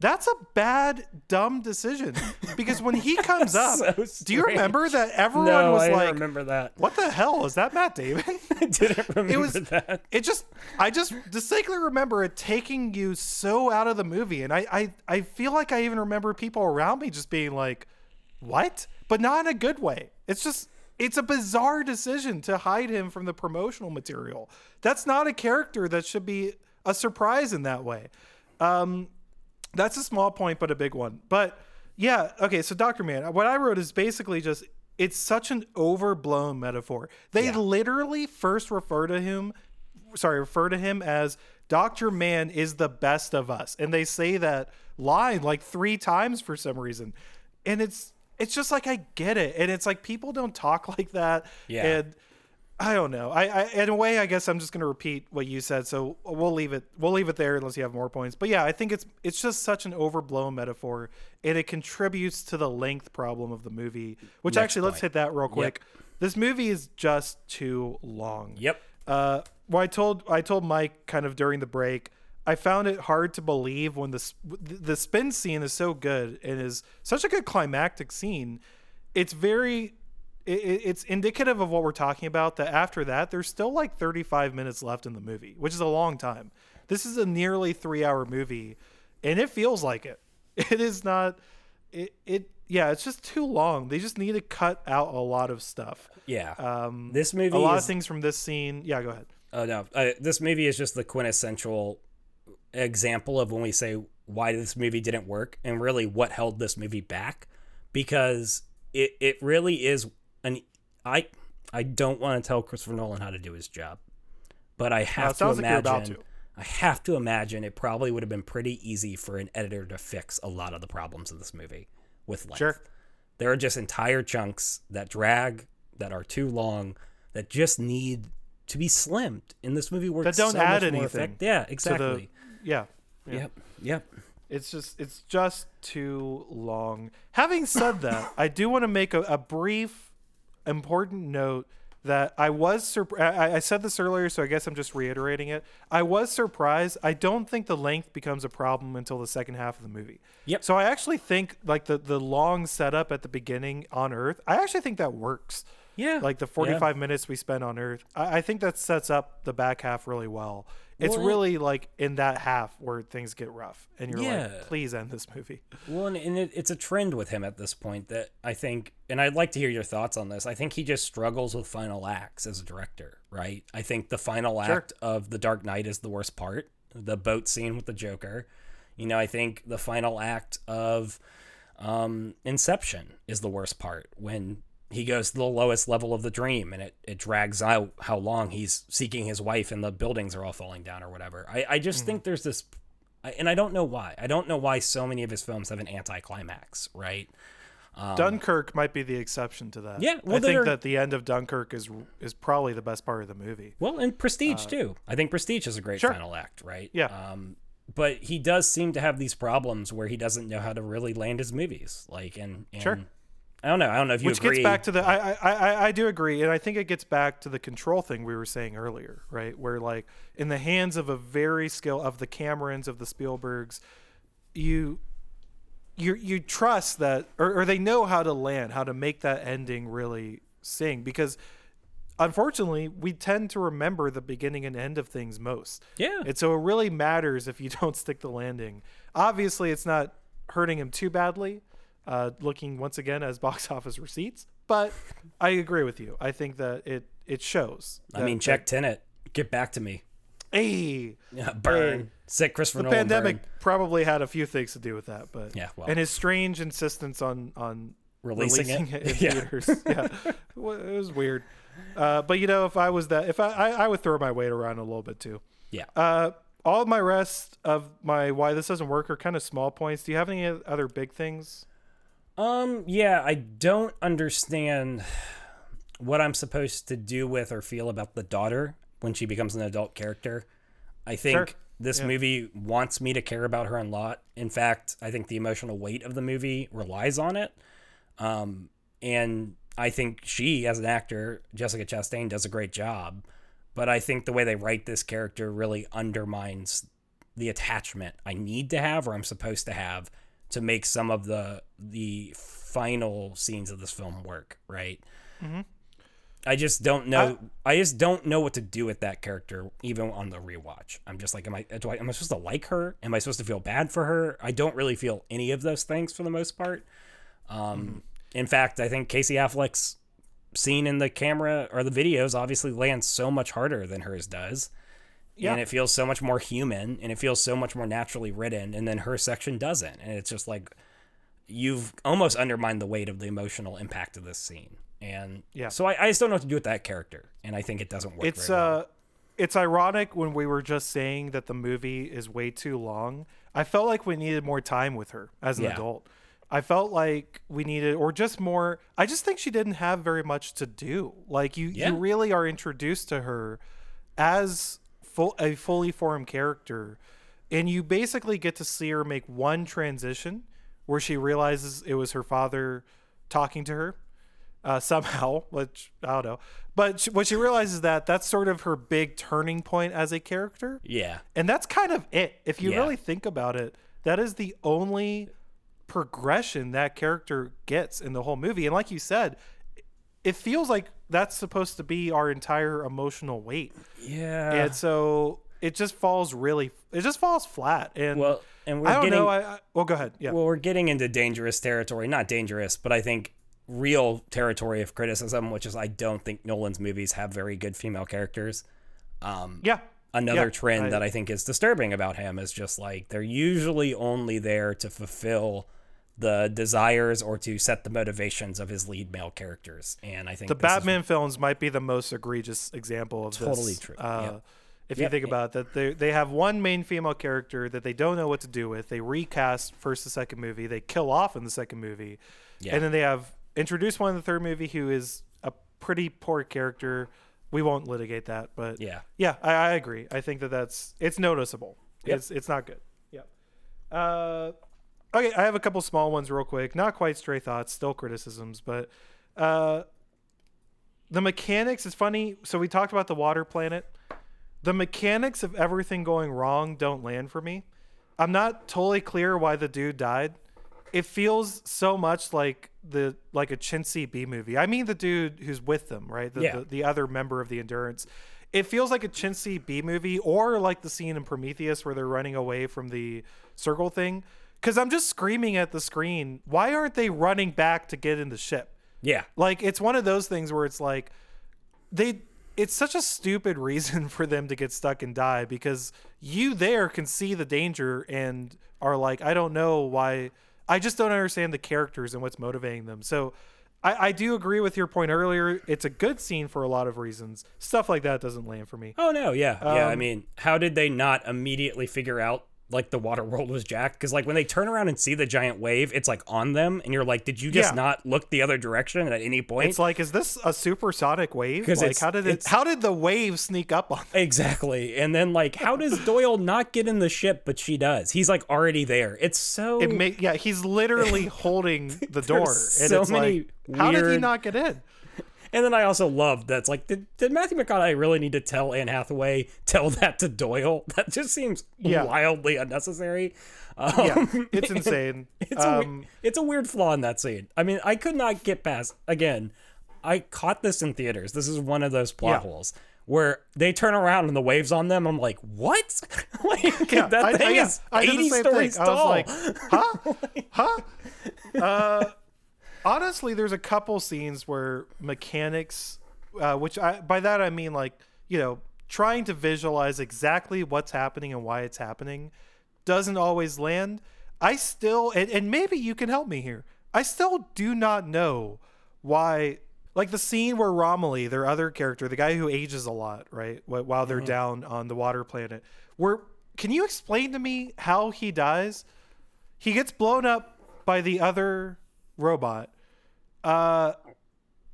That's a bad, dumb decision because when he comes up, So do you remember that everyone no, was I like, remember that. "What the hell is that, Matt Damon?" I didn't remember it was that. it just i just distinctly remember it taking you so out of the movie and I, I i feel like i even remember people around me just being like what but not in a good way it's just it's a bizarre decision to hide him from the promotional material. That's not a character that should be a surprise in that way. Um that's a small point but a big one. But yeah okay so dr mann what i wrote is basically just it's such an overblown metaphor. They Yeah. literally first refer to him sorry refer to him as dr mann is the best of us. And they say that line like three times for some reason. And it's it's just like i get it and it's like people don't talk like that Yeah. and I don't know. I, I in a way, I guess I'm just gonna repeat what you said. So we'll leave it. We'll leave it there unless you have more points. But yeah, I think it's it's just such an overblown metaphor, and it contributes to the length problem of the movie. Which Next actually, let's hit that real quick. This movie is just too long. Yep. Uh, well, I told I told Mike kind of during the break. I found it hard to believe when the the spin scene is so good and is such a good climactic scene. It's very it, it- it's indicative of what we're talking about. That after that, there's still like 35 minutes left in the movie, which is a long time. This is a nearly three hour movie, and it feels like it. It is not. It it yeah. It's just too long. They just need to cut out a lot of stuff. Yeah. Um, this movie a lot is of things from this scene. Yeah, go ahead. Oh no, uh, this movie is just the quintessential example of when we say why this movie didn't work and really what held this movie back because it it really is an I I don't want to tell Christopher Nolan how to do his job, but I have to sounds like imagine to. I have to imagine it probably would have been pretty easy for an editor to fix a lot of the problems in this movie with length. Sure. There are just entire chunks that drag, that are too long, that just need to be slimmed. And this movie works That don't so add anything effect- Yeah, exactly. Yeah. Yep. Yep. It's just it's just too long. Having said that, I do want to make a, a brief important note that I was surp- I, I said this earlier, so I guess I'm just reiterating it. I was surprised. I don't think the length becomes a problem until the second half of the movie. Yep. So I actually think like the the long setup at the beginning on Earth, I actually think that works. Yeah. Like the 45 minutes we spend on Earth, I, I think that sets up the back half really well. It's Well, really like in that half where things get rough, and you're Yeah. like, please end this movie. Well, and, and it, it's a trend with him at this point that I think, and I'd like to hear your thoughts on this. I think he just struggles with final acts as a director, right? I think the final Sure. act of The Dark Knight is the worst part, the boat scene with the Joker. You know, I think the final act of um, Inception is the worst part when he goes to the lowest level of the dream and it, it drags out how long he's seeking his wife and the buildings are all falling down or whatever. I, I just think there's this, and I don't know why. I don't know why so many of his films have an anticlimax, right? Dunkirk might be the exception to that. Yeah, well, I think there- that the end of Dunkirk is is probably the best part of the movie. Well, and Prestige too. I think Prestige is a great Uh, sure. final act, right? Yeah. Um, but he does seem to have these problems where he doesn't know how to really land his movies. Like, and, and Sure. I don't know. I don't know if you Which agree. gets back to the I, I I I do agree, and I think it gets back to the control thing we were saying earlier, right? Where like in the hands of a very skill of the Camerons of the Spielbergs, you you you trust that or, or they know how to land, how to make that ending really sing because unfortunately we tend to remember the beginning and end of things most. Yeah. And so it really matters if you don't stick the landing. Obviously it's not hurting him too badly, uh, looking once again as box office receipts. But I agree with you. I think that it it shows. I mean, check Tenet. Get back to me. hey, Yeah, burn. Hey. Sick Christopher the Nolan. pandemic burn. probably had a few things to do with that, but Yeah, well. and his strange insistence on on Releasing it? in Yeah. theaters. yeah, it was weird. Uh, but you know, if I was that, if I, I I would throw my weight around a little bit too. Yeah. Uh, all of my rest of my why this doesn't work are kind of small points. Do you have any other big things? Um, yeah, I don't understand what I'm supposed to do with or feel about the daughter when she becomes an adult character. I think Sure. this Yeah. movie wants me to care about her a lot. In fact, I think the emotional weight of the movie relies on it. Um, and I think she, as an actor, Jessica Chastain, does a great job. But I think the way they write this character really undermines the attachment I need to have or I'm supposed to have to make some of the the final scenes of this film work, right? Mm-hmm. I just don't know. Uh, I, just don't know what to do with that character, even on the rewatch. I'm just like, am I? Do I? Am I supposed to like her? Am I supposed to feel bad for her? I don't really feel any of those things for the most part. Um, mm-hmm. In fact, I think Casey Affleck's scene in the camera or the videos obviously lands so much harder than hers does. Yeah. And it feels so much more human and it feels so much more naturally written. And then her section doesn't. And it's just like you've almost undermined the weight of the emotional impact of this scene. And Yeah. so I, I just don't know what to do with that character. And I think it doesn't work. It's very well. uh, it's ironic when we were just saying that the movie is way too long. I felt like we needed more time with her as an Yeah. adult. I felt like we needed, or just more. I just think she didn't have very much to do. Like you, Yeah. you really are introduced to her as full a fully formed character, and you basically get to see her make one transition where she realizes it was her father talking to her uh, somehow, which I don't know. But she, what she realizes that that's sort of her big turning point as a character, yeah. and that's kind of it. If you Yeah. really think about it, that is the only progression that character gets in the whole movie. And like you said, it feels like that's supposed to be our entire emotional weight, Yeah. and so it just falls really, it just falls flat. And well, and we're I don't getting, know. I, I well, go ahead. Yeah. well, we're getting into dangerous territory. Not dangerous, but I think real territory of criticism, which is I don't think Nolan's movies have very good female characters. Um, yeah. another Yeah, trend I- that I think is disturbing about him is just like they're usually only there to fulfill the desires or to set the motivations of his lead male characters. And I think the this is- Batman films might be the most egregious example of Totally this. true. Uh, Yep. If Yep. you think about it, that they they have one main female character that they don't know what to do with. They recast first the second movie. They kill off in the second movie, Yeah. and then they have introduced one in the third movie who is a pretty poor character. We won't litigate that, but yeah. yeah, I, I agree. I think that that's it's noticeable. Yep. It's it's not good. Yep. Uh, okay, I have a couple small ones real quick. Not quite stray thoughts, still criticisms, but uh, the mechanics is funny. So we talked about the water planet. The mechanics of everything going wrong don't land for me. I'm not totally clear why the dude died. It feels so much like the like a chintzy B movie. I mean the dude who's with them, right? The, Yeah. the, the other member of the Endurance. It feels like a chintzy B movie, or like the scene in Prometheus where they're running away from the circle thing. Because I'm just screaming at the screen. Why aren't they running back to get in the ship? Yeah. Like it's one of those things where it's like they it's such a stupid reason for them to get stuck and die because you there can see the danger and are like, I don't know why I just don't understand the characters and what's motivating them. So I, I do agree with your point earlier. It's a good scene for a lot of reasons. Stuff like that doesn't land for me. Oh no, yeah, yeah. I Um, mean, how did they not immediately figure out like the water world was jacked because like when they turn around and see the giant wave, it's like on them, and you're like, did you just Yeah. not look the other direction at any point? It's like, is this a supersonic wave? Like, how did it? How did the wave sneak up on? Exactly. And then like how does Doyle not get in the ship but she does? He's like already there. It's so It ma- yeah, he's literally holding the door, and it's many like, how did he not get in? And then I also love that's like did, did Matthew McConaughey really need to tell Anne Hathaway tell that to Doyle? That just seems Yeah. wildly unnecessary. Um, Yeah, it's insane. It's, a, um, it's a weird flaw in that scene. I mean, I could not get past again. I caught this in theaters. This is one of those plot Yeah. holes where they turn around and the waves on them. I'm like, what? like, yeah, that I- I- thing yeah, is I 80 stories thing. tall. I was like, huh, huh. Uh, honestly, there's a couple scenes where mechanics, uh, which I by that I mean like you know trying to visualize exactly what's happening and why it's happening, doesn't always land. I still and, and maybe you can help me here. I still do not know why. Like the scene where Romilly, their other character, the guy who ages a lot, right, while they're down on the water planet, where can you explain to me how he dies? He gets blown up by the other robot. Uh,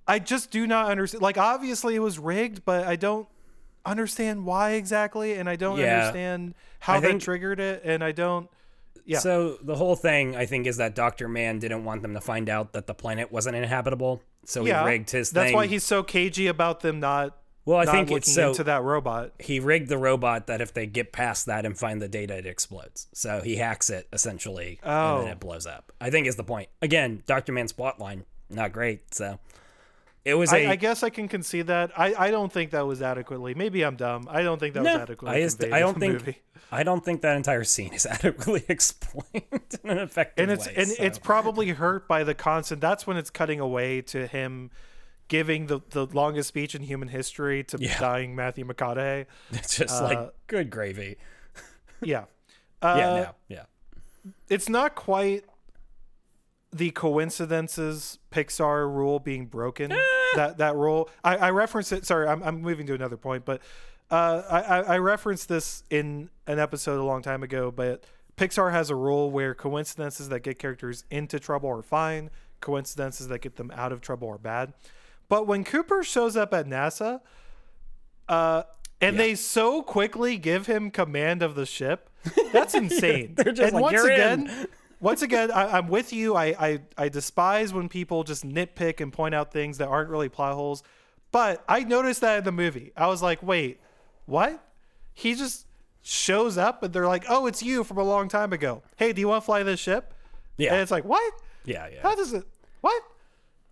I just do not understand. Like, obviously it was rigged, but I don't understand why exactly, and I don't Yeah. understand how I they think- triggered it, and I don't. Yeah. So the whole thing, I think, is that Doctor Mann didn't want them to find out that the planet wasn't inhabitable, so yeah, he rigged his that's thing. why he's so cagey about them not. Well, I not think it's so into that robot. he rigged the robot that if they get past that and find the data, it explodes. So he hacks it essentially, and Oh. then it blows up. I think is the point. Again, Doctor Mann's plotline not great. So it was a I, I guess I can concede that. I, I don't think that was adequately. Maybe I'm dumb. I don't think that was adequately I, just, I don't think movie. I don't think that entire scene is adequately explained in an effective and it's way. and so. it's probably hurt by the constant. That's when it's cutting away to him giving the the longest speech in human history to Yeah. dying Matthew McConaughey. It's just uh, like good gravy. Yeah, uh, Yeah, no, yeah. it's not quite the coincidences Pixar rule being broken. that that rule, I, I referenced it. Sorry, I'm I'm moving to another point, but uh, I I I referenced this in an episode a long time ago. But Pixar has a rule where coincidences that get characters into trouble are fine, coincidences that get them out of trouble are bad. But when Cooper shows up at NASA, uh, and they so quickly give him command of the ship, that's insane. They're just and like, once "You're again, in." once again, I, I'm with you. I, I I despise when people just nitpick and point out things that aren't really plot holes. But I noticed that in the movie. I was like, wait, what? He just shows up and they're like, oh, it's you from a long time ago. Hey, do you want to fly this ship? Yeah. And it's like, what? Yeah, yeah. How does it? What?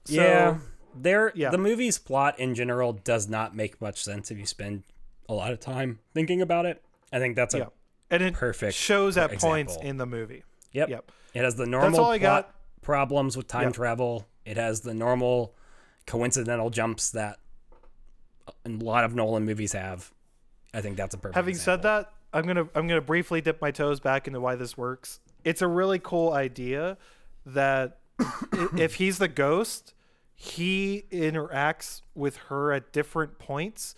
So, yeah. There yeah. the movie's plot in general does not make much sense if you spend a lot of time thinking about it. I think that's a Yeah. And it Perfect shows at points in the movie. Yep. Yep. It has the normal plot got. problems with time Yep. travel. It has the normal coincidental jumps that a lot of Nolan movies have. I think that's a perfect. Having said that, I'm gonna I'm gonna briefly dip my toes back into why this works. It's a really cool idea that if he's the ghost, he interacts with her at different points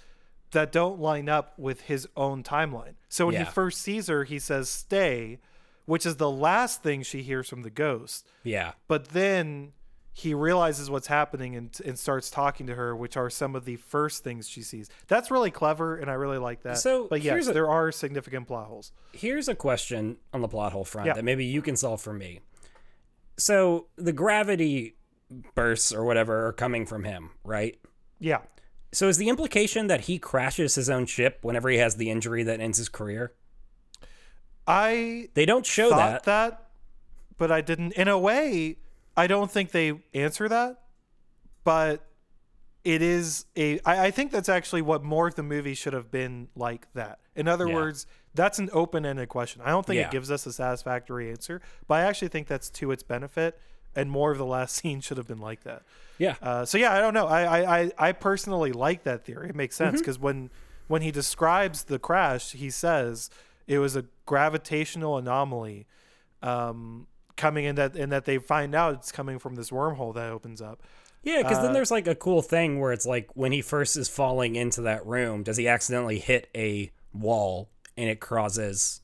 that don't line up with his own timeline. So when Yeah. he first sees her, he says "stay," which is the last thing she hears from the ghost. yeah, But then he realizes what's happening and, and starts talking to her, which are some of the first things she sees. That's really clever, and I really like that. So, but yes, a- there are significant plot holes. here's a question on the plot hole front Yeah. that maybe you can solve for me. So the gravity bursts or whatever are coming from him, right? Yeah, So is the implication that he crashes his own ship whenever he has the injury that ends his career? I They don't show that. that, but I didn't. In a way, I don't think they answer that, but it is a. I, I think that's actually what more of the movie should have been like. That, in other Yeah. words, that's an open-ended question. I don't think Yeah. it gives us a satisfactory answer, but I actually think that's to its benefit. And more of the last scene should have been like that. Yeah. Uh, so yeah, I don't know. I I, I, personally like that theory. It makes Mm-hmm. sense because when when he describes the crash, he says it was a gravitational anomaly um, coming in that and that they find out it's coming from this wormhole that opens up. Yeah, because Uh, then there's like a cool thing where it's like when he first is falling into that room, does he accidentally hit a wall and it causes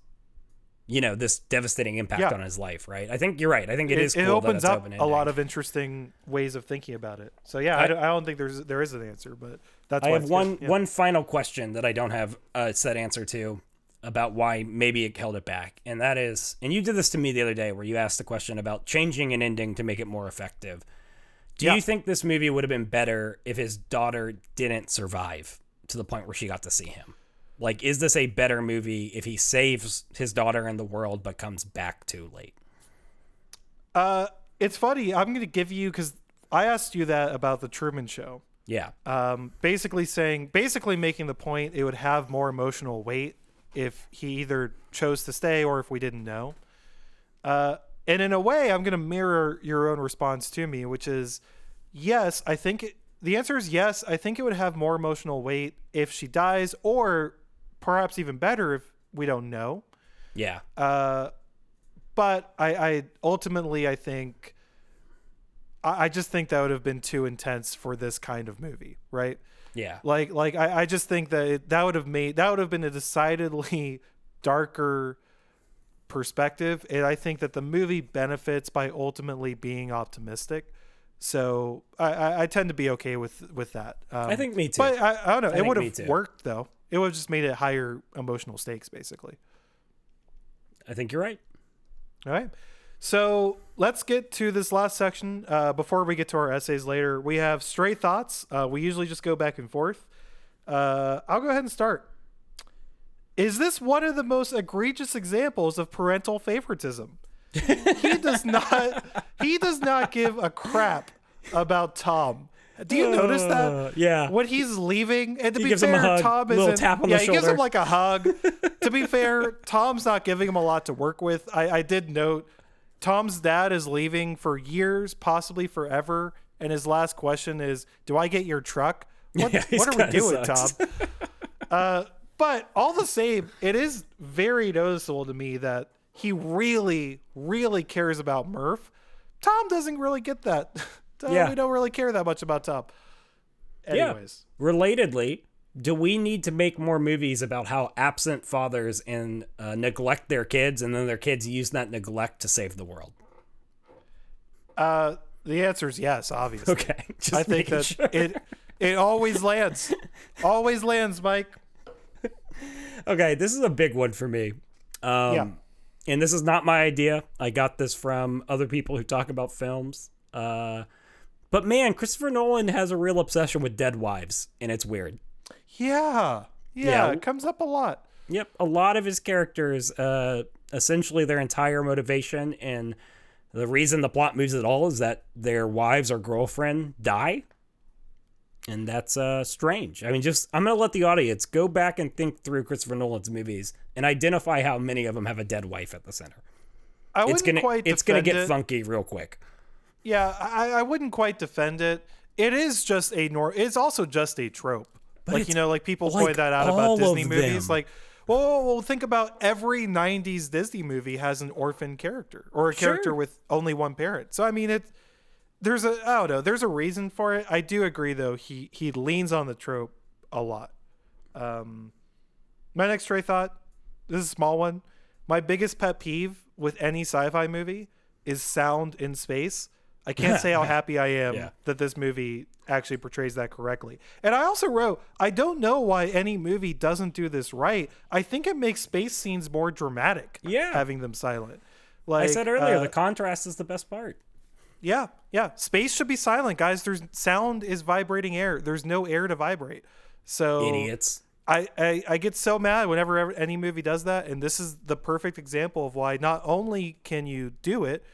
you know this devastating impact Yeah. on his life. Right. I think you're right. I think it, is it cool that opens it's up a lot of interesting ways of thinking about it. So yeah, I, I don't think there's there is an answer, but that's I have one. Yeah. one final question that I don't have a set answer to about why maybe it held it back, and that is, and you did this to me the other day where you asked the question about changing an ending to make it more effective. Do Yeah. you think this movie would have been better if his daughter didn't survive to the point where she got to see him? Like, is this a better movie if he saves his daughter and the world but comes back too late? Uh, it's funny. I'm going to give you because I asked you that about the Truman Show. Yeah. Um, basically saying, basically making the point it would have more emotional weight if he either chose to stay or if we didn't know. Uh, and in a way, I'm going to mirror your own response to me, which is yes, I think it, the answer is yes. I think it would have more emotional weight if she dies, or perhaps even better if we don't know. Yeah. Uh, but I, I ultimately I think I, I just think that would have been too intense for this kind of movie, right? Yeah. Like like I, I just think that it, that would have made that would have been a decidedly darker perspective, and I think that the movie benefits by ultimately being optimistic. So I, I, I tend to be okay with with that. Um, I think me too. But I, I don't know. it would have worked though. It would have just made it higher emotional stakes, basically. I think you're right. All right. So let's get to this last section. Uh, before we get to our essays later, we have stray thoughts. Uh, we usually just go back and forth. Uh, I'll go ahead and start. Is this one of the most egregious examples of parental favoritism? he does not. He does not give a crap about Tom. Do you notice Uh, that? yeah. When he's leaving, and to He be fair, a hug, Tom isn't. tap on yeah, the he gives him like a hug. to be fair, Tom's not giving him a lot to work with. I, I did note Tom's dad is leaving for years, possibly forever, and his last question is, "Do I get your truck?" What, Yeah, what are we doing, sucks. Tom? Uh, but all the same, it is very noticeable to me that he really, really cares about Murph. Tom doesn't really get that. Yeah. we don't really care that much about Tom. Anyways, Relatedly, do we need to make more movies about how absent fathers and uh, neglect their kids, and then their kids use that neglect to save the world? uh, the answer is yes. Obviously, Okay, just I think that sure. it it always lands, always lands, Mike. Okay, this is a big one for me. Um, Yeah. And this is not my idea. I got this from other people who talk about films. Uh, but man, Christopher Nolan has a real obsession with dead wives, and it's weird. Yeah, yeah, Yeah. it comes up a lot. Yep, a lot of his characters, uh, essentially their entire motivation and the reason the plot moves at all is that their wives or girlfriend die. And that's uh, strange. I mean, just I'm gonna let the audience go back and think through Christopher Nolan's movies and identify how many of them have a dead wife at the center. I It's wouldn't gonna quite. it's gonna get it. funky real quick. Yeah, I, I wouldn't quite defend it. It is just a nor. It's also just a trope. like you know, like people like point that out about Disney movies. them. Like, well, well, think about every '90s Disney movie has an orphan character or a character with only one parent. So I mean, it. There's a I don't know. There's a reason for it. I do agree though. He he leans on the trope a lot. Um, my next stray thought. This is a small one. My biggest pet peeve with any sci-fi movie is sound in space. I can't say how happy I am Yeah. that this movie actually portrays that correctly. And I also wrote, I don't know why any movie doesn't do this right. I think it makes space scenes more dramatic. Yeah. having them silent. Like I said earlier, uh, the contrast is the best part. yeah, yeah. Space should be silent, guys. There's sound is vibrating air. There's no air to vibrate. So Idiots. I, I, I get so mad whenever ever- any movie does that, and this is the perfect example of why not only can you do it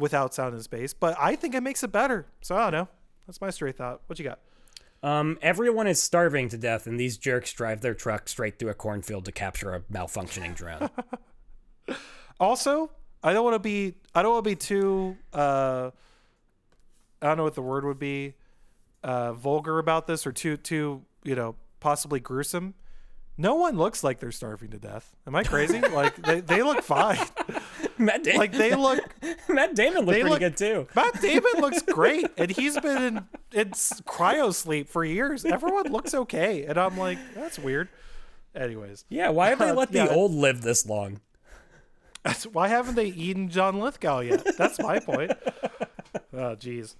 without sound in space, but I think it makes it better. So I don't know. That's my straight thought. What you got? Um, everyone is starving to death, and these jerks drive their truck straight through a cornfield to capture a malfunctioning drone. Also, I don't want to be I don't want to be too uh I don't know what the word would be uh vulgar about this or too too, you know, possibly gruesome. No one looks like they're starving to death. Am I crazy? like they, they look fine. Matt, da- Like they look Matt Damon looked pretty look- good too. Matt Damon looks great, and he's been in, in cryo sleep for years. Everyone looks okay, and I'm like, that's weird. Anyways, Yeah, why have they Uh, let yeah. the old live this long? That's, why haven't they eaten John Lithgow yet? That's my point. Oh, jeez.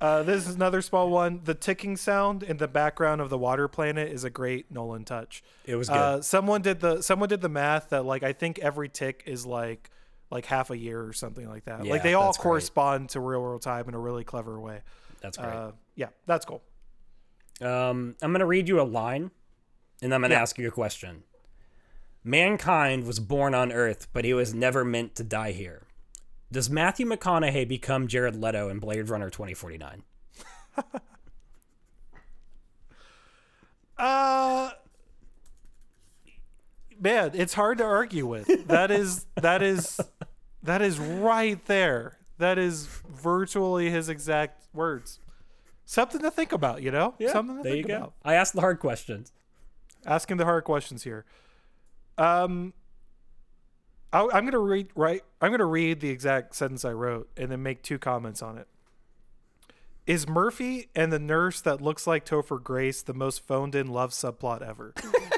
Uh, this is another small one. The ticking sound in the background of the water planet is a great Nolan touch. It was good. Uh, someone did the someone did the math that like I think every tick is like like half a year or something like that. Yeah, like they all that's great. correspond to real world time in a really clever way. That's great. Uh, yeah, that's cool. Um, I'm going to read you a line and I'm going to Yeah. ask you a question. Mankind was born on Earth, but he was never meant to die here. Does Matthew McConaughey become Jared Leto in Blade Runner 2049? Uh man, it's hard to argue with. That is that is that is right there. That is virtually his exact words. Something to think about, you know? Something to there you think go. about. I asked the hard questions. Asking the hard questions here. Um I, I'm gonna read right. I'm gonna read the exact sentence I wrote and then make two comments on it. Is Murphy and the nurse that looks like Topher Grace the most phoned-in love subplot ever?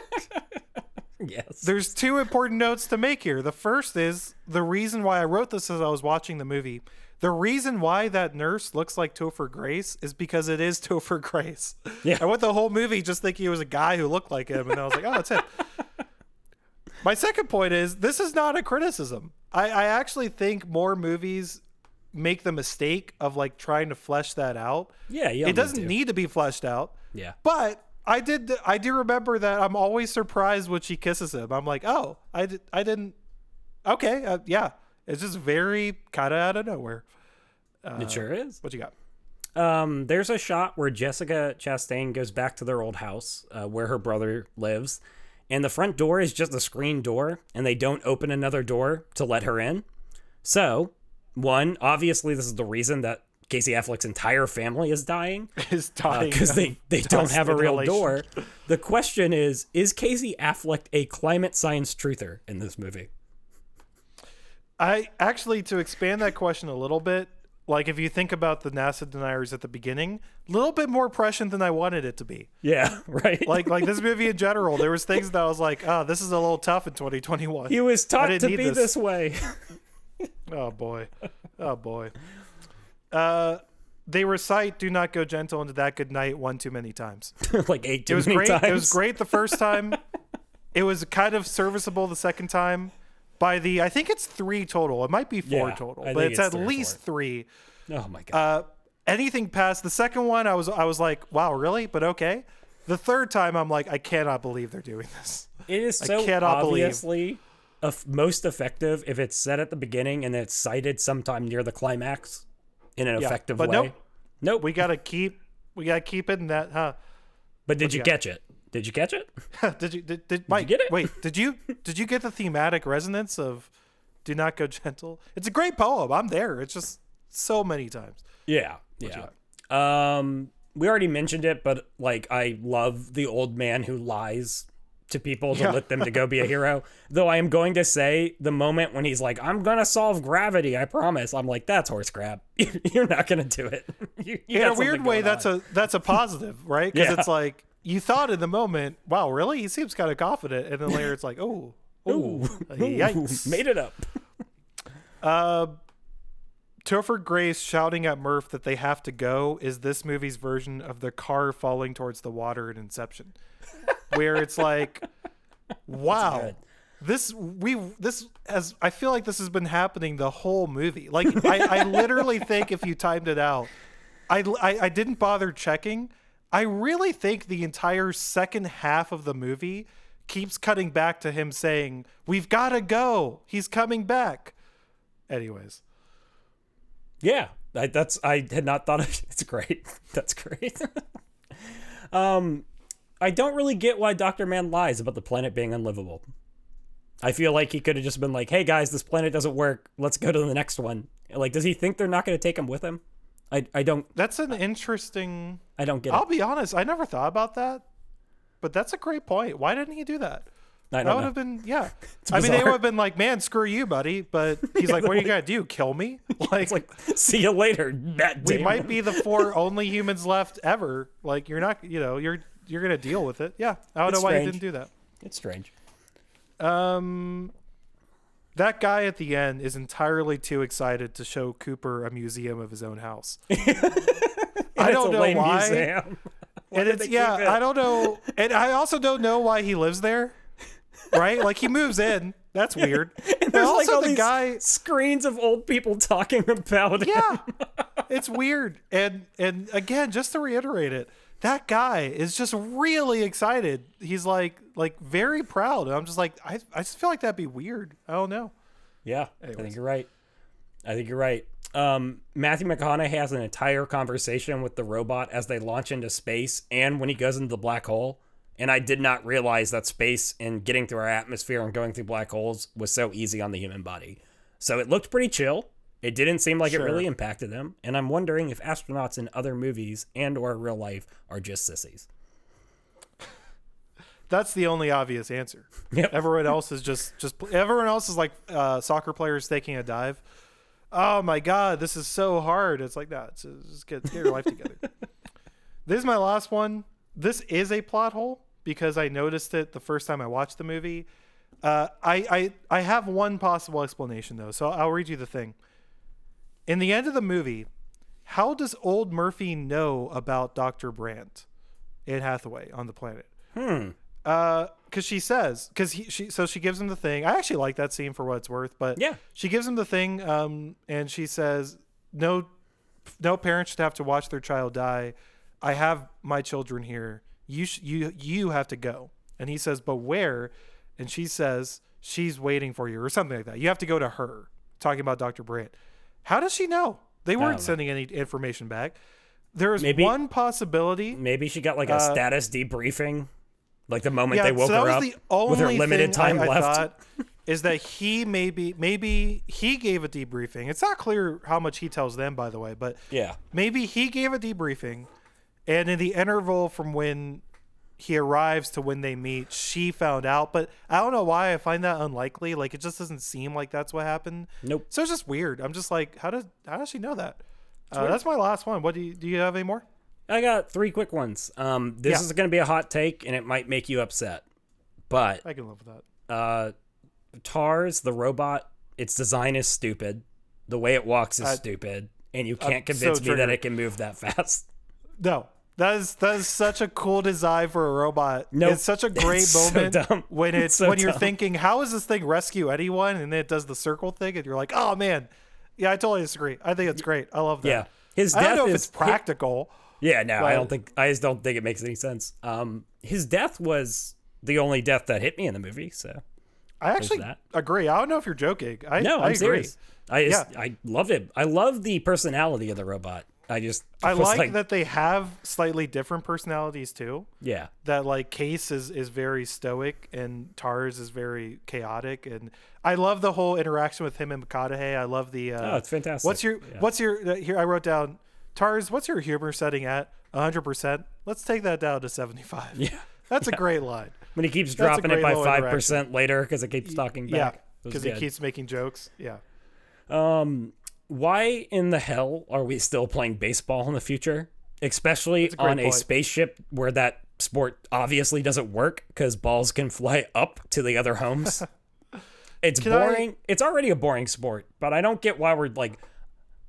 Yes. There's two important notes to make here. The first is the reason why I wrote this as I was watching the movie. The reason why that nurse looks like Topher Grace is because it is Topher Grace. Yeah. I went the whole movie just thinking it was a guy who looked like him, and I was like, oh, that's him. My second point is this is not a criticism. I, I actually think more movies make the mistake of like trying to flesh that out. Yeah, it doesn't need to. need to be fleshed out. Yeah. But I did I do remember that I'm always surprised when she kisses him. I'm like, oh, I, did, I didn't. Okay, uh, yeah, it's just very kind of out of nowhere. it sure is. What you got? Um, there's a shot where Jessica Chastain goes back to their old house uh, where her brother lives, and the front door is just a screen door, and they don't open another door to let her in. So, one, obviously, this is the reason that Casey Affleck's entire family is dying Is dying uh, because of they, they don't have a real door. The question is Is Casey Affleck a climate science truther in this movie? I actually to expand that question a little bit. Like if you think about the NASA deniers at the beginning, a little bit more prescient than I wanted it to be. Yeah, right. Like like this movie in general, there was things that I was like, oh, this is a little tough in 2021. he was taught to be this. this way. Oh boy. Oh boy. Uh they recite "Do not go gentle into that good night" one too many times. like eight too It was many great. times. It was great the first time. it was kind of serviceable the second time. By the, I think it's three total. It might be four Yeah, total, I but it's, it's at least three. Oh my god. Uh, anything past the second one, I was I was like, wow, really? But okay. The third time, I'm like, I cannot believe they're doing this. It is so cannot believe- obviously eff- most effective if it's said at the beginning and it's cited sometime near the climax in an Yeah, effective but way. nope. Nope. We gotta keep, we gotta keep it in that, huh? but did you you catch it? Did you catch it? did you did, did, Mike, get it? Wait, did you did you get the thematic resonance of "Do not go gentle"? It's a great poem. I'm there. It's just so many times. Yeah. Yeah. Um we already mentioned it, but like I love the old man who lies to people to Yeah. let them to go be a hero. Though I am going to say the moment when he's like, "I'm gonna solve gravity, I promise," I'm like, "That's horse crap. You're not gonna do it." You, you In a weird way, that's on. a that's a positive, right? Because Yeah. it's like you thought in the moment, "Wow, really?" He seems kind of confident, and then later it's like, "Oh, oh, yikes!" made it up. Uh, Topher Grace shouting at Murph that they have to go is this movie's version of the car falling towards the water in Inception, where it's like, wow, this we this as I feel like this has been happening the whole movie. Like I, I literally think if you timed it out, I, I I didn't bother checking. I really think the entire second half of the movie keeps cutting back to him saying, "We've got to go. He's coming back." Anyways, Yeah, I, that's I had not thought of. It's great. That's great. um, I don't really get why Doctor Mann lies about the planet being unlivable. I feel like he could have just been like, "Hey guys, this planet doesn't work. Let's go to the next one." Like, does he think they're not going to take him with him? I I don't that's an interesting. I don't get I'll it. be honest. I never thought about that, but that's a great point. Why didn't he do that? I That would know. have been yeah. I mean, they would have been like, "Man, screw you, buddy." But he's like, "What are you gonna do? Kill me?" Like, like, see you later, Matt. we might be the four only humans left ever. Like, you're not, you know, you're you're gonna deal with it. Yeah, I don't It's know why strange. he didn't do that. It's strange. Um, That guy at the end is entirely too excited to show Cooper a museum of his own house. I don't know why. museum. Why and it's yeah, it? I don't know, and I also don't know why he lives there. Right? Like he moves in. That's weird. But There's also like all the these guy screens of old people talking about it. Yeah. it's weird. And and again, just to reiterate it, that guy is just really excited. He's like like very proud. And I'm just like I I just feel like that'd be weird. I don't know. Yeah, I think you're right. I think you're right. Um, Matthew McConaughey has an entire conversation with the robot as they launch into space and when he goes into the black hole. And I did not realize that space and getting through our atmosphere and going through black holes was so easy on the human body. So it looked pretty chill. It didn't seem like Sure. it really impacted them. And I'm wondering if astronauts in other movies and or real life are just sissies. That's the only obvious answer. Yep. Everyone else is just just everyone else is like uh, soccer players taking a dive. Oh my god, this is so hard. It's like that. Just get, get your life together. this is my last one. This is a plot hole because I noticed it the first time I watched the movie. Uh, I, I I have one possible explanation though, so I'll read you the thing. In the end of the movie, how does old Murphy know about Doctor Brandt, Anne Hathaway on the planet? Hmm. Uh, because she says, because she so she gives him the thing. I actually like that scene for what it's worth, but Yeah. she gives him the thing. Um, and she says, no, no parent should have to watch their child die. I have my children here. You sh- you you have to go. And he says, but where? And she says she's waiting for you or something like that. You have to go to her. Talking about Dr. Brandt. How does she know? They weren't sending any information back. There is Maybe- one possibility. Maybe she got like a Uh, status debriefing, like the moment they woke so that her was up the only with her limited thing time I, I left. thought is that he maybe maybe he gave a debriefing. It's not clear how much he tells them, by the way, but yeah. maybe he gave a debriefing, and in the interval from when he arrives to when they meet, she found out. But I don't know why I find that unlikely. Like it just doesn't seem like that's what happened. Nope. So it's just weird. I'm just like, how does how does she know that? Uh, that's my last one. What do you do? You have any more? I got three quick ones. Um, this Yeah. is going to be a hot take, and it might make you upset. But I can live with that. uh, Tars, the robot, its design is stupid. The way it walks is Uh, stupid, and you can't so convince me that it can move that fast. No. That is that is such a cool design for a robot. Nope. It's such a great It's moment dumb. when it's It's so when you're dumb. thinking, how does this thing rescue anyone? And then it does the circle thing, and you're like, oh man, yeah, I totally disagree. I think it's great. I love that. Yeah, his I death don't know if is it's practical. Yeah, no, I don't think. I just don't think it makes any sense. Um, his death was the only death that hit me in the movie. So I actually agree. I don't know if you're joking. I no, I I'm agree. serious. I just, Yeah. I love it. I love the personality of the robot. I just I was like, that they have slightly different personalities too. Yeah, that like Case is is very stoic and Tars is very chaotic and I love the whole interaction with him and McConaughey. I love the uh, Oh, it's fantastic. What's your Yeah. what's your uh, here I wrote down Tars, what's your humor setting at? 100%. Let's take that down to 75. Yeah. That's a great line. when he keeps That's dropping it by five percent later because it keeps talking back. Yeah, cuz he keeps making jokes. Yeah. Um, why in the hell are we still playing baseball in the future? Especially a on a spaceship where that sport obviously doesn't work because balls can fly up to the other homes. it's Can I- boring. It's already a boring sport, but I don't get why we're like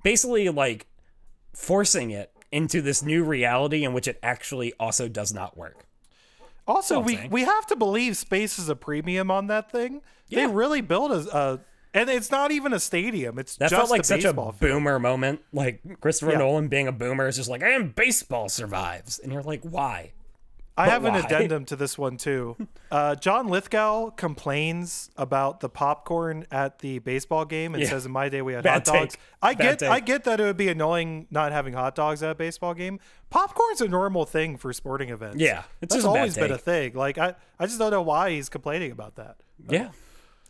basically like forcing it into this new reality in which it actually also does not work. Also, we saying. we have to believe space is a premium on that thing. Yeah. They really built a, a and it's not even a stadium. It's That just felt like a such a baseball field. boomer moment. Like Christopher Yeah. Nolan being a boomer is just like, and baseball survives. And you're like, why? I But have an addendum to this one too. Uh, John Lithgow complains about the popcorn at the baseball game and Yeah. says, "In my day, we had Bad hot dogs." take. I Bad get, take. I get that it would be annoying not having hot dogs at a baseball game. Popcorn's a normal thing for sporting events. Yeah, it's that's always been a thing. Like I, I just don't know why he's complaining about that. Yeah.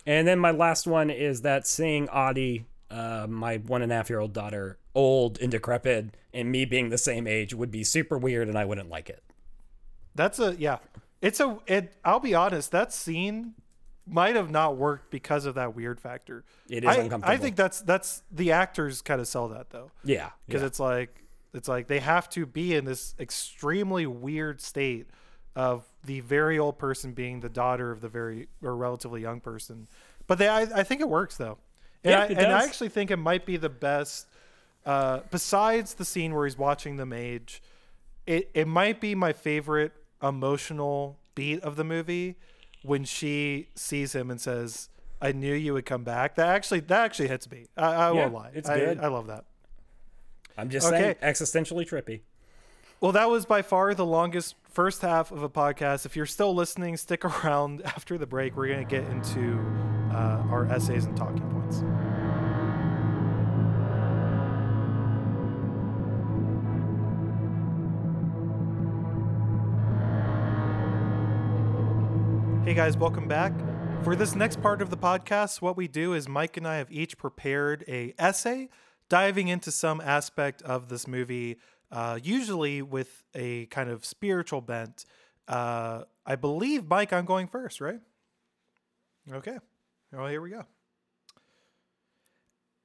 And then my last one is that seeing Audie, uh, my one and a half year old daughter, old and decrepit, and me being the same age would be super weird and I wouldn't like it. That's a yeah. It's a. It. I'll be honest. That scene might have not worked because of that weird factor. It is I, uncomfortable. I think that's that's the actors kind of sell that though. Yeah. because yeah. it's like it's like they have to be in this extremely weird state of the very old person being the daughter of the very or relatively young person But they, I, I think it works though. And, Yeah, I, it and I actually think it might be the best. Uh, besides the scene where he's watching them age, it it might be my favorite emotional beat of the movie when she sees him and says, "I knew you would come back." That actually that actually hits me. I, I Yeah, won't lie. it's I, good. I love that. I'm just saying, Okay. existentially trippy. Well, that was by far the longest first half of a podcast. If you're still listening, stick around after the break. We're going to get into uh, our essays and talking points. Hey guys, welcome back. For this next part of the podcast, what we do is Mike and I have each prepared a essay diving into some aspect of this movie, uh, usually with a kind of spiritual bent. Uh, I believe, Mike, I'm going first, right? Okay. Well, here we go.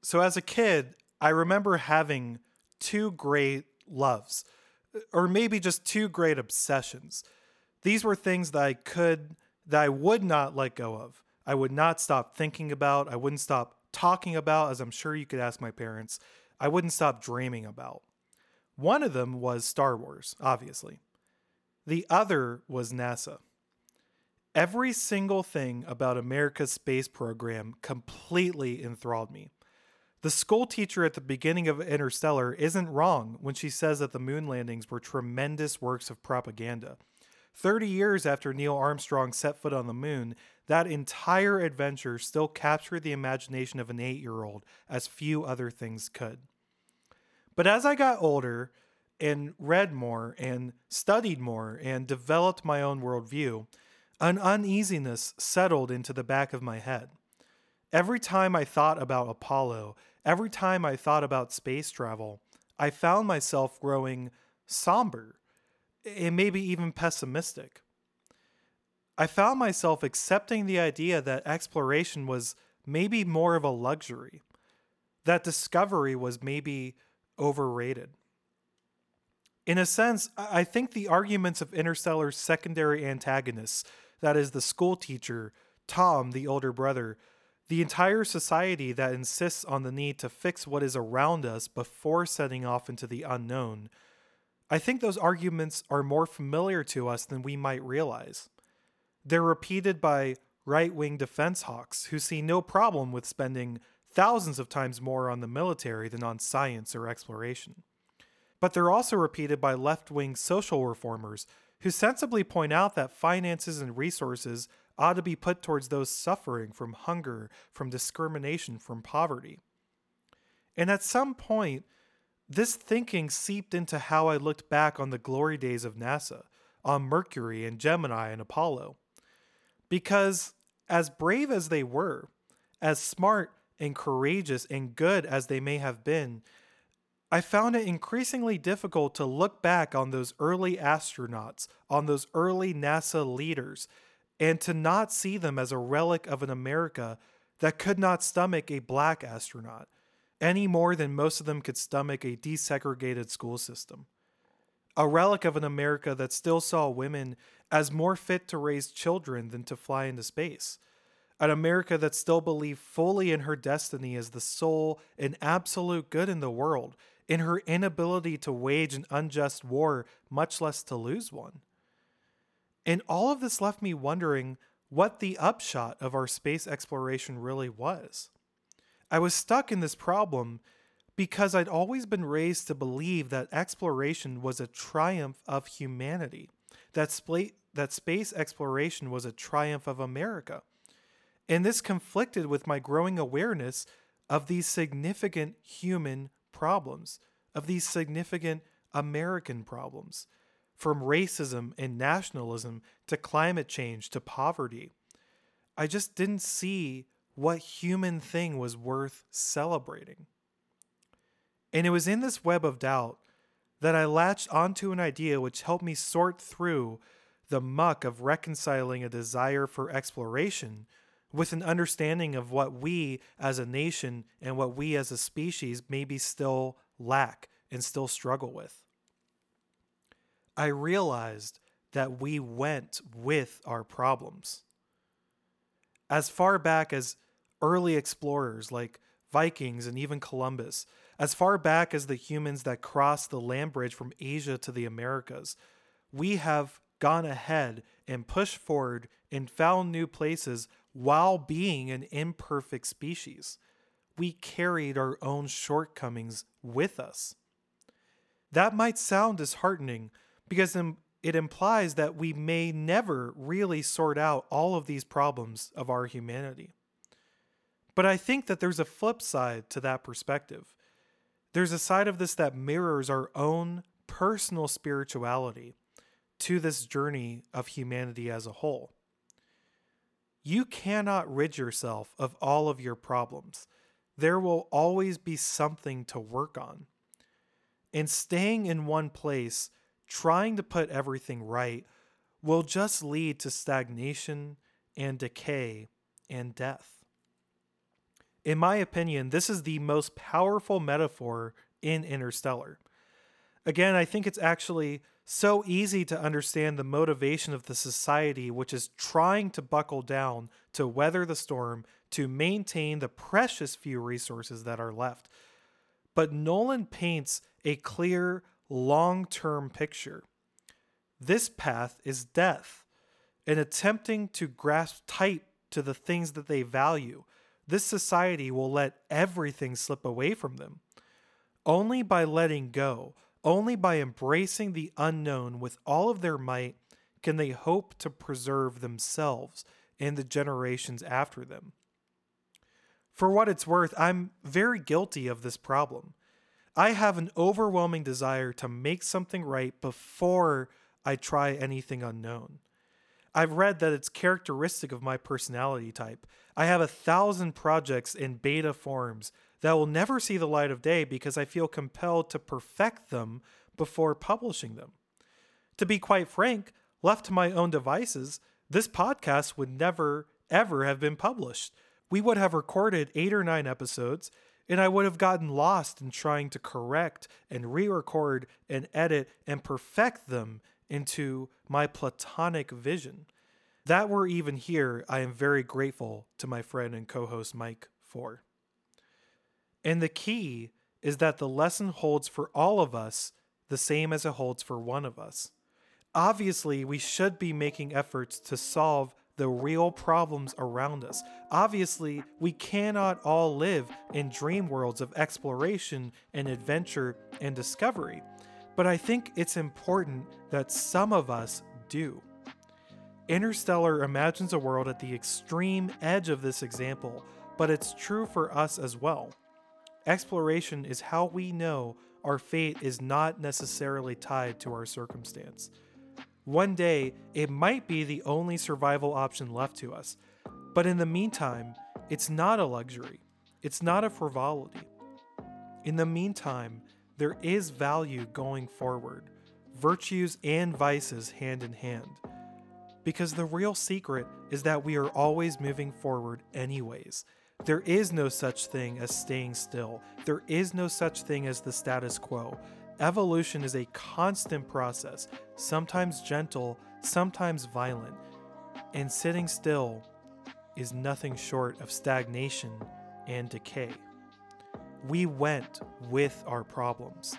So, as a kid, I remember having two great loves, or maybe just two great obsessions. These were things that I could, that I would not let go of. I would not stop thinking about. I wouldn't stop talking about, as I'm sure you could ask my parents. I wouldn't stop dreaming about. One of them was Star Wars, obviously. The other was NASA. Every single thing about America's space program completely enthralled me. The school teacher at the beginning of Interstellar isn't wrong when she says that the moon landings were tremendous works of propaganda. 30 years after Neil Armstrong set foot on the moon, that entire adventure still captured the imagination of an eight year old as few other things could. But as I got older and read more and studied more and developed my own worldview, an uneasiness settled into the back of my head. Every time I thought about Apollo, every time I thought about space travel, I found myself growing somber and maybe even pessimistic. I found myself accepting the idea that exploration was maybe more of a luxury, that discovery was maybe overrated. In a sense, I think the arguments of Interstellar's secondary antagonists, that is, the school teacher, Tom, the older brother, the entire society that insists on the need to fix what is around us before setting off into the unknown, I think those arguments are more familiar to us than we might realize. They're repeated by right wing defense hawks who see no problem with spending thousands of times more on the military than on science or exploration. But they're also repeated by left wing social reformers who sensibly point out that finances and resources ought to be put towards those suffering from hunger, from discrimination, from poverty. And at some point, this thinking seeped into how I looked back on the glory days of NASA, on Mercury and Gemini and Apollo. Because, as brave as they were, as smart and courageous and good as they may have been, I found it increasingly difficult to look back on those early astronauts, on those early NASA leaders, and to not see them as a relic of an America that could not stomach a black astronaut, any more than most of them could stomach a desegregated school system. A relic of an America that still saw women as more fit to raise children than to fly into space. An America that still believed fully in her destiny as the sole and absolute good in the world, in her inability to wage an unjust war, much less to lose one. And all of this left me wondering what the upshot of our space exploration really was. I was stuck in this problem because I'd always been raised to believe that exploration was a triumph of humanity, that, spla- that space exploration was a triumph of America. And this conflicted with my growing awareness of these significant human problems, of these significant American problems, from racism and nationalism to climate change to poverty. I just didn't see what human thing was worth celebrating. And it was in this web of doubt that I latched onto an idea which helped me sort through the muck of reconciling a desire for exploration with an understanding of what we as a nation and what we as a species maybe still lack and still struggle with. I realized that we went with our problems. As far back as early explorers like Vikings and even Columbus, as far back as the humans that crossed the land bridge from Asia to the Americas, we have gone ahead and pushed forward and found new places while being an imperfect species. We carried our own shortcomings with us. That might sound disheartening because it implies that we may never really sort out all of these problems of our humanity. But I think that there's a flip side to that perspective. There's a side of this that mirrors our own personal spirituality to this journey of humanity as a whole. You cannot rid yourself of all of your problems. There will always be something to work on. And staying in one place, trying to put everything right, will just lead to stagnation and decay and death. In my opinion, this is the most powerful metaphor in Interstellar. Again, I think it's actually so easy to understand the motivation of the society which is trying to buckle down to weather the storm to maintain the precious few resources that are left. But Nolan paints a clear, long term picture. This path is death, and attempting to grasp tight to the things that they value. This society will let everything slip away from them. Only by letting go, only by embracing the unknown with all of their might can they hope to preserve themselves and the generations after them. For what it's worth, I'm very guilty of this problem. I have an overwhelming desire to make something right before I try anything unknown. I've read that it's characteristic of my personality type. I have a thousand projects in beta forms that will never see the light of day because I feel compelled to perfect them before publishing them. To be quite frank, left to my own devices, this podcast would never, ever have been published. We would have recorded eight or nine episodes, and I would have gotten lost in trying to correct and re record and edit and perfect them into my platonic vision. That we're even here, I am very grateful to my friend and co host Mike for. And the key is that the lesson holds for all of us the same as it holds for one of us. Obviously, we should be making efforts to solve the real problems around us. Obviously, we cannot all live in dream worlds of exploration and adventure and discovery. But I think it's important that some of us do. Interstellar imagines a world at the extreme edge of this example, but it's true for us as well. Exploration is how we know our fate is not necessarily tied to our circumstance. One day, it might be the only survival option left to us, but in the meantime, it's not a luxury, it's not a frivolity. In the meantime, there is value going forward, virtues and vices hand in hand. Because the real secret is that we are always moving forward, anyways there is no such thing as staying still. There is no such thing as the status quo. Evolution is a constant process, sometimes gentle, sometimes violent. And sitting still is nothing short of stagnation and decay. We went with our problems.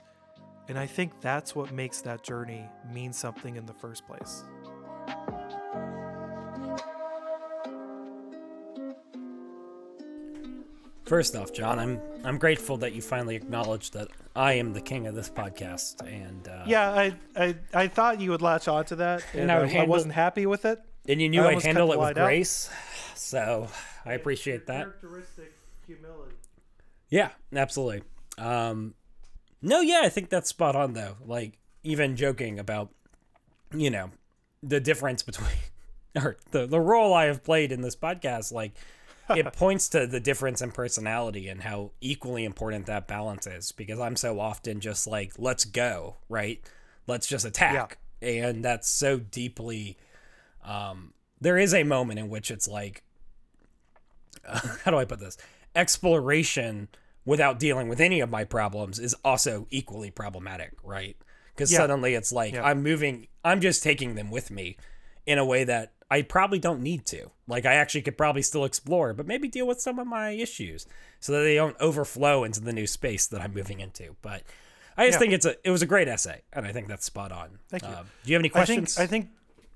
And I think that's what makes that journey mean something in the first place. First off, John, I'm I'm grateful that you finally acknowledged that I am the king of this podcast, and uh, yeah, I, I I thought you would latch on to that, and, and I, handle, I, wasn't happy with it. And you knew I would handle it with grace, out. so I appreciate that. Characteristic humility. Yeah, absolutely. Um, no, yeah, I think that's spot on though. Like even joking about, you know, the difference between or the the role I have played in this podcast, like it points to the difference in personality and how equally important that balance is because I'm so often just like, let's go, right? Let's just attack. Yeah. And that's so deeply um there is a moment in which it's like uh, how do I put this? Exploration without dealing with any of my problems is also equally problematic, right? Because yeah. suddenly it's like yeah. I'm moving, I'm just taking them with me in a way that I probably don't need to. Like I actually could probably still explore, but maybe deal with some of my issues so that they don't overflow into the new space that I'm moving into. But I just Yeah. think it's a it was a great essay, and I think that's spot on. Thank you. Um, do you have any I think questions? I think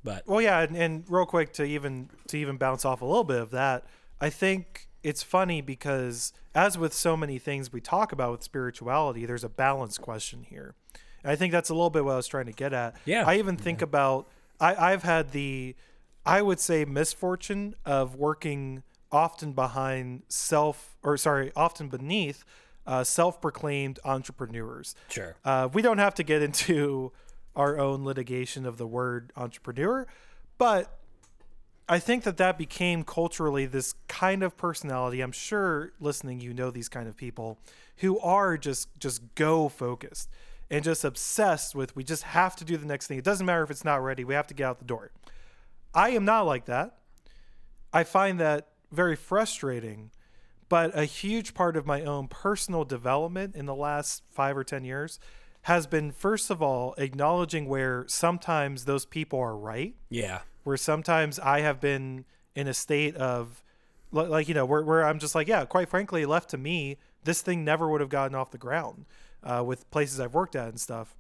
but Well, yeah, and, and real quick to even to even bounce off a little bit of that, I think it's funny because as with so many things we talk about with spirituality, there's a balance question here. And I think that's a little bit what I was trying to get at. Yeah. I even think about I, I've had the I would say misfortune of working often behind self or sorry, often beneath uh, self-proclaimed entrepreneurs. sure. Uh, we don't have to get into our own litigation of the word entrepreneur, but I think that that became culturally this kind of personality. I'm sure listening, you know these kind of people who are just just go focused and just obsessed with we just have to do the next thing. It doesn't matter if it's not ready. We have to get out the door. I am not like that. I find that very frustrating, but a huge part of my own personal development in the last five or 10 years has been, first of all, acknowledging where sometimes those people are right, Yeah. where sometimes I have been in a state of, like, you know, where, where I'm just like, yeah, quite frankly, left to me, this thing never would have gotten off the ground uh, with places I've worked at and stuff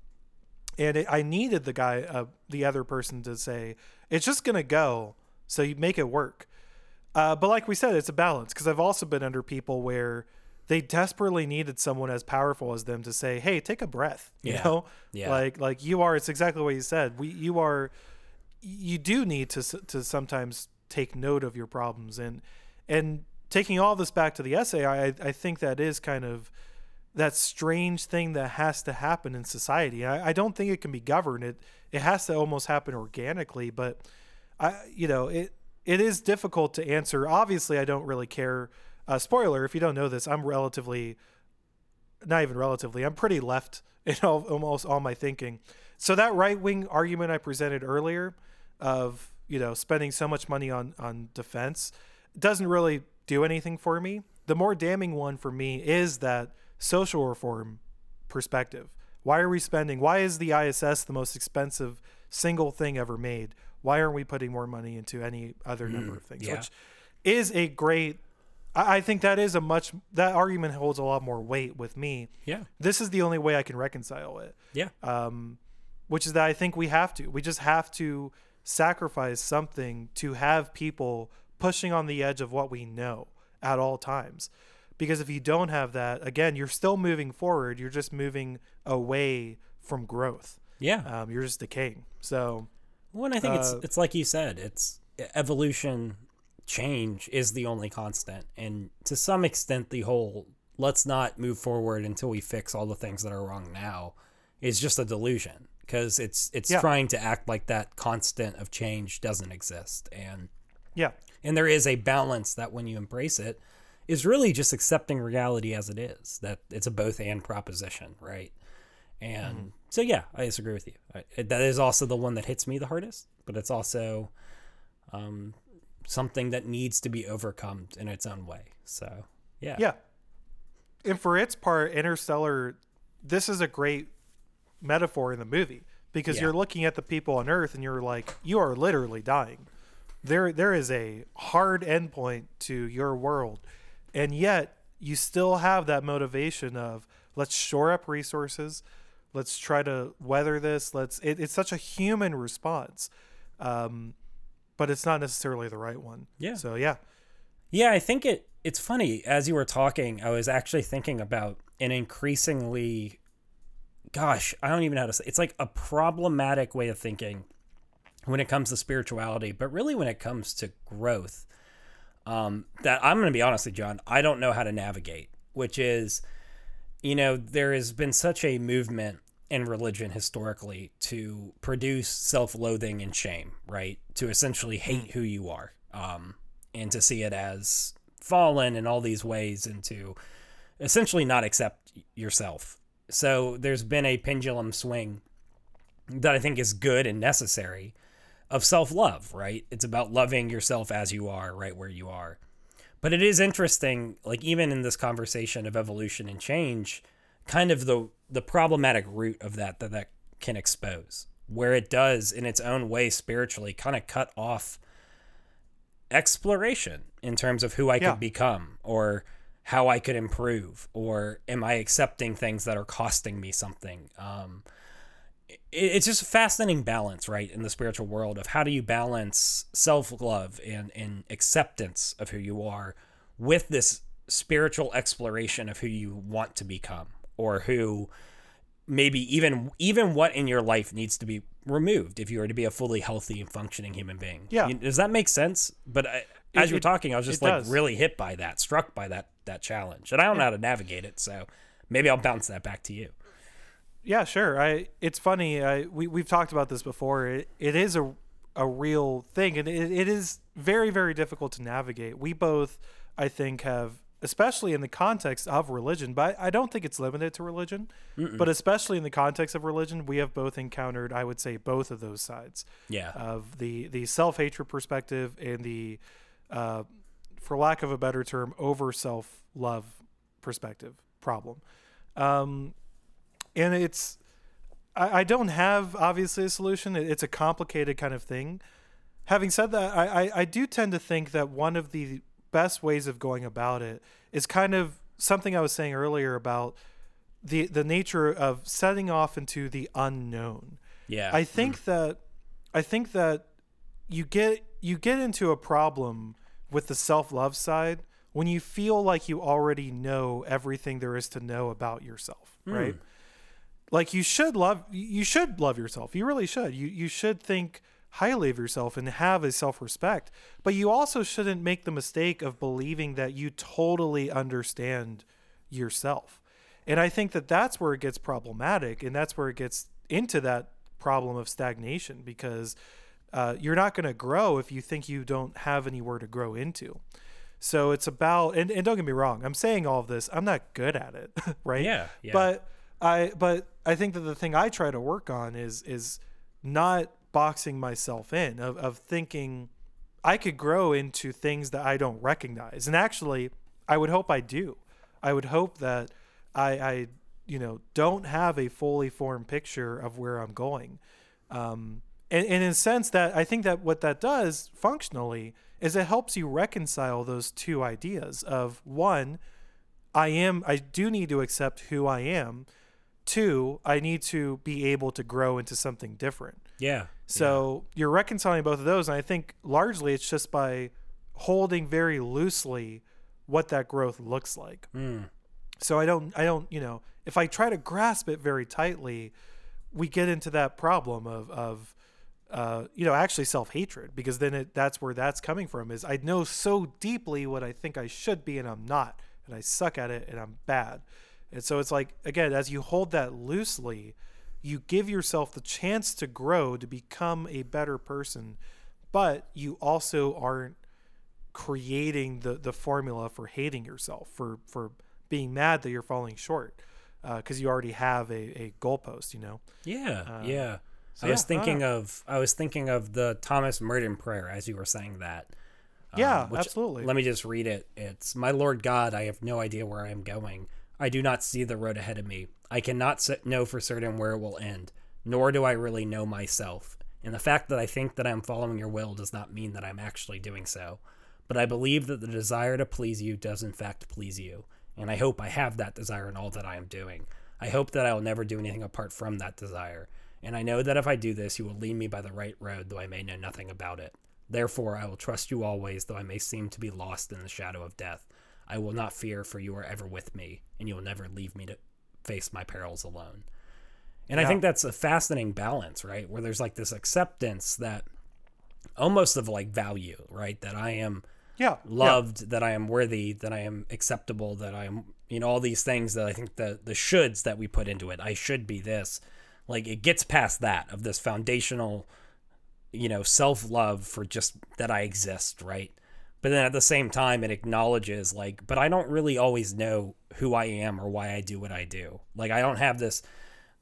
and it, I needed the guy, uh, the other person, to say it's just gonna go, so you make it work. Uh, but like we said, it's a balance because I've also been under people where they desperately needed someone as powerful as them to say, "Hey, take a breath," you Yeah. know, Yeah. like like you are. It's exactly what you said. We you are, you do need to to sometimes take note of your problems and and taking all this back to the essay, I I think that is kind of that strange thing that has to happen in society. I, I don't think it can be governed. It it has to almost happen organically. But I you know it it is difficult to answer. Obviously, I don't really care. Uh, spoiler: if you don't know this, I'm relatively not even relatively. I'm pretty left in all, almost all my thinking. So that right wing argument I presented earlier of you know spending so much money on on defense doesn't really do anything for me. The more damning one for me is that social reform perspective. Why are we spending? Why is the ISS the most expensive single thing ever made? Why aren't we putting more money into any other number of things? yeah. Which is a great. I I think that is a much that argument holds a lot more weight with me. Yeah. This is the only way I can reconcile it Yeah. um, which is that I think we have to. We just have to sacrifice something to have people pushing on the edge of what we know at all times. Because if you don't have that, again, you're still moving forward. You're just moving away from growth. yeah. Um, you're just decaying. So, Well, and I think it's Uh, it's like you said, it's evolution, change is the only constant, and to some extent, the whole let's not move forward until we fix all the things that are wrong now is just a delusion because it's it's Yeah. trying to act like that constant of change doesn't exist, and yeah, and there is a balance that when you embrace it is really just accepting reality as it is that it's a both and proposition right and so yeah i disagree with you I, that is also the one that hits me the hardest but it's also um, something that needs to be overcome in its own way so yeah yeah. And for its part, Interstellar, this is a great metaphor in the movie because Yeah. you're looking at the people on Earth and you're like, you are literally dying. There, there is a hard endpoint to your world, and yet you still have that motivation of let's shore up resources, let's try to weather this. Let's. It, it's such a human response, um, but it's not necessarily the right one. Yeah. So yeah, Yeah, I think it it's funny as you were talking, I was actually thinking about an increasingly gosh, I don't even know how to say. It's like a problematic way of thinking when it comes to spirituality, but really when it comes to growth. Um, that I'm going to be honest with you, John, I don't know how to navigate, which is you know, there has been such a movement in religion historically to produce self-loathing and shame, right? To essentially hate who you are, um, and to see it as fallen in all these ways, and to essentially not accept yourself. So there's been a pendulum swing that I think is good and necessary of self-love, right? It's about loving yourself as you are, right where you are. But it is interesting, like even in this conversation of evolution and change, kind of the the problematic root of that that that can expose, where it does in its own way spiritually kind of cut off exploration in terms of who I Yeah. could become or how I could improve or am I accepting things that are costing me something. Um, it's just a fascinating balance, right, in the spiritual world of how do you balance self love and, and acceptance of who you are with this spiritual exploration of who you want to become or who maybe even even what in your life needs to be removed if you are to be a fully healthy and functioning human being. Yeah. Does that make sense? But I, as you were it- talking, I was just like does. really hit by that, struck by that that challenge, and I don't know how to navigate it. So maybe I'll bounce that back to you. Yeah, sure. I it's funny. I we we've talked about this before. It it is a a real thing, and it, it is very very difficult to navigate. We both, I think, have especially in the context of religion, but I don't think it's limited to religion. But especially in the context of religion, we have both encountered, I would say, both of those sides Yeah. of the the self hatred perspective and the, uh, for lack of a better term, over self love perspective problem. Um, and it's I, I don't have obviously a solution. It, it's a complicated kind of thing. Having said that, I, I, I do tend to think that one of the best ways of going about it is kind of something I was saying earlier about the the nature of setting off into the unknown. yeah. I think mm-hmm. that I think that you get you get into a problem with the self-love side when you feel like you already know everything there is to know about yourself, hmm. right? Like you should love you should love yourself. You really should. You you should think highly of yourself and have a self-respect. But you also shouldn't make the mistake of believing that you totally understand yourself. And I think that that's where it gets problematic and that's where it gets into that problem of stagnation because uh, you're not going to grow if you think you don't have anywhere to grow into. So it's about, and, and don't get me wrong, I'm saying all of this, I'm not good at it, right? Yeah, yeah. But I, but I think that the thing I try to work on is, is not boxing myself in of, of thinking I could grow into things that I don't recognize. And actually, I would hope I do. I would hope that I, I you know, don't have a fully formed picture of where I'm going. Um, and, and in a sense that I think that what that does functionally is it helps you reconcile those two ideas of one, I am, I do need to accept who I am. Two, I need to be able to grow into something different. yeah. So you're reconciling both of those, and I think largely it's just by holding very loosely what that growth looks like. Mm. So I don't, I don't, you know, if I try to grasp it very tightly, we get into that problem of, of, uh, you know, actually self hatred because then it, that's where that's coming from. Is I know so deeply what I think I should be and I'm not, and I suck at it and I'm bad. And so it's like again, as you hold that loosely, you give yourself the chance to grow to become a better person, but you also aren't creating the the formula for hating yourself for for being mad that you're falling short uh, because you already have a, a goalpost you know Yeah, uh, yeah. so I was yeah, I thinking know. of I was thinking of the Thomas Merton prayer as you were saying that. yeah Um, absolutely Let me just read it. It's My Lord God, I have no idea where I am going. I do not see the road ahead of me. I cannot know for certain where it will end, nor do I really know myself. And the fact that I think that I'm following your will does not mean that I'm actually doing so. But I believe that the desire to please you does in fact please you. And I hope I have that desire in all that I am doing. I hope that I will never do anything apart from that desire. And I know that if I do this, you will lead me by the right road, though I may know nothing about it. Therefore, I will trust you always, though I may seem to be lost in the shadow of death. I will not fear, for you are ever with me, and you will never leave me to face my perils alone. And I think that's a fascinating balance, right? Where there's like this acceptance that almost of like value, right? That I am yeah loved, that I am worthy, that I am acceptable, that I am, you know, all these things that I think the the shoulds that we put into it. I should be this. Like it gets past that of this foundational, you know, self love for just that I exist, right? But then at the same time, it acknowledges like, but I don't really always know who I am or why I do what I do. Like I don't have this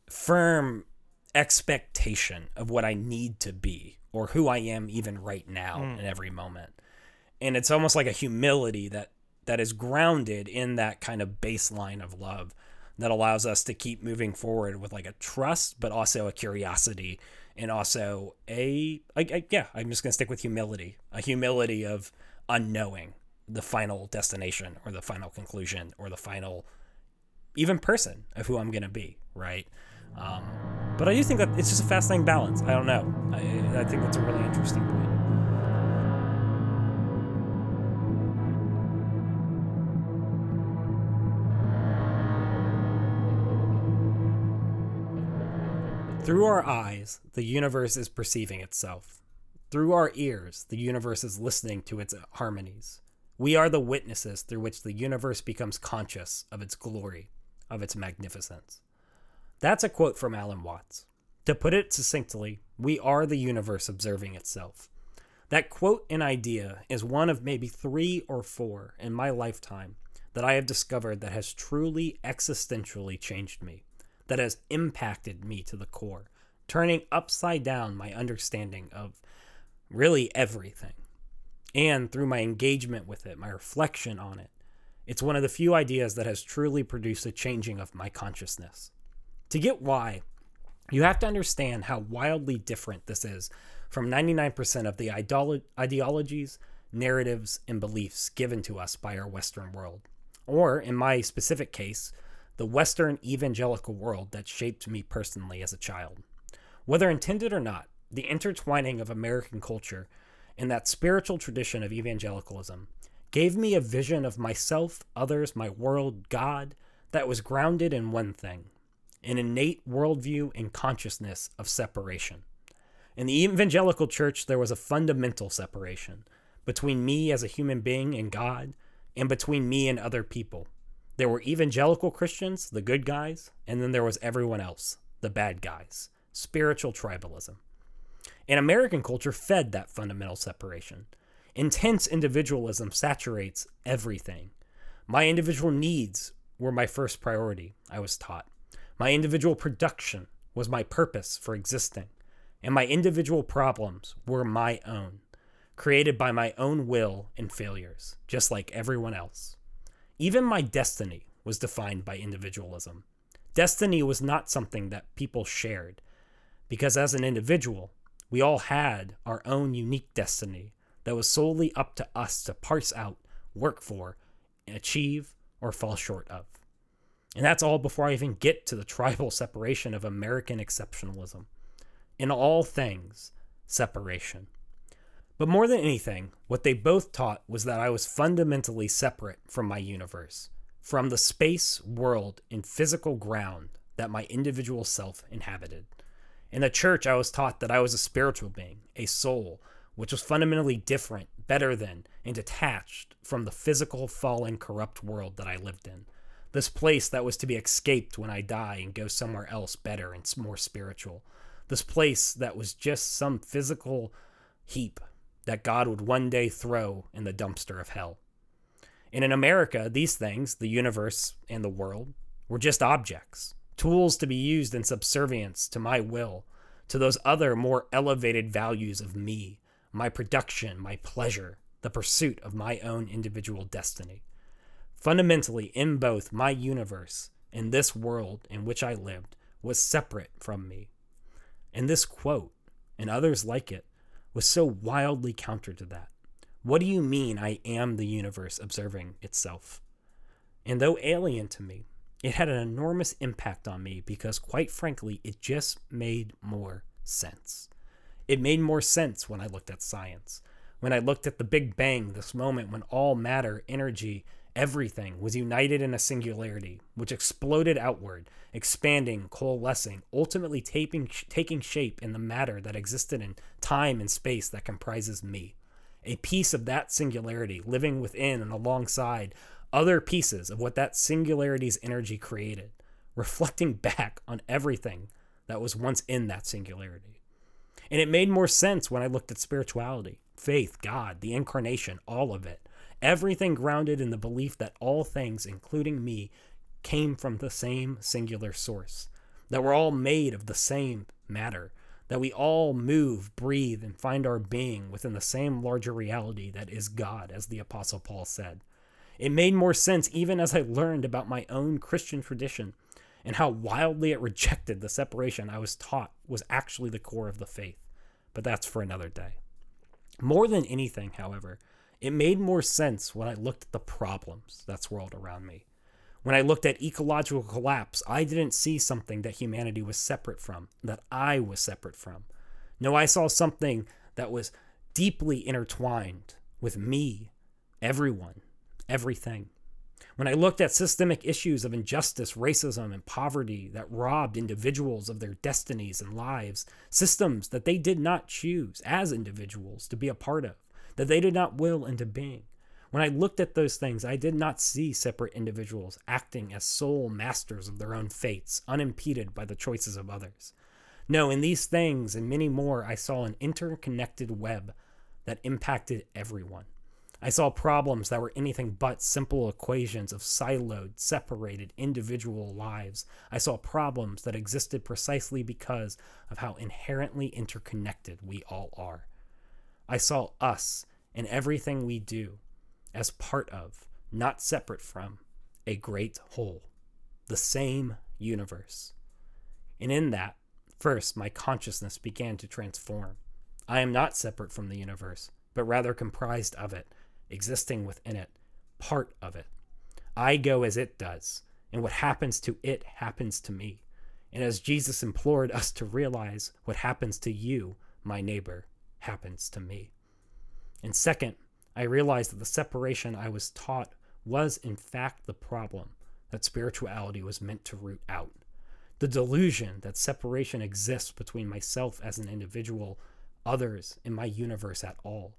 firm expectation of what I need to be or who I am even right now hmm. in every moment. And it's almost like a humility that that is grounded in that kind of baseline of love that allows us to keep moving forward with like a trust, but also a curiosity and also a, a, a yeah, I'm just going to stick with humility, a humility of unknowing the final destination or the final conclusion or the final even person of who I'm going to be, right? Um, but I do think that it's just a fascinating balance. I don't know. I, I think that's a really interesting point. Through our eyes, the universe is perceiving itself. Through our ears, the universe is listening to its harmonies. We are the witnesses through which the universe becomes conscious of its glory, of its magnificence. That's a quote from Alan Watts. To put it succinctly, we are the universe observing itself. That quote and idea is one of maybe three or four in my lifetime that I have discovered that has truly existentially changed me, that has impacted me to the core, turning upside down my understanding of really everything. And through my engagement with it, my reflection on it, it's one of the few ideas that has truly produced a changing of my consciousness. To get why, you have to understand how wildly different this is from 99% of the ideologies, narratives, and beliefs given to us by our Western world. Or, in my specific case, the Western evangelical world that shaped me personally as a child. Whether intended or not, the intertwining of American culture and that spiritual tradition of evangelicalism gave me a vision of myself, others, my world, God, that was grounded in one thing an innate worldview and consciousness of separation. In the evangelical church, there was a fundamental separation between me as a human being and God, and between me and other people. There were evangelical Christians, the good guys, and then there was everyone else, the bad guys. Spiritual tribalism. And American culture fed that fundamental separation. Intense individualism saturates everything. My individual needs were my first priority, I was taught. My individual production was my purpose for existing, and my individual problems were my own, created by my own will and failures, just like everyone else. Even my destiny was defined by individualism. Destiny was not something that people shared, because as an individual, we all had our own unique destiny that was solely up to us to parse out, work for, achieve, or fall short of. And that's all before I even get to the tribal separation of American exceptionalism. In all things, separation. But more than anything, what they both taught was that I was fundamentally separate from my universe, from the space, world, and physical ground that my individual self inhabited. In the church, I was taught that I was a spiritual being, a soul, which was fundamentally different, better than, and detached from the physical, fallen, corrupt world that I lived in this place that was to be escaped when I die and go somewhere else better and more spiritual. This place that was just some physical heap that God would one day throw in the dumpster of hell. And in America, these things, the universe and the world, were just objects, tools to be used in subservience to my will, to those other more elevated values of me, my production, my pleasure, the pursuit of my own individual destiny. Fundamentally, in both my universe and this world in which I lived was separate from me. And this quote, and others like it, was so wildly counter to that. What do you mean I am the universe observing itself? And though alien to me, it had an enormous impact on me because, quite frankly, it just made more sense. It made more sense when I looked at science, when I looked at the Big Bang, this moment when all matter, energy, Everything was united in a singularity, which exploded outward, expanding, coalescing, ultimately taping, taking shape in the matter that existed in time and space that comprises me. A piece of that singularity living within and alongside other pieces of what that singularity's energy created, reflecting back on everything that was once in that singularity. And it made more sense when I looked at spirituality, faith, God, the incarnation, all of it Everything grounded in the belief that all things, including me, came from the same singular source, that we're all made of the same matter, that we all move, breathe, and find our being within the same larger reality that is God, as the Apostle Paul said. It made more sense even as I learned about my own Christian tradition and how wildly it rejected the separation I was taught was actually the core of the faith. But that's for another day. More than anything, however, it made more sense when I looked at the problems that swirled around me. When I looked at ecological collapse, I didn't see something that humanity was separate from, that I was separate from. No, I saw something that was deeply intertwined with me, everyone, everything. When I looked at systemic issues of injustice, racism, and poverty that robbed individuals of their destinies and lives, systems that they did not choose as individuals to be a part of, that they did not will into being. When I looked at those things, I did not see separate individuals acting as sole masters of their own fates, unimpeded by the choices of others. No, in these things and many more, I saw an interconnected web that impacted everyone. I saw problems that were anything but simple equations of siloed, separated individual lives. I saw problems that existed precisely because of how inherently interconnected we all are. I saw us and everything we do as part of, not separate from, a great whole, the same universe. And in that, first, my consciousness began to transform. I am not separate from the universe, but rather comprised of it existing within it, part of it. I go as it does, and what happens to it happens to me. And as Jesus implored us to realize what happens to you, my neighbor, happens to me. And second, I realized that the separation I was taught was in fact the problem that spirituality was meant to root out. The delusion that separation exists between myself as an individual, others, and my universe at all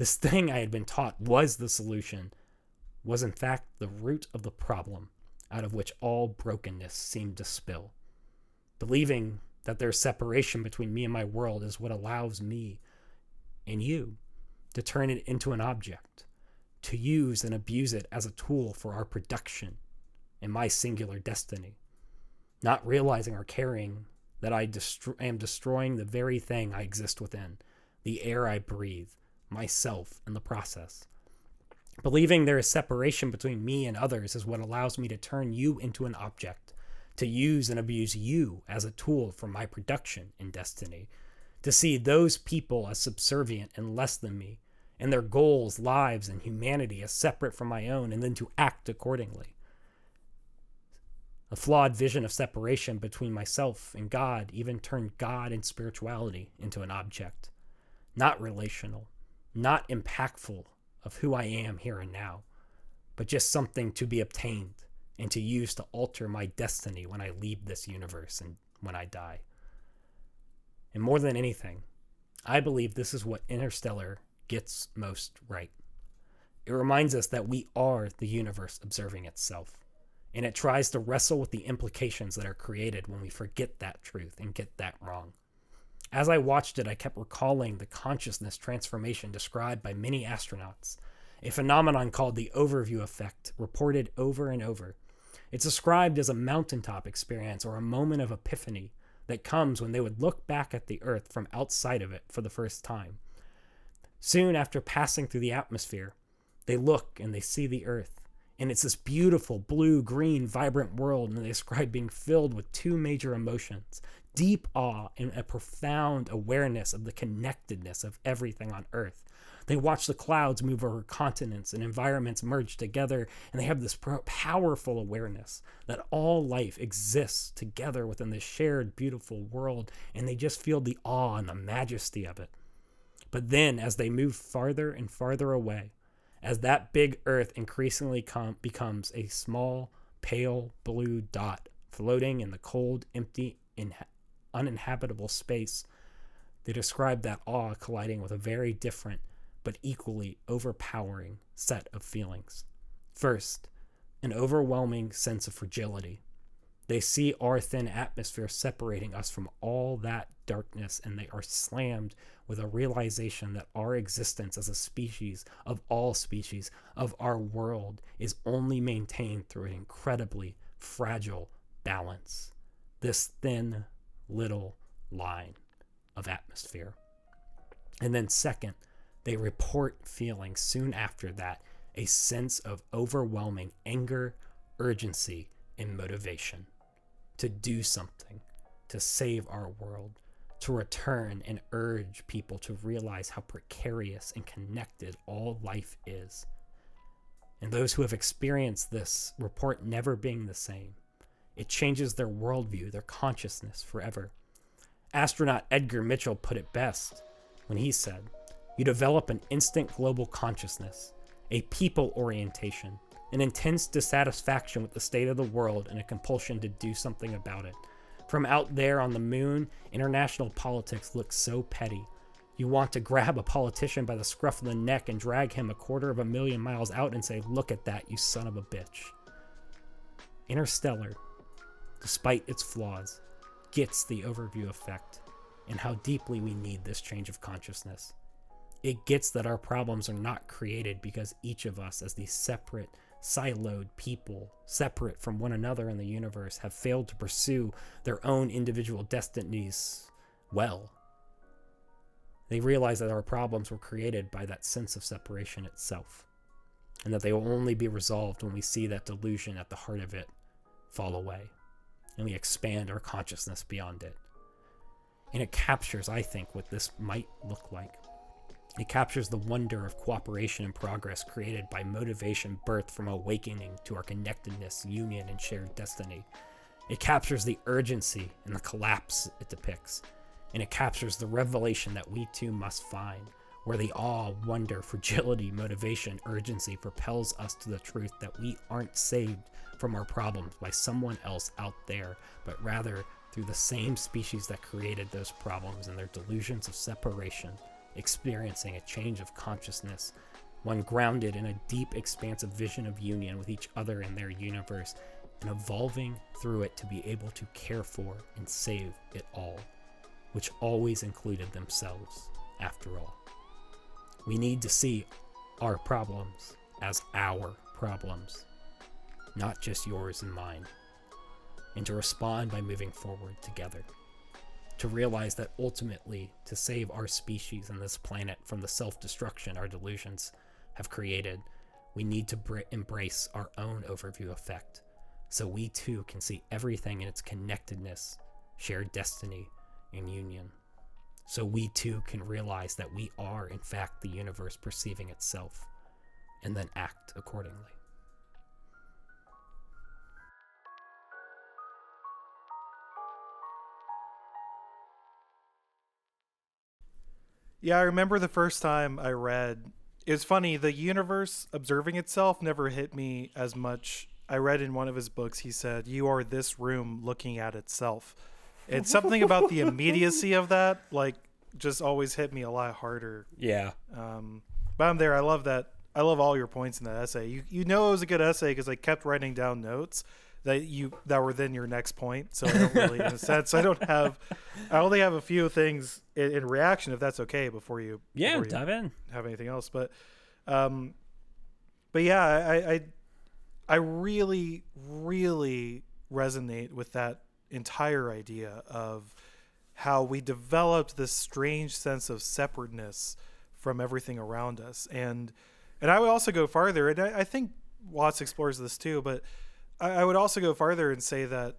this thing I had been taught was the solution, was in fact the root of the problem out of which all brokenness seemed to spill. Believing that there's separation between me and my world is what allows me and you to turn it into an object, to use and abuse it as a tool for our production and my singular destiny. Not realizing or caring that I am destroying the very thing I exist within, the air I breathe, myself in the process. Believing there is separation between me and others is what allows me to turn you into an object, to use and abuse you as a tool for my production in destiny, to see those people as subservient and less than me, and their goals, lives, and humanity as separate from my own, and then to act accordingly. A flawed vision of separation between myself and God even turned God and spirituality into an object, not relational, not impactful of who I am here and now, but just something to be obtained and to use to alter my destiny when I leave this universe and when I die. And more than anything, I believe this is what Interstellar gets most right. It reminds us that we are the universe observing itself, and it tries to wrestle with the implications that are created when we forget that truth and get that wrong. As I watched it, I kept recalling the consciousness transformation described by many astronauts, a phenomenon called the overview effect, reported over and over. It's described as a mountaintop experience or a moment of epiphany that comes when they would look back at the Earth from outside of it for the first time. Soon after passing through the atmosphere, they look and they see the Earth. And it's this beautiful blue, green, vibrant world, and they describe being filled with two major emotions deep awe and a profound awareness of the connectedness of everything on Earth. They watch the clouds move over continents and environments merge together, and they have this powerful awareness that all life exists together within this shared, beautiful world, and they just feel the awe and the majesty of it. But then, as they move farther and farther away, as that big Earth increasingly com- becomes a small, pale blue dot floating in the cold, empty, in- uninhabitable space, they describe that awe colliding with a very different but equally overpowering set of feelings. First, an overwhelming sense of fragility. They see our thin atmosphere separating us from all that darkness, and they are slammed with a realization that our existence as a species, of all species, of our world, is only maintained through an incredibly fragile balance. This thin, little line of atmosphere. And then, second, they report feeling soon after that a sense of overwhelming anger, urgency, and motivation to do something, to save our world, to return and urge people to realize how precarious and connected all life is. And those who have experienced this report never being the same. It changes their worldview, their consciousness forever. Astronaut Edgar Mitchell put it best when he said, You develop an instant global consciousness, a people orientation, an intense dissatisfaction with the state of the world, and a compulsion to do something about it. From out there on the moon, international politics looks so petty. You want to grab a politician by the scruff of the neck and drag him a quarter of a million miles out and say, Look at that, you son of a bitch. Interstellar, despite its flaws, gets the overview effect and how deeply we need this change of consciousness. It gets that our problems are not created because each of us, as these separate, siloed people, separate from one another in the universe, have failed to pursue their own individual destinies well. They realize that our problems were created by that sense of separation itself, and that they will only be resolved when we see that delusion at the heart of it fall away, and we expand our consciousness beyond it. And it captures, I think, what this might look like. It captures the wonder of cooperation and progress created by motivation birthed from awakening to our connectedness, union, and shared destiny. It captures the urgency and the collapse it depicts. And it captures the revelation that we too must find, where the awe, wonder, fragility, motivation, urgency propels us to the truth that we aren't saved from our problems by someone else out there, but rather through the same species that created those problems and their delusions of separation, experiencing a change of consciousness, one grounded in a deep, expansive vision of union with each other and their universe, and evolving through it to be able to care for and save it all, which always included themselves, after all. We need to see our problems as our problems, not just yours and mine and to respond by moving forward together. To realize that ultimately, to save our species and this planet from the self destruction our delusions have created, we need to br- embrace our own overview effect so we too can see everything in its connectedness, shared destiny, and union. So we too can realize that we are, in fact, the universe perceiving itself, and then act accordingly. Yeah, I remember the first time I read. It's funny, the universe observing itself never hit me as much. I read in one of his books, he said, You are this room looking at itself. And something about the immediacy of that, like, just always hit me a lot harder. Yeah. Um, but I'm there. I love that. I love all your points in that essay. You you know it was a good essay because I kept writing down notes that you that were then your next point. So I don't really, in a sense, I don't have. I only have a few things in, in reaction, if that's okay, before you Yeah, before you dive in. have anything else. But, um, but yeah, I I I really really resonate with that entire idea of how we developed this strange sense of separateness from everything around us and and i would also go farther and i, I think watts explores this too but I, I would also go farther and say that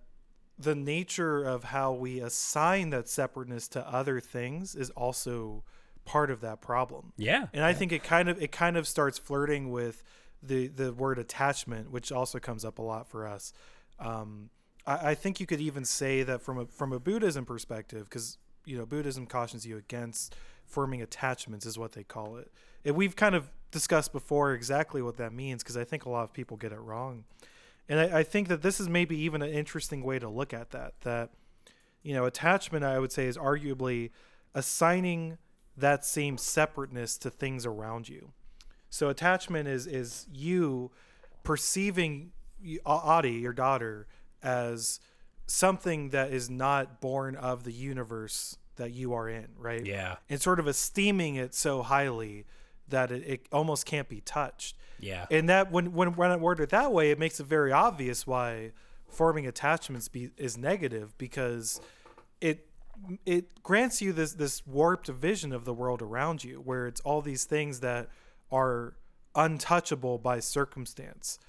the nature of how we assign that separateness to other things is also part of that problem Yeah. and I think it kind of it kind of starts flirting with the the word attachment, which also comes up a lot for us. Um, I, I think you could even say that from a from a Buddhism perspective, because you know Buddhism cautions you against forming attachments, is what they call it. And we've kind of discussed before exactly what that means, because I think a lot of people get it wrong. And I, I think that this is maybe even an interesting way to look at that. That you know, attachment, I would say, is arguably assigning that same separateness to things around you. So attachment is is you perceiving Adi, your daughter, as something that is not born of the universe that you are in, right? Yeah. And sort of esteeming it so highly that it, it almost can't be touched. Yeah. And that when when when I word it that way, it makes it very obvious why forming attachments be is negative because it it grants you this this warped vision of the world around you where it's all these things that are untouchable by circumstance,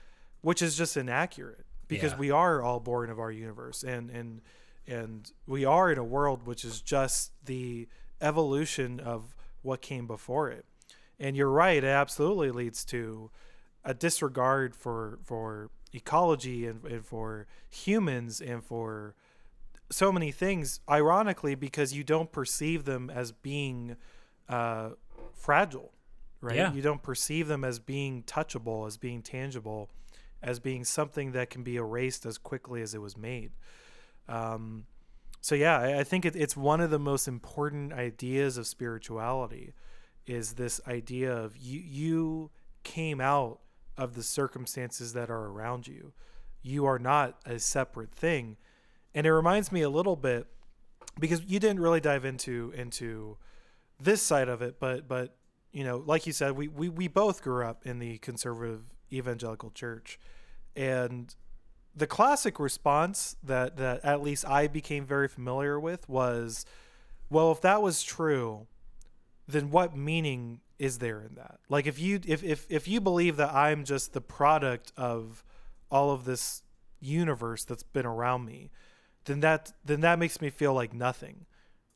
which is just inaccurate because Yeah. we are all born of our universe and and and we are in a world which is just the evolution of what came before it and you're right it absolutely leads to a disregard for for ecology and, and for humans and for so many things ironically because you don't perceive them as being uh, fragile right Yeah. you don't perceive them as being touchable as being tangible as being something that can be erased as quickly as it was made. Um, so yeah I, I think it, it's one of the most important ideas of spirituality is this idea of you you came out of the circumstances that are around you. You are not a separate thing. And it reminds me a little bit because you didn't really dive into into this side of it but but you know like you said we we, we both grew up in the conservative evangelical church. And the classic response that that at least I became very familiar with was well if that was true then what meaning is there in that? Like if you if if, if you believe that i'm just the product of all of this universe that's been around me then that then that makes me feel like nothing.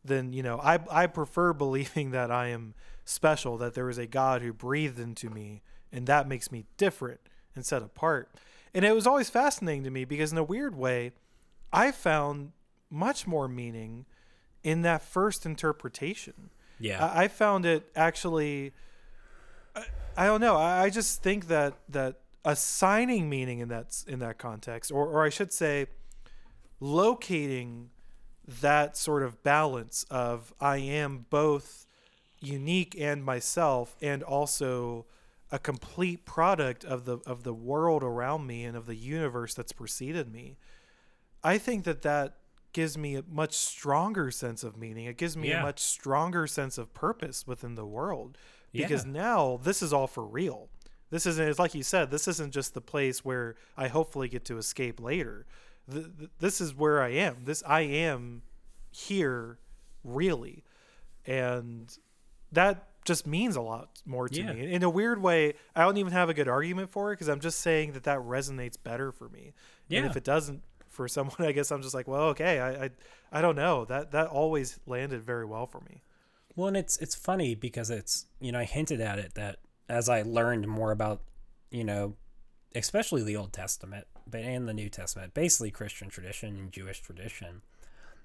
Then you know i i prefer believing that i am special that there is a god who breathed into me and that makes me different and set apart and it was always fascinating to me because in a weird way i found much more meaning in that first interpretation Yeah. I, I found it actually. I, I don't know. I, I just think that that assigning meaning in that in that context, or or I should say, locating that sort of balance of I am both unique and myself, and also a complete product of the of the world around me and of the universe that's preceded me. I think that that gives me a much stronger sense of meaning. It gives me Yeah. a much stronger sense of purpose within the world because Yeah. now this is all for real. This isn't it's like you said, this isn't just the place where I hopefully get to escape later. Th- th- this is where I am. This I am here really. And that just means a lot more to Yeah. me. In a weird way, I don't even have a good argument for it because I'm just saying that that resonates better for me. Yeah. And if it doesn't for someone, I guess I'm just like, well, okay, I, I, I don't know. That that always landed very well for me. Well, and it's it's funny because it's you know I hinted at it that as I learned more about you know especially the Old Testament but and the New Testament, basically Christian tradition and Jewish tradition.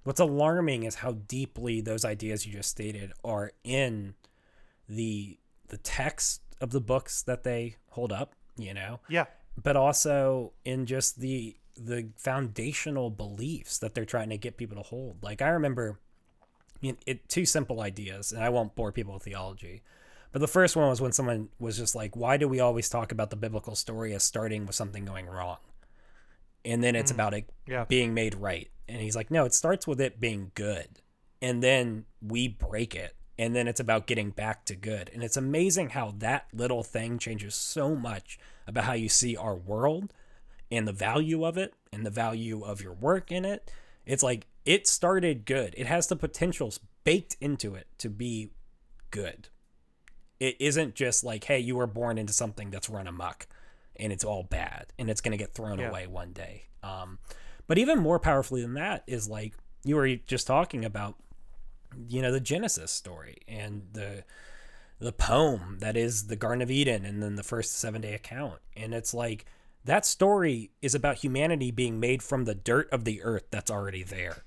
What's alarming is how deeply those ideas you just stated are in the the text of the books that they hold up, you know, Yeah, but also in just the the foundational beliefs that they're trying to get people to hold. Like I remember it two simple ideas, and I won't bore people with theology. But the first one was when someone was just like, "Why do we always talk about the biblical story as starting with something going wrong, and then it's mm. about it yeah. being made right?" And he's like, "No, it starts with it being good, and then we break it, and then it's about getting back to good." And it's amazing how that little thing changes so much about how you see our world and the value of it and the value of your work in it. It's like it started good. It has the potentials baked into it to be good. It isn't just like, hey, you were born into something that's run amok and it's all bad and it's going to get thrown Yeah. away one day. Um, but even more powerfully than that is like you were just talking about, you know, the Genesis story and the the poem that is the Garden of Eden and then the first seven day account. And it's like that story is about humanity being made from the dirt of the earth that's already there.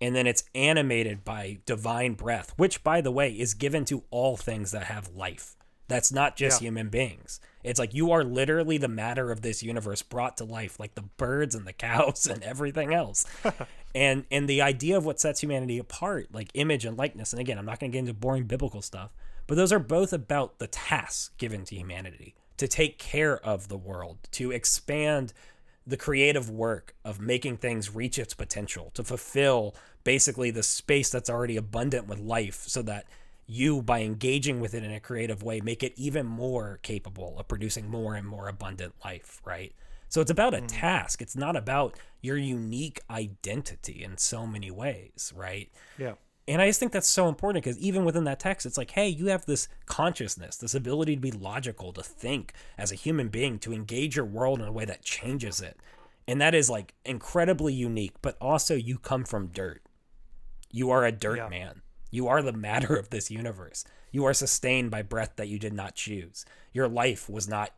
And then it's animated by divine breath, which, by the way, is given to all things that have life. That's not just Yeah. human beings. It's like you are literally the matter of this universe brought to life, like the birds and the cows and everything else. and and the idea of what sets humanity apart, like image and likeness. And again, I'm not going to get into boring biblical stuff, but those are both about the tasks given to humanity to take care of the world, to expand the creative work of making things reach its potential, to fulfill basically the space that's already abundant with life so that you by engaging with it in a creative way make it even more capable of producing more and more abundant life, right? So it's about a mm. task. It's not about your unique identity in so many ways, right? Yeah. And I just think that's so important because even within that text, it's like, hey, you have this consciousness, this ability to be logical, to think as a human being, to engage your world in a way that changes it. And that is like incredibly unique, but also you come from dirt. You are a dirt Yeah. man. You are the matter of this universe. You are sustained by breath that you did not choose. Your life was not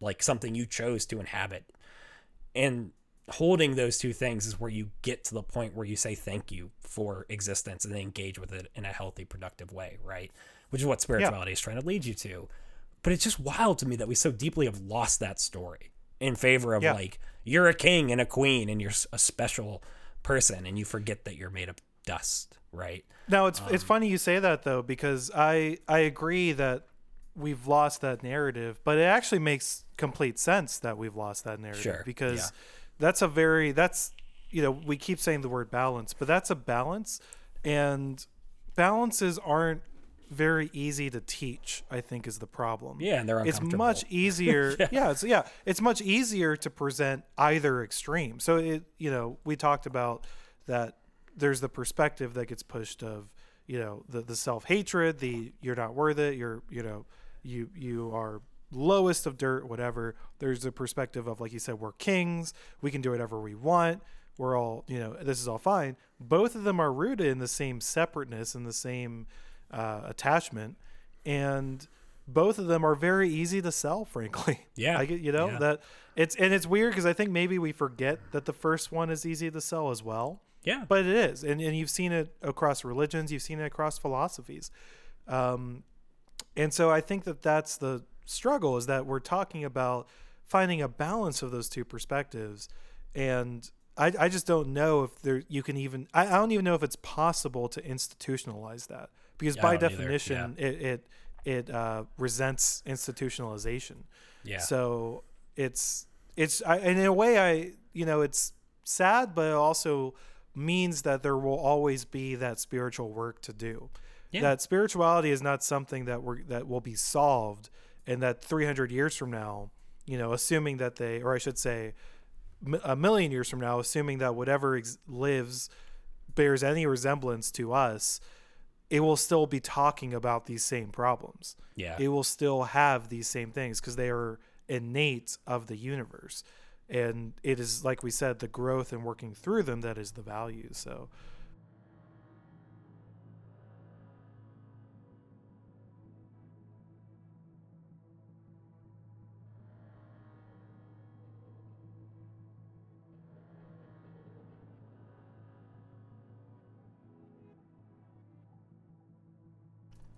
like something you chose to inhabit. And holding those two things is where you get to the point where you say thank you for existence and then engage with it in a healthy, productive way, right? Which is what spirituality is trying to lead you to. But it's just wild to me that we so deeply have lost that story in favor of Yeah. like you're a king and a queen and you're a special person and you forget that you're made of dust, right? Now it's it's Um, funny you say that though because I I agree that we've lost that narrative, but it actually makes complete sense that we've lost that narrative Sure, because yeah. that's a very that's you know we keep saying the word balance, but that's a balance and balances aren't very easy to teach. I think is the problem. Yeah, and they're it's much easier. yeah. it's yeah, it's much easier to present either extreme. So it you know we talked about that. There's the perspective that gets pushed of you know the the self hatred, the you're not worth it, you're you know you you are lowest of dirt, whatever. There's a perspective of like you said, we're kings, we can do whatever we want. We're all you know this is all fine. Both of them are rooted in the same separateness and the same uh, attachment, and both of them are very easy to sell. Frankly, Yeah, I get you know yeah. that it's and it's weird because I think maybe we forget that the first one is easy to sell as well Yeah. but it is and, and you've seen it across religions you've seen it across philosophies. Um, and so i think that that's the struggle is that we're talking about finding a balance of those two perspectives. And i, I just don't know if there you can even I, I don't even know if it's possible to institutionalize that because Yeah, by definition it it, it uh, resents institutionalization. Yeah. so it's it's I, and in a way I you know it's sad, but also means that there will always be that spiritual work to do. Yeah. That spirituality is not something that we're that will be solved, and that 300 years from now, you know, assuming that they, or I should say, a million years from now, assuming that whatever ex- lives bears any resemblance to us, it will still be talking about these same problems yeah. it will still have these same things because they are innate of the universe and it is like we said the growth and working through them that is the value so.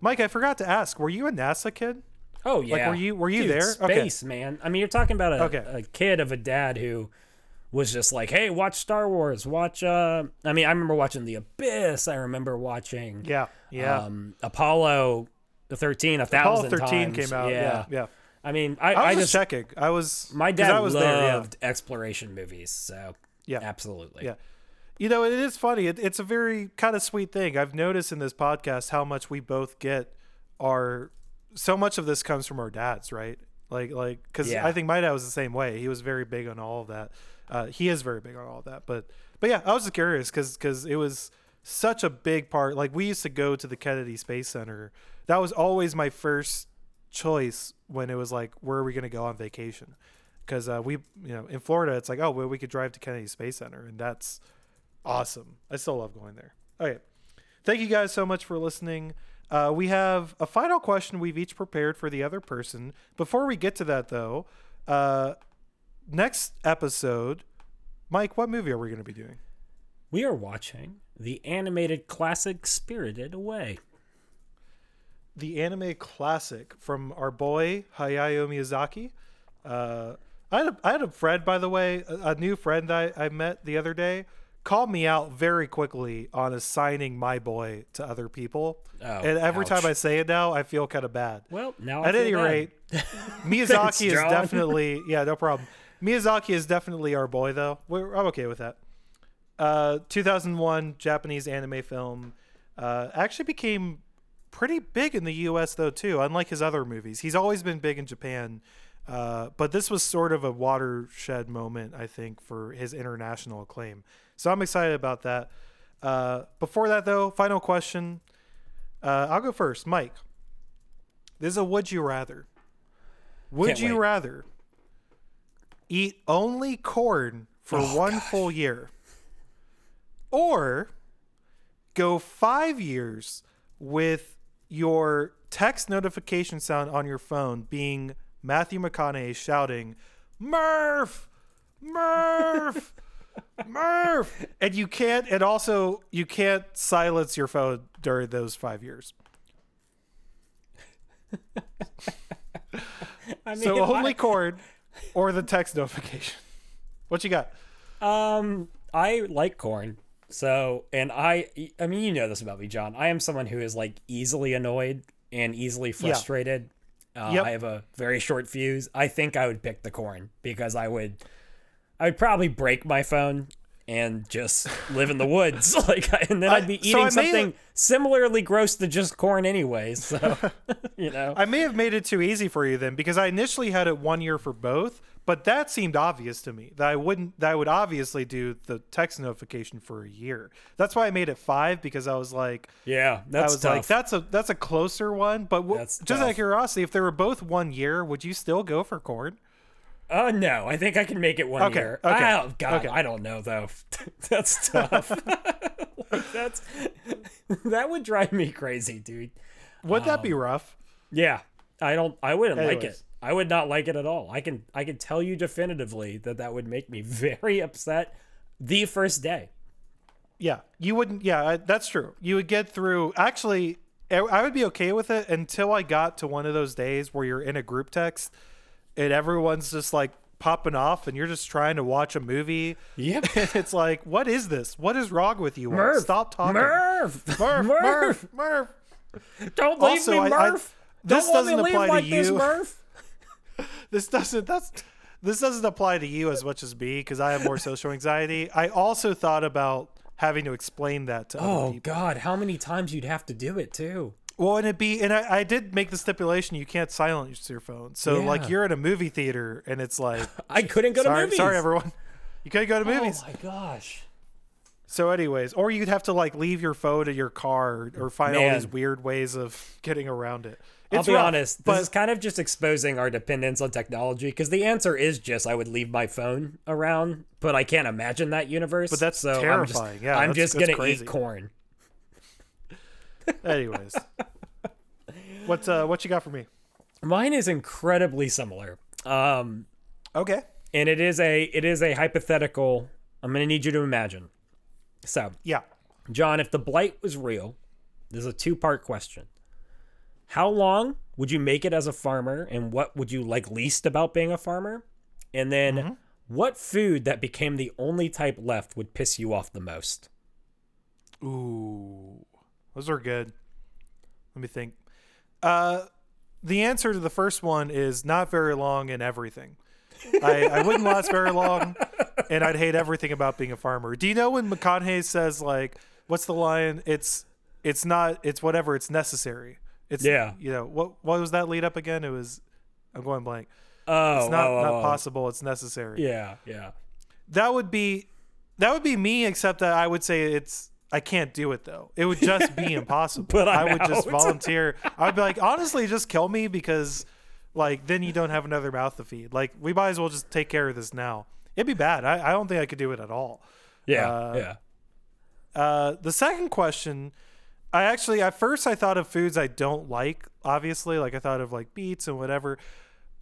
Mike i forgot to ask were you a nasa kid Oh yeah. were you- were you Dude, there? Okay. Space, man. I mean, you're talking about a, Okay. a kid of a dad who was just like, "Hey, watch Star Wars. Watch." uh I mean, I remember watching The Abyss. I remember watching. yeah yeah Um, Apollo, the thirteen, a Apollo 13 times. came out yeah yeah, I mean, I, i was I just checking i was my dad i was there yeah. loved exploration movies, so Yeah. absolutely. Yeah. You know, it is funny. It, it's a very kind of sweet thing. I've noticed in this podcast how much we both get our so much of this comes from our dads, right? Like, like, because Yeah. I think my dad was the same way. He was very big on all of that. Uh, he is very big on all of that. But, but yeah, I was just curious because because it was such a big part. Like, we used to go to the Kennedy Space Center. That was always my first choice when it was like, where are we going to go on vacation? Because uh, we, you know, in Florida, it's like, oh, well, we could drive to Kennedy Space Center, and that's awesome. I still love going there. Okay. Thank you guys so much for listening. Uh, we have a final question we've each prepared for the other person. Before we get to that, though, uh, next episode, Mike, what movie are we going to be doing? We are watching the animated classic Spirited Away. The anime classic from our boy Hayao Miyazaki. Uh, I, had a, I had a friend, by the way, a, a new friend I, I met the other day, called me out very quickly on assigning my boy to other people. Oh, and every ouch. time I say it now, I feel kind of bad. Well, now I At any bad. rate, Miyazaki is definitely yeah, no problem. Miyazaki is definitely our boy though. We're, I'm okay with that. Uh, 2001 Japanese anime film. Uh, actually became pretty big in the U.S. though too. Unlike his other movies, he's always been big in Japan. Uh, but this was sort of a watershed moment, I think, for his international acclaim. So I'm excited about that. Uh, before that, though, final question. Uh, I'll go first, Mike. This is a would you rather. Would Can't you wait. rather eat only corn for one full year, or go five years with your text notification sound on your phone being Matthew McConaughey shouting, Murph! Murph! Murph! And you can't, and also you can't silence your phone during those five years. I mean, So only I- cord or the text notification. What you got? Um, I like corn. So, and I, I mean, you know this about me, John. I am someone who is like easily annoyed and easily frustrated. Uh, Yep. I have a very short fuse. I think I would pick the corn because I would, I would probably break my phone and just live in the woods, like, and then I'd be eating may- something similarly gross to just corn anyways. So, you know, I may have made it too easy for you then because I initially had it one year for both, but that seemed obvious to me that I wouldn't that I would obviously do the text notification for a year. That's why I made it five because I was like yeah, that's I was tough. like that's a that's a closer one. But w- just out of curiosity, if they were both one year, would you still go for corn? Oh no, I think I can make it one Okay, year. okay, Oh god, okay. I don't know though. that's tough. like, that's that would drive me crazy, dude. Would that Um, be rough? Yeah, I don't. I wouldn't like it. I would not like it at all. I can. I can tell you definitively that that would make me very upset the first day. Yeah, you wouldn't. Yeah, that's true. You would get through. Actually, I I would be okay with it until I got to one of those days where you're in a group text and everyone's just like popping off, and you're just trying to watch a movie. Yep. It's like, what is this? What is wrong with you? Murph, Stop talking. Murph, Murph, Murph, Murph, Murph. don't leave Also, me, I- I- Murph. this don't doesn't apply to like this, you. Murph. This doesn't. That's. This doesn't apply to you as much as me because I have more social anxiety. I also thought about having to explain that to other Oh people. God, how many times you'd have to do it too? Well, and it be, and I, I did make the stipulation you can't silence your phone. So like you're in a movie theater and it's like, I couldn't go to sorry, movies. sorry everyone, you couldn't go to oh movies. Oh my gosh. So, anyways, or you'd have to like leave your phone in your car or find all these weird ways of getting around it. I'll be rough, honest. This is kind of just exposing our dependence on technology because the answer is just I would leave my phone around, but I can't imagine that universe. But that's so I'm terrifying. just, Yeah, I'm just gonna crazy. eat corn. Anyways, what uh, what you got for me? Mine is incredibly similar. Um, Okay, and it is a it is a hypothetical. I'm gonna need you to imagine. So, yeah, John, if the blight was real, this is a two part question. How long would you make it as a farmer, and what would you like least about being a farmer? And then, Mm-hmm. what food that became the only type left would piss you off the most? Ooh, those are good. Let me think. Uh, the answer to the first one is not very long and everything. I, I wouldn't last very long, and I'd hate everything about being a farmer. Do you know when McConaughey says like, "What's the line? It's it's not it's whatever. It's necessary." It's Yeah. You know what? What was that lead up again? It was. I'm going blank. Oh, It's not oh, not oh. possible. It's necessary Yeah, yeah. that would be that would be me except that i would say it's i can't do it though. It would just be impossible. But i I'm would just volunteer. I'd be like honestly just kill me because like then you don't have another mouth to feed. Like we might as well just take care of this now. It'd be bad. I, I don't think i could do it at all. Yeah, Uh, yeah. uh, the second question i actually at first i thought of foods i don't like obviously. Like i thought of like beets and whatever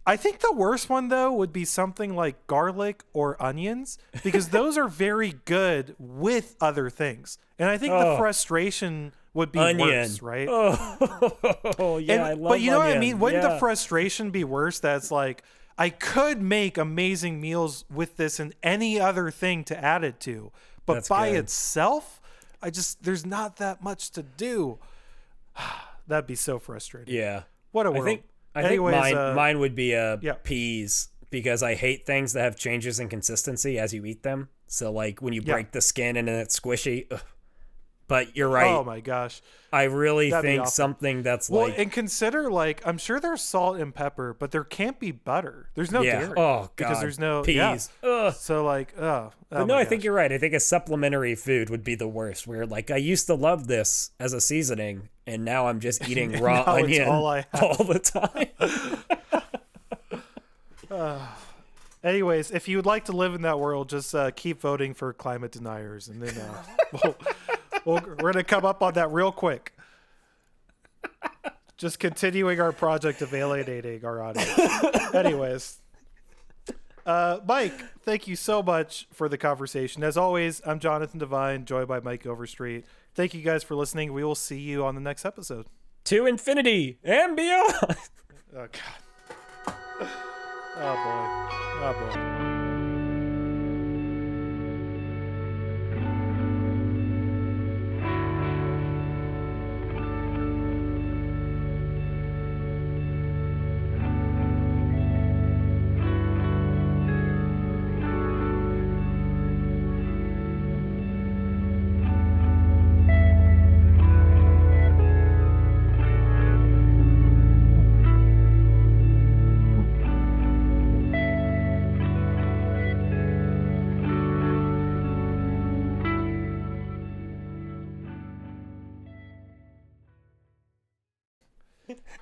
i think the worst one though would be something like garlic or onions because those are very good with other things and i think the Oh. frustration would be Onion, worse right Oh, yeah. and- I love but you know what I mean? Wouldn't yeah. the frustration be worse? That's like I could make amazing meals with this and any other thing to add it to, but That's by good. itself, I just there's not that much to do. That'd be so frustrating. Yeah. What a world. I Anyways, think mine uh, mine would be uh yeah. peas because I hate things that have changes in consistency as you eat them. So like when you Yeah. break the skin and then it's squishy. ugh. But you're right. Oh my gosh. I really that'd think something that's Well, like and consider like I'm sure there's salt and pepper, but there can't be butter. There's no yeah. dairy. Oh god. because there's no peas. Ugh. So like, oh, But no, I think you're right. I think a supplementary food would be the worst. Where like I used to love this as a seasoning, and now I'm just eating raw onion all all the time. Anyways, if you would like to live in that world, just uh, keep voting for climate deniers, and then uh, we'll, we'll, we're gonna come up on that real quick. Just continuing our project of alienating our audience. Anyways, uh, Mike, thank you so much for the conversation. As always, I'm Jonathan Devine, joined by Mike Overstreet. Thank you guys for listening. We will see you on the next episode. To infinity and beyond. Oh God. Oh boy. Oh boy.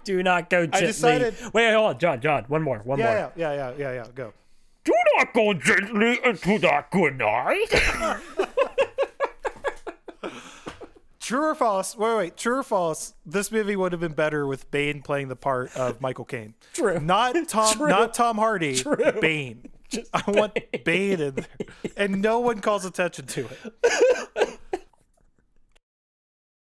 Do not go gently. decided- Wait, hold on, John. John, one more. One more. Yeah, yeah, yeah, yeah, yeah, yeah. Go. Do not go gently into that good night. True or false? Wait, wait. True or false? This movie would have been better with Bane playing the part of Michael Caine. True. Not Tom. True. Not Tom Hardy. True. Bane. I want Bane in there, and no one calls attention to it.